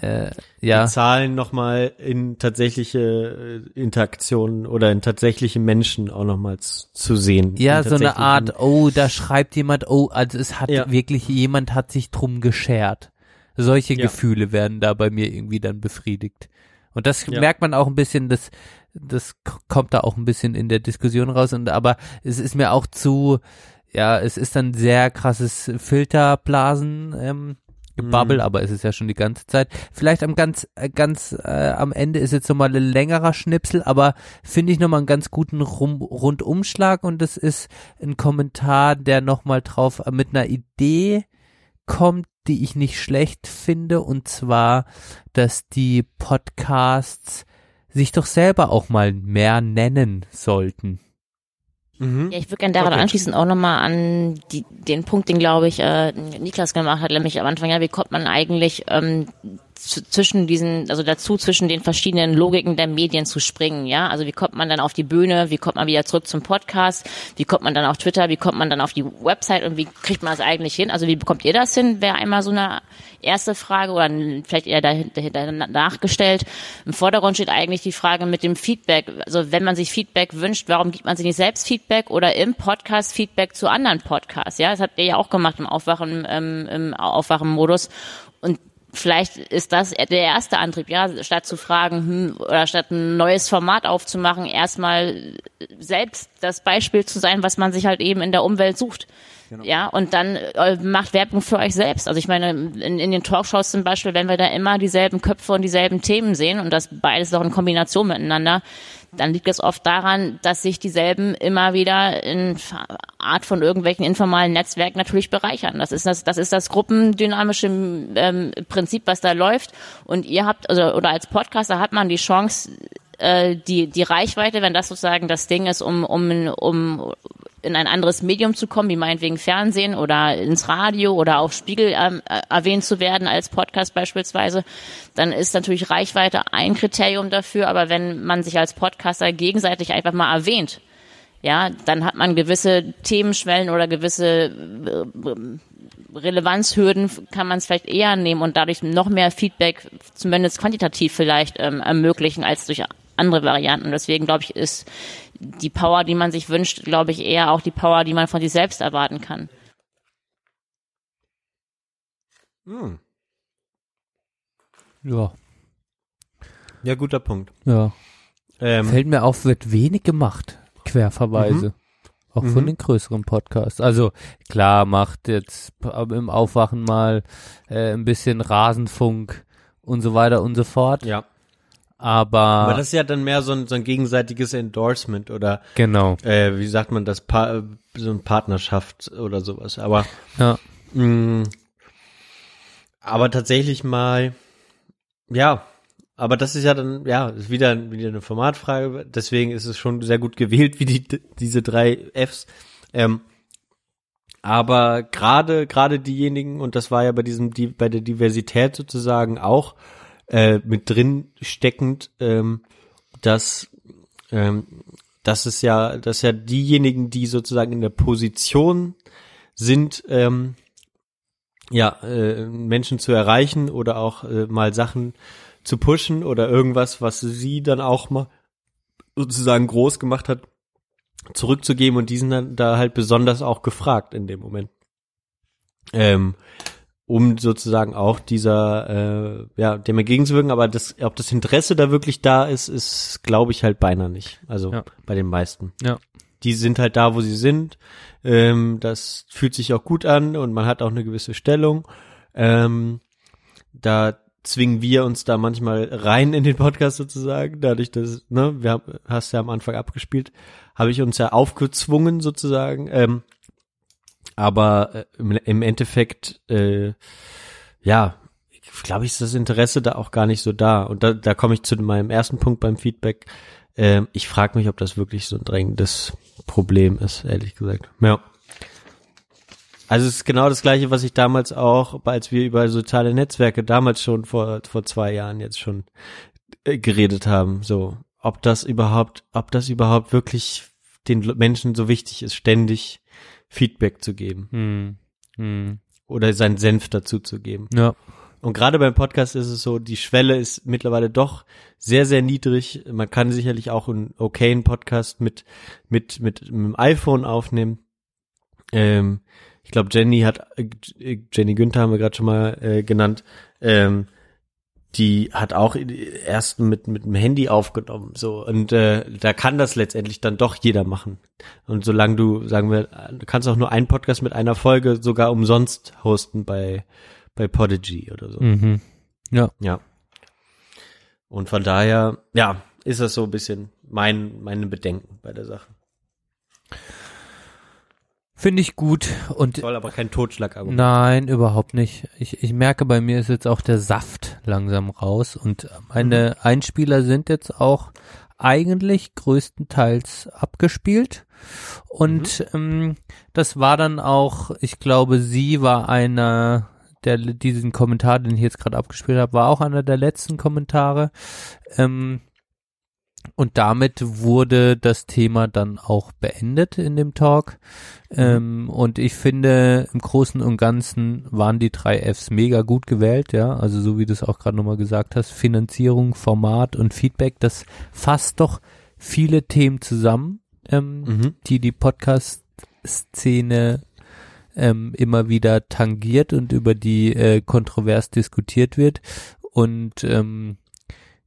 äh, ja. Die Zahlen nochmal in tatsächliche äh, Interaktionen oder in tatsächliche Menschen auch nochmals zu sehen. Ja, so eine Art, oh, da schreibt jemand, oh, also es hat Ja. wirklich, jemand hat sich drum geschert. Solche Ja. Gefühle werden da bei mir irgendwie dann befriedigt. Und das Ja. merkt man auch ein bisschen, das, das kommt da auch ein bisschen in der Diskussion raus. Und aber es ist mir auch zu, ja, es ist dann sehr krasses Filterblasen, ähm, Gebabbel, Mhm. aber es ist ja schon die ganze Zeit. Vielleicht am ganz, äh, ganz äh, am Ende ist jetzt nochmal ein längerer Schnipsel, aber finde ich nochmal einen ganz guten Rum Rundumschlag und es ist ein Kommentar, der nochmal drauf äh, mit einer Idee kommt, die ich nicht schlecht finde, und zwar, dass die Podcasts sich doch selber auch mal mehr nennen sollten. Mhm. Ja, ich würde gerne daran Okay. anschließen auch nochmal an die, den Punkt, den glaube ich äh, Niklas gemacht hat, nämlich am Anfang, ja, wie kommt man eigentlich ähm, zwischen diesen, also dazu zwischen den verschiedenen Logiken der Medien zu springen, ja? Also wie kommt man dann auf die Bühne, wie kommt man wieder zurück zum Podcast, wie kommt man dann auf Twitter, wie kommt man dann auf die Website und wie kriegt man das eigentlich hin? Also wie bekommt ihr das hin? Wäre einmal so eine erste Frage oder vielleicht eher dahinter, nachgestellt. Im Vordergrund steht eigentlich die Frage mit dem Feedback. Also wenn man sich Feedback wünscht, warum gibt man sich nicht selbst Feedback oder im Podcast Feedback zu anderen Podcasts? Ja, das habt ihr ja auch gemacht im Aufwachen, ähm, im Aufwachen-Modus. Und vielleicht ist das der erste Antrieb, ja, statt zu fragen, hm, oder statt ein neues Format aufzumachen, erstmal selbst das Beispiel zu sein, was man sich halt eben in der Umwelt sucht. Ja, und dann äh, macht Werbung für euch selbst. Also ich meine, in, in den Talkshows zum Beispiel, wenn wir da immer dieselben Köpfe und dieselben Themen sehen und das beides auch in Kombination miteinander, dann liegt es oft daran, dass sich dieselben immer wieder in Art von irgendwelchen informalen Netzwerken natürlich bereichern. Das ist das, das ist das gruppendynamische ähm, Prinzip, was da läuft. Und ihr habt, also oder als Podcaster hat man die Chance, äh, die die Reichweite, wenn das sozusagen das Ding ist, um um um in ein anderes Medium zu kommen, wie meinetwegen Fernsehen oder ins Radio oder auf Spiegel ähm, äh, erwähnt zu werden als Podcast beispielsweise, dann ist natürlich Reichweite ein Kriterium dafür. Aber wenn man sich als Podcaster gegenseitig einfach mal erwähnt, ja, dann hat man gewisse Themenschwellen oder gewisse äh, Relevanzhürden, kann man es vielleicht eher nehmen und dadurch noch mehr Feedback, zumindest quantitativ vielleicht, ähm, ermöglichen als durch andere Varianten. Deswegen glaube ich, ist die Power, die man sich wünscht, glaube ich, eher auch die Power, die man von sich selbst erwarten kann. Hm. Ja. Ja, guter Punkt. Ja. Ähm, Fällt mir auf, wird wenig gemacht. Querverweise. Mhm. Auch von Mhm. den größeren Podcasts. Also klar, macht jetzt im Aufwachen mal äh, ein bisschen Rasenfunk und so weiter und so fort. Ja. Aber, Aber das ist ja dann mehr so ein, so ein gegenseitiges Endorsement oder Genau. äh, wie sagt man das, pa so eine Partnerschaft oder sowas. Aber Ja. mh, aber tatsächlich mal, ja, aber das ist ja dann, ja, ist wieder, wieder eine Formatfrage. Deswegen ist es schon sehr gut gewählt, wie die, diese drei Fs. Ähm, aber gerade, gerade diejenigen, und das war ja bei diesem, die, bei der Diversität sozusagen auch äh, mit drin steckend, ähm, dass, ähm, das ist ja, dass ja diejenigen, die sozusagen in der Position sind, ähm, ja, äh, Menschen zu erreichen oder auch äh, mal Sachen zu pushen oder irgendwas, was sie dann auch mal sozusagen groß gemacht hat, zurückzugeben und die sind dann da halt besonders auch gefragt in dem Moment. Ähm, um sozusagen auch dieser, äh, ja, dem entgegenzuwirken, aber das, ob das Interesse da wirklich da ist, ist, glaube ich, halt beinahe nicht. Also Ja. bei den meisten. Ja. Die sind halt da, wo sie sind. Ähm, das fühlt sich auch gut an und man hat auch eine gewisse Stellung. Ähm, da zwingen wir uns da manchmal rein in den Podcast sozusagen, dadurch, dass, ne, wir haben, hast ja am Anfang abgespielt, habe ich uns ja aufgezwungen sozusagen. Ähm, aber äh, im, Endeffekt, äh, ja, glaube ich, ist das Interesse da auch gar nicht so da. Und da, da komme ich zu meinem ersten Punkt beim Feedback. Ähm, ich frage mich, ob das wirklich so ein drängendes Problem ist, ehrlich gesagt. Ja. Also es ist genau das gleiche, was ich damals auch, als wir über soziale Netzwerke damals schon vor, vor zwei Jahren jetzt schon äh, geredet haben. So, ob das überhaupt, ob das überhaupt wirklich den Menschen so wichtig ist, ständig Feedback zu geben. Hm. Hm. Oder seinen Senf dazu zu geben. Ja. Und gerade beim Podcast ist es so, die Schwelle ist mittlerweile doch sehr, sehr niedrig. Man kann sicherlich auch einen okayen Podcast mit, mit, mit, mit dem iPhone aufnehmen. Ähm, ich glaube, Jenny hat, äh, Jenny Günther haben wir gerade schon mal äh, genannt, ähm, die hat auch erst mit mit dem Handy aufgenommen so und äh, da kann das letztendlich dann doch jeder machen und solange du sagen wir du kannst auch nur einen Podcast mit einer Folge sogar umsonst hosten bei bei Podigy oder so Mhm. Ja. ja und von daher ja ist das so ein bisschen mein meine Bedenken bei der Sache Finde ich gut und soll aber kein Totschlagargument Nein, überhaupt nicht. Ich, ich merke, bei mir ist jetzt auch der Saft langsam raus und meine Einspieler sind jetzt auch eigentlich größtenteils abgespielt. Und ähm, das war dann auch, ich glaube, sie war einer, der diesen Kommentar, den ich jetzt gerade abgespielt habe, war auch einer der letzten Kommentare. Ähm, und damit wurde das Thema dann auch beendet in dem Talk. Ähm, und ich finde, im Großen und Ganzen waren die drei Fs mega gut gewählt, ja. Also so wie du es auch gerade nochmal gesagt hast, Finanzierung, Format und Feedback, das fasst doch viele Themen zusammen, ähm, die die Podcast-Szene ähm, immer wieder tangiert und über die äh, kontrovers diskutiert wird. Und ähm,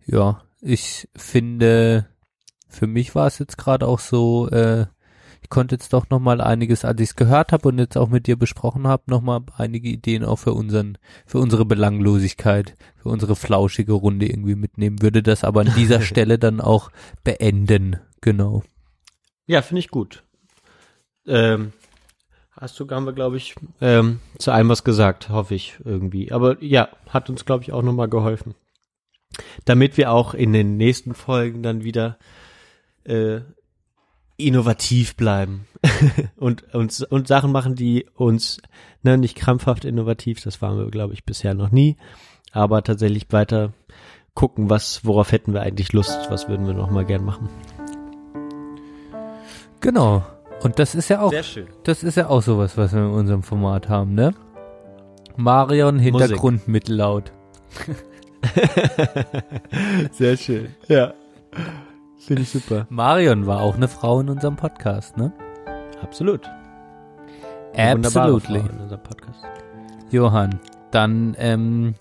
ja, ich finde, für mich war es jetzt gerade auch so, äh, ich konnte jetzt doch noch mal einiges, als ich es gehört habe und jetzt auch mit dir besprochen habe, noch mal einige Ideen auch für unseren, für unsere Belanglosigkeit, für unsere flauschige Runde irgendwie mitnehmen. Würde das aber an dieser Stelle dann auch beenden, genau. Ja, finde ich gut. Ähm, hast du, haben wir, glaube ich, ähm, zu allem was gesagt, hoffe ich irgendwie. Aber ja, hat uns, glaube ich, auch nochmal geholfen. Damit wir auch in den nächsten Folgen dann wieder äh, innovativ bleiben und, und, und Sachen machen, die uns, ne, nicht krampfhaft innovativ, das waren wir, glaube ich, bisher noch nie, aber tatsächlich weiter gucken, was, worauf hätten wir eigentlich Lust, was würden wir noch mal gern machen. Genau. Und das ist ja auch, das ist ja auch sowas, was wir in unserem Format haben, ne? Marion Hintergrund mittellaut. Sehr schön. Ja. Finde ich super. Marion war auch eine Frau in unserem Podcast, ne? Absolut. Absolutely. Frau in unserem Podcast. Johann, dann ähm,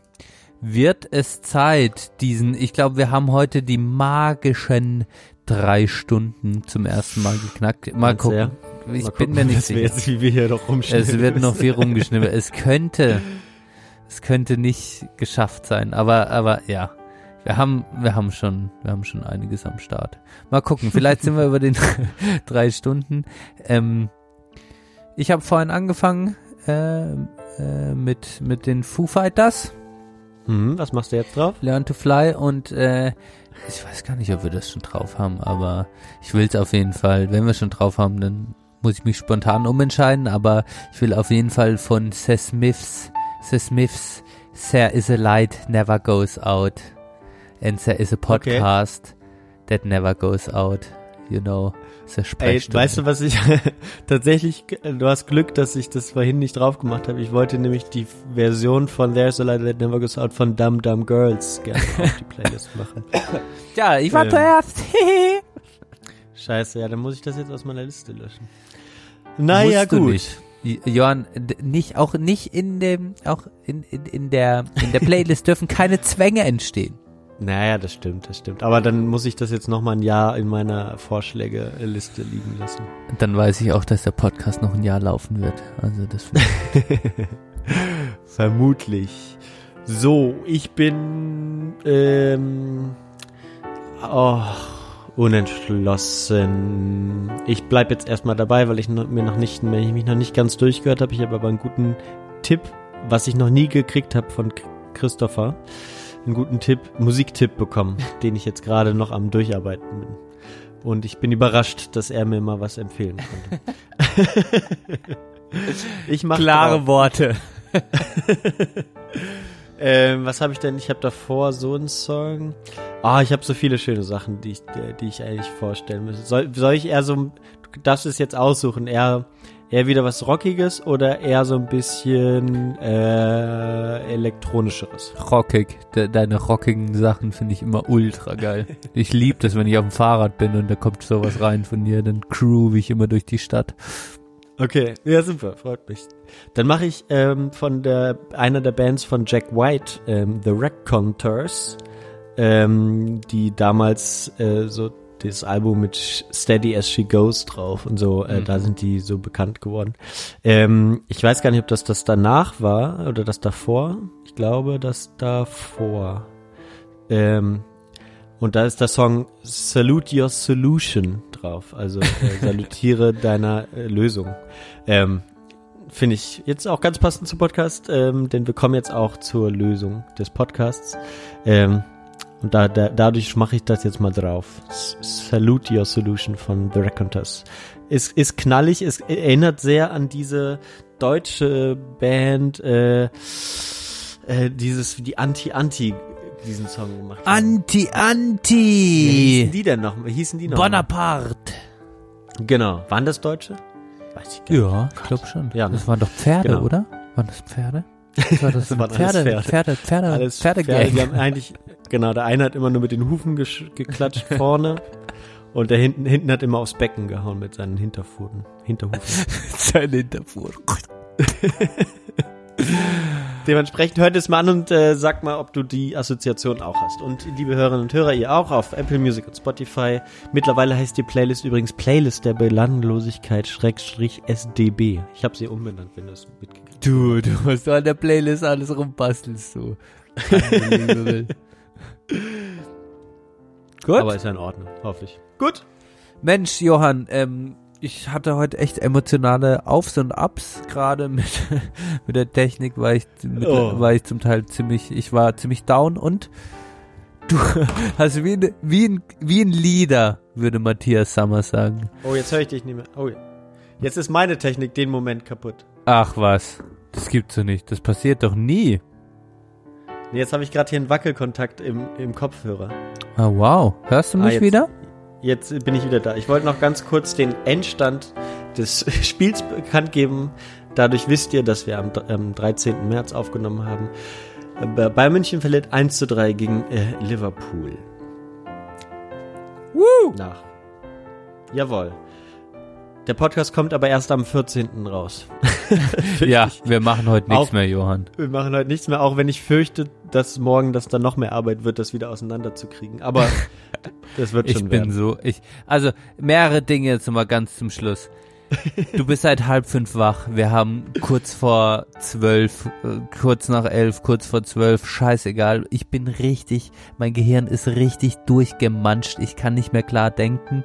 wird es Zeit, diesen, ich glaube, wir haben heute die magischen drei Stunden zum ersten Mal geknackt. Mal du, gucken. ja? Ich Mal bin gucken, mir nicht sicher. jetzt- wie wir hier noch rumschnibbeln Es wird noch viel rumgeschnibbelt. Es könnte, es könnte nicht geschafft sein, aber, aber ja. Wir haben, wir haben schon, wir haben schon einiges am Start. Mal gucken, vielleicht sind wir über den drei Stunden. Ähm, ich habe vorhin angefangen äh, äh, mit mit den Foo Fighters. Hm, was machst du jetzt drauf? Learn to Fly und äh, ich weiß gar nicht, ob wir das schon drauf haben, aber ich will es auf jeden Fall. Wenn wir schon drauf haben, dann muss ich mich spontan umentscheiden, aber ich will auf jeden Fall von Seth Smiths, Seth Smiths There is a light never goes out and there is a podcast okay. that never goes out, you know. Ey, weißt du, was ich tatsächlich, du hast Glück, dass ich das vorhin nicht drauf gemacht habe. Ich wollte nämlich die Version von There's a Light That Never Goes Out von Dumb Dumb Girls gerne auf die Playlist machen. ja, ich war ähm, zuerst. Scheiße, ja, dann muss ich das jetzt aus meiner Liste löschen. Naja, Musst gut. Nicht. Johann, nicht, auch nicht in dem, auch in, in, in der, in der Playlist dürfen keine Zwänge entstehen. Naja, das stimmt, das stimmt. Aber dann muss ich das jetzt noch mal ein Jahr in meiner Vorschlägeliste liegen lassen. Dann weiß ich auch, dass der Podcast noch ein Jahr laufen wird. Also das Vermutlich. So, ich bin ähm, oh, unentschlossen. Ich bleib jetzt erstmal dabei, weil ich mir noch nicht, ich mich noch nicht ganz durchgehört habe. Ich habe aber einen guten Tipp, was ich noch nie gekriegt habe von Christopher einen guten Tipp, Musiktipp bekommen, den ich jetzt gerade noch am Durcharbeiten bin. Und ich bin überrascht, dass er mir mal was empfehlen konnte. ich mache klare drauf. Worte. Ähm, was habe ich denn? Ich habe davor so einen Song. Ah, oh, ich habe so viele schöne Sachen, die ich, die ich eigentlich vorstellen müsste. Soll, soll ich eher so, du darfst es jetzt aussuchen, eher Eher wieder was Rockiges oder eher so ein bisschen äh, elektronischeres? Rockig. De deine rockigen Sachen finde ich immer ultra geil. ich liebe das, wenn ich auf dem Fahrrad bin und da kommt sowas rein von dir, dann groove ich immer durch die Stadt. Okay, ja super, freut mich. Dann mache ich ähm, von der einer der Bands von Jack White, ähm, The Raconteurs, ähm, die damals äh, so das Album mit Steady as She Goes drauf und so, äh, mhm. da sind die so bekannt geworden. Ähm, ich weiß gar nicht, ob das das danach war oder das davor. Ich glaube, das davor. Ähm, und da ist der Song Salute Your Solution drauf, also äh, salutiere deiner äh, Lösung. Ähm, Finde ich jetzt auch ganz passend zum Podcast, ähm, denn wir kommen jetzt auch zur Lösung des Podcasts. Ähm, und da, da, dadurch mache ich das jetzt mal drauf. Salute Your Solution von The Raconteurs. Ist, ist knallig, es erinnert sehr an diese deutsche Band, äh, äh, dieses, die Anti-Anti diesen Song gemacht haben. Anti-Anti! Wie hießen die denn noch? Wie hießen die noch? Bonaparte. Genau. Waren das Deutsche? Weiß ich gar Ja, ich glaube schon. Ja, das waren doch Pferde, genau. oder? Waren das Pferde? Das war das, das Pferde, Pferde, Pferde, Pferde, Alles Pferde, Pferde, Die haben eigentlich, genau, der eine hat immer nur mit den Hufen geklatscht vorne und der hinten, hinten hat immer aufs Becken gehauen mit seinen Hinterpfoten, Hinterhufen. Seine Hinterpfoten. Dementsprechend hört es mal an und äh, sag mal, ob du die Assoziation auch hast. Und liebe Hörerinnen und Hörer, ihr auch auf Apple Music und Spotify. Mittlerweile heißt die Playlist übrigens Playlist der Belanglosigkeit Schrägstrich SDB. Ich habe sie umbenannt, wenn du es mitgekriegt hast. Du, du musst an der Playlist alles rumbastelst du. Gut. Aber ist ja in Ordnung, hoffe ich. Gut. Mensch, Johann, ähm, ich hatte heute echt emotionale Aufs und Ups, gerade mit, mit der Technik, weil ich, mit, oh. war ich zum Teil ziemlich, ich war ziemlich down und du hast wie ein, wie ein, wie ein Leader, würde Matthias Summers sagen. Oh, jetzt höre ich dich nicht mehr. Oh, jetzt ist meine Technik den Moment kaputt. Ach was, das gibt's doch nicht, das passiert doch nie. Jetzt habe ich gerade hier einen Wackelkontakt im, im Kopfhörer. Ah, wow. Hörst du mich ah, jetzt, wieder? Jetzt bin ich wieder da. Ich wollte noch ganz kurz den Endstand des Spiels bekannt geben. Dadurch wisst ihr, dass wir am, am 13. März aufgenommen haben. Bei München verliert 1 zu 3 gegen äh, Liverpool. Woo! Nach. Jawohl. Der Podcast kommt aber erst am 14. raus. ja, wir machen heute nichts auch, mehr, Johann. Wir machen heute nichts mehr, auch wenn ich fürchte, dass morgen das dann noch mehr Arbeit wird, das wieder auseinanderzukriegen. Aber das wird schon Ich bin werden. so, ich, also mehrere Dinge jetzt mal ganz zum Schluss. Du bist seit halb fünf wach. Wir haben kurz vor zwölf, äh, kurz nach elf, kurz vor zwölf, scheißegal. Ich bin richtig, mein Gehirn ist richtig durchgemanscht. Ich kann nicht mehr klar denken.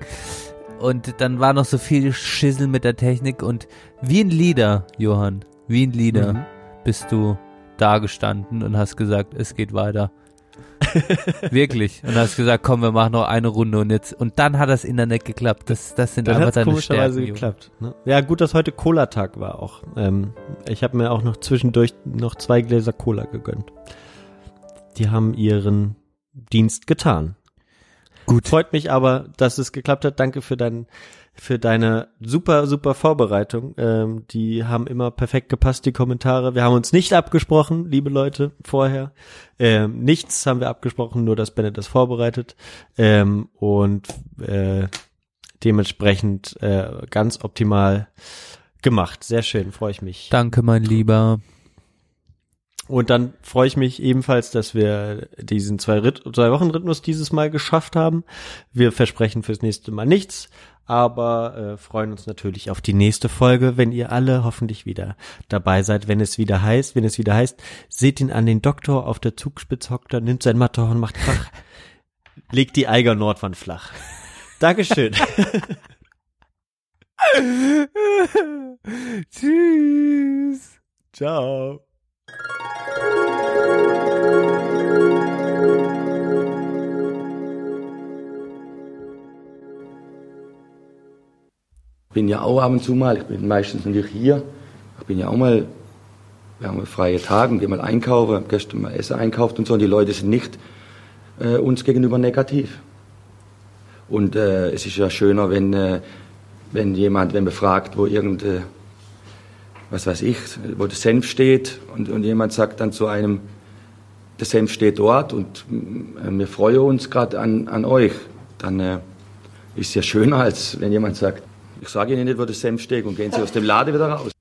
Und dann war noch so viel Schissel mit der Technik und wie ein Lieder, Johann, wie ein Lieder Mhm. bist du da gestanden und hast gesagt, es geht weiter. Wirklich. Und hast gesagt, komm, wir machen noch eine Runde und jetzt, und dann hat das Internet geklappt. Das, das sind Dann einfach deine komischerweise Stärken. Geklappt. Ne? Ja, gut, dass heute Cola-Tag war auch. Ähm, ich habe mir auch noch zwischendurch noch zwei Gläser Cola gegönnt. Die haben ihren Dienst getan. Gut. Freut mich aber, dass es geklappt hat. Danke für dein, für deine super, super Vorbereitung. Ähm, die haben immer perfekt gepasst, die Kommentare. Wir haben uns nicht abgesprochen, liebe Leute, vorher. Ähm, nichts haben wir abgesprochen, nur dass Bennett das vorbereitet. Ähm, und äh, dementsprechend äh, ganz optimal gemacht. Sehr schön, freue ich mich. Danke, mein Lieber. Und dann freue ich mich ebenfalls, dass wir diesen zwei, Ritt zwei Wochen Rhythmus dieses Mal geschafft haben. Wir versprechen fürs nächste Mal nichts, aber äh, freuen uns natürlich auf die nächste Folge, wenn ihr alle hoffentlich wieder dabei seid, wenn es wieder heißt, wenn es wieder heißt, seht ihn an den Doktor auf der Zugspitze hockt nimmt sein Matterhorn, macht Krach, legt die Eiger Nordwand flach. Dankeschön. Tschüss. Ciao. Bin ja auch ab und zu mal, ich bin meistens natürlich hier, ich bin ja auch mal, wir haben freie Tage gehen mal einkaufen, gestern mal Essen einkauft und so und die Leute sind nicht äh, uns gegenüber negativ. Und äh, es ist ja schöner, wenn, äh, wenn jemand, wenn man fragt, wo irgend, äh, was weiß ich, wo der Senf steht und, und jemand sagt dann zu einem, der Senf steht dort und äh, wir freuen uns gerade an, an euch, dann äh, ist es ja schöner, als wenn jemand sagt, ich sage Ihnen nicht, wo der Senf steht und gehen Sie aus dem Laden wieder raus.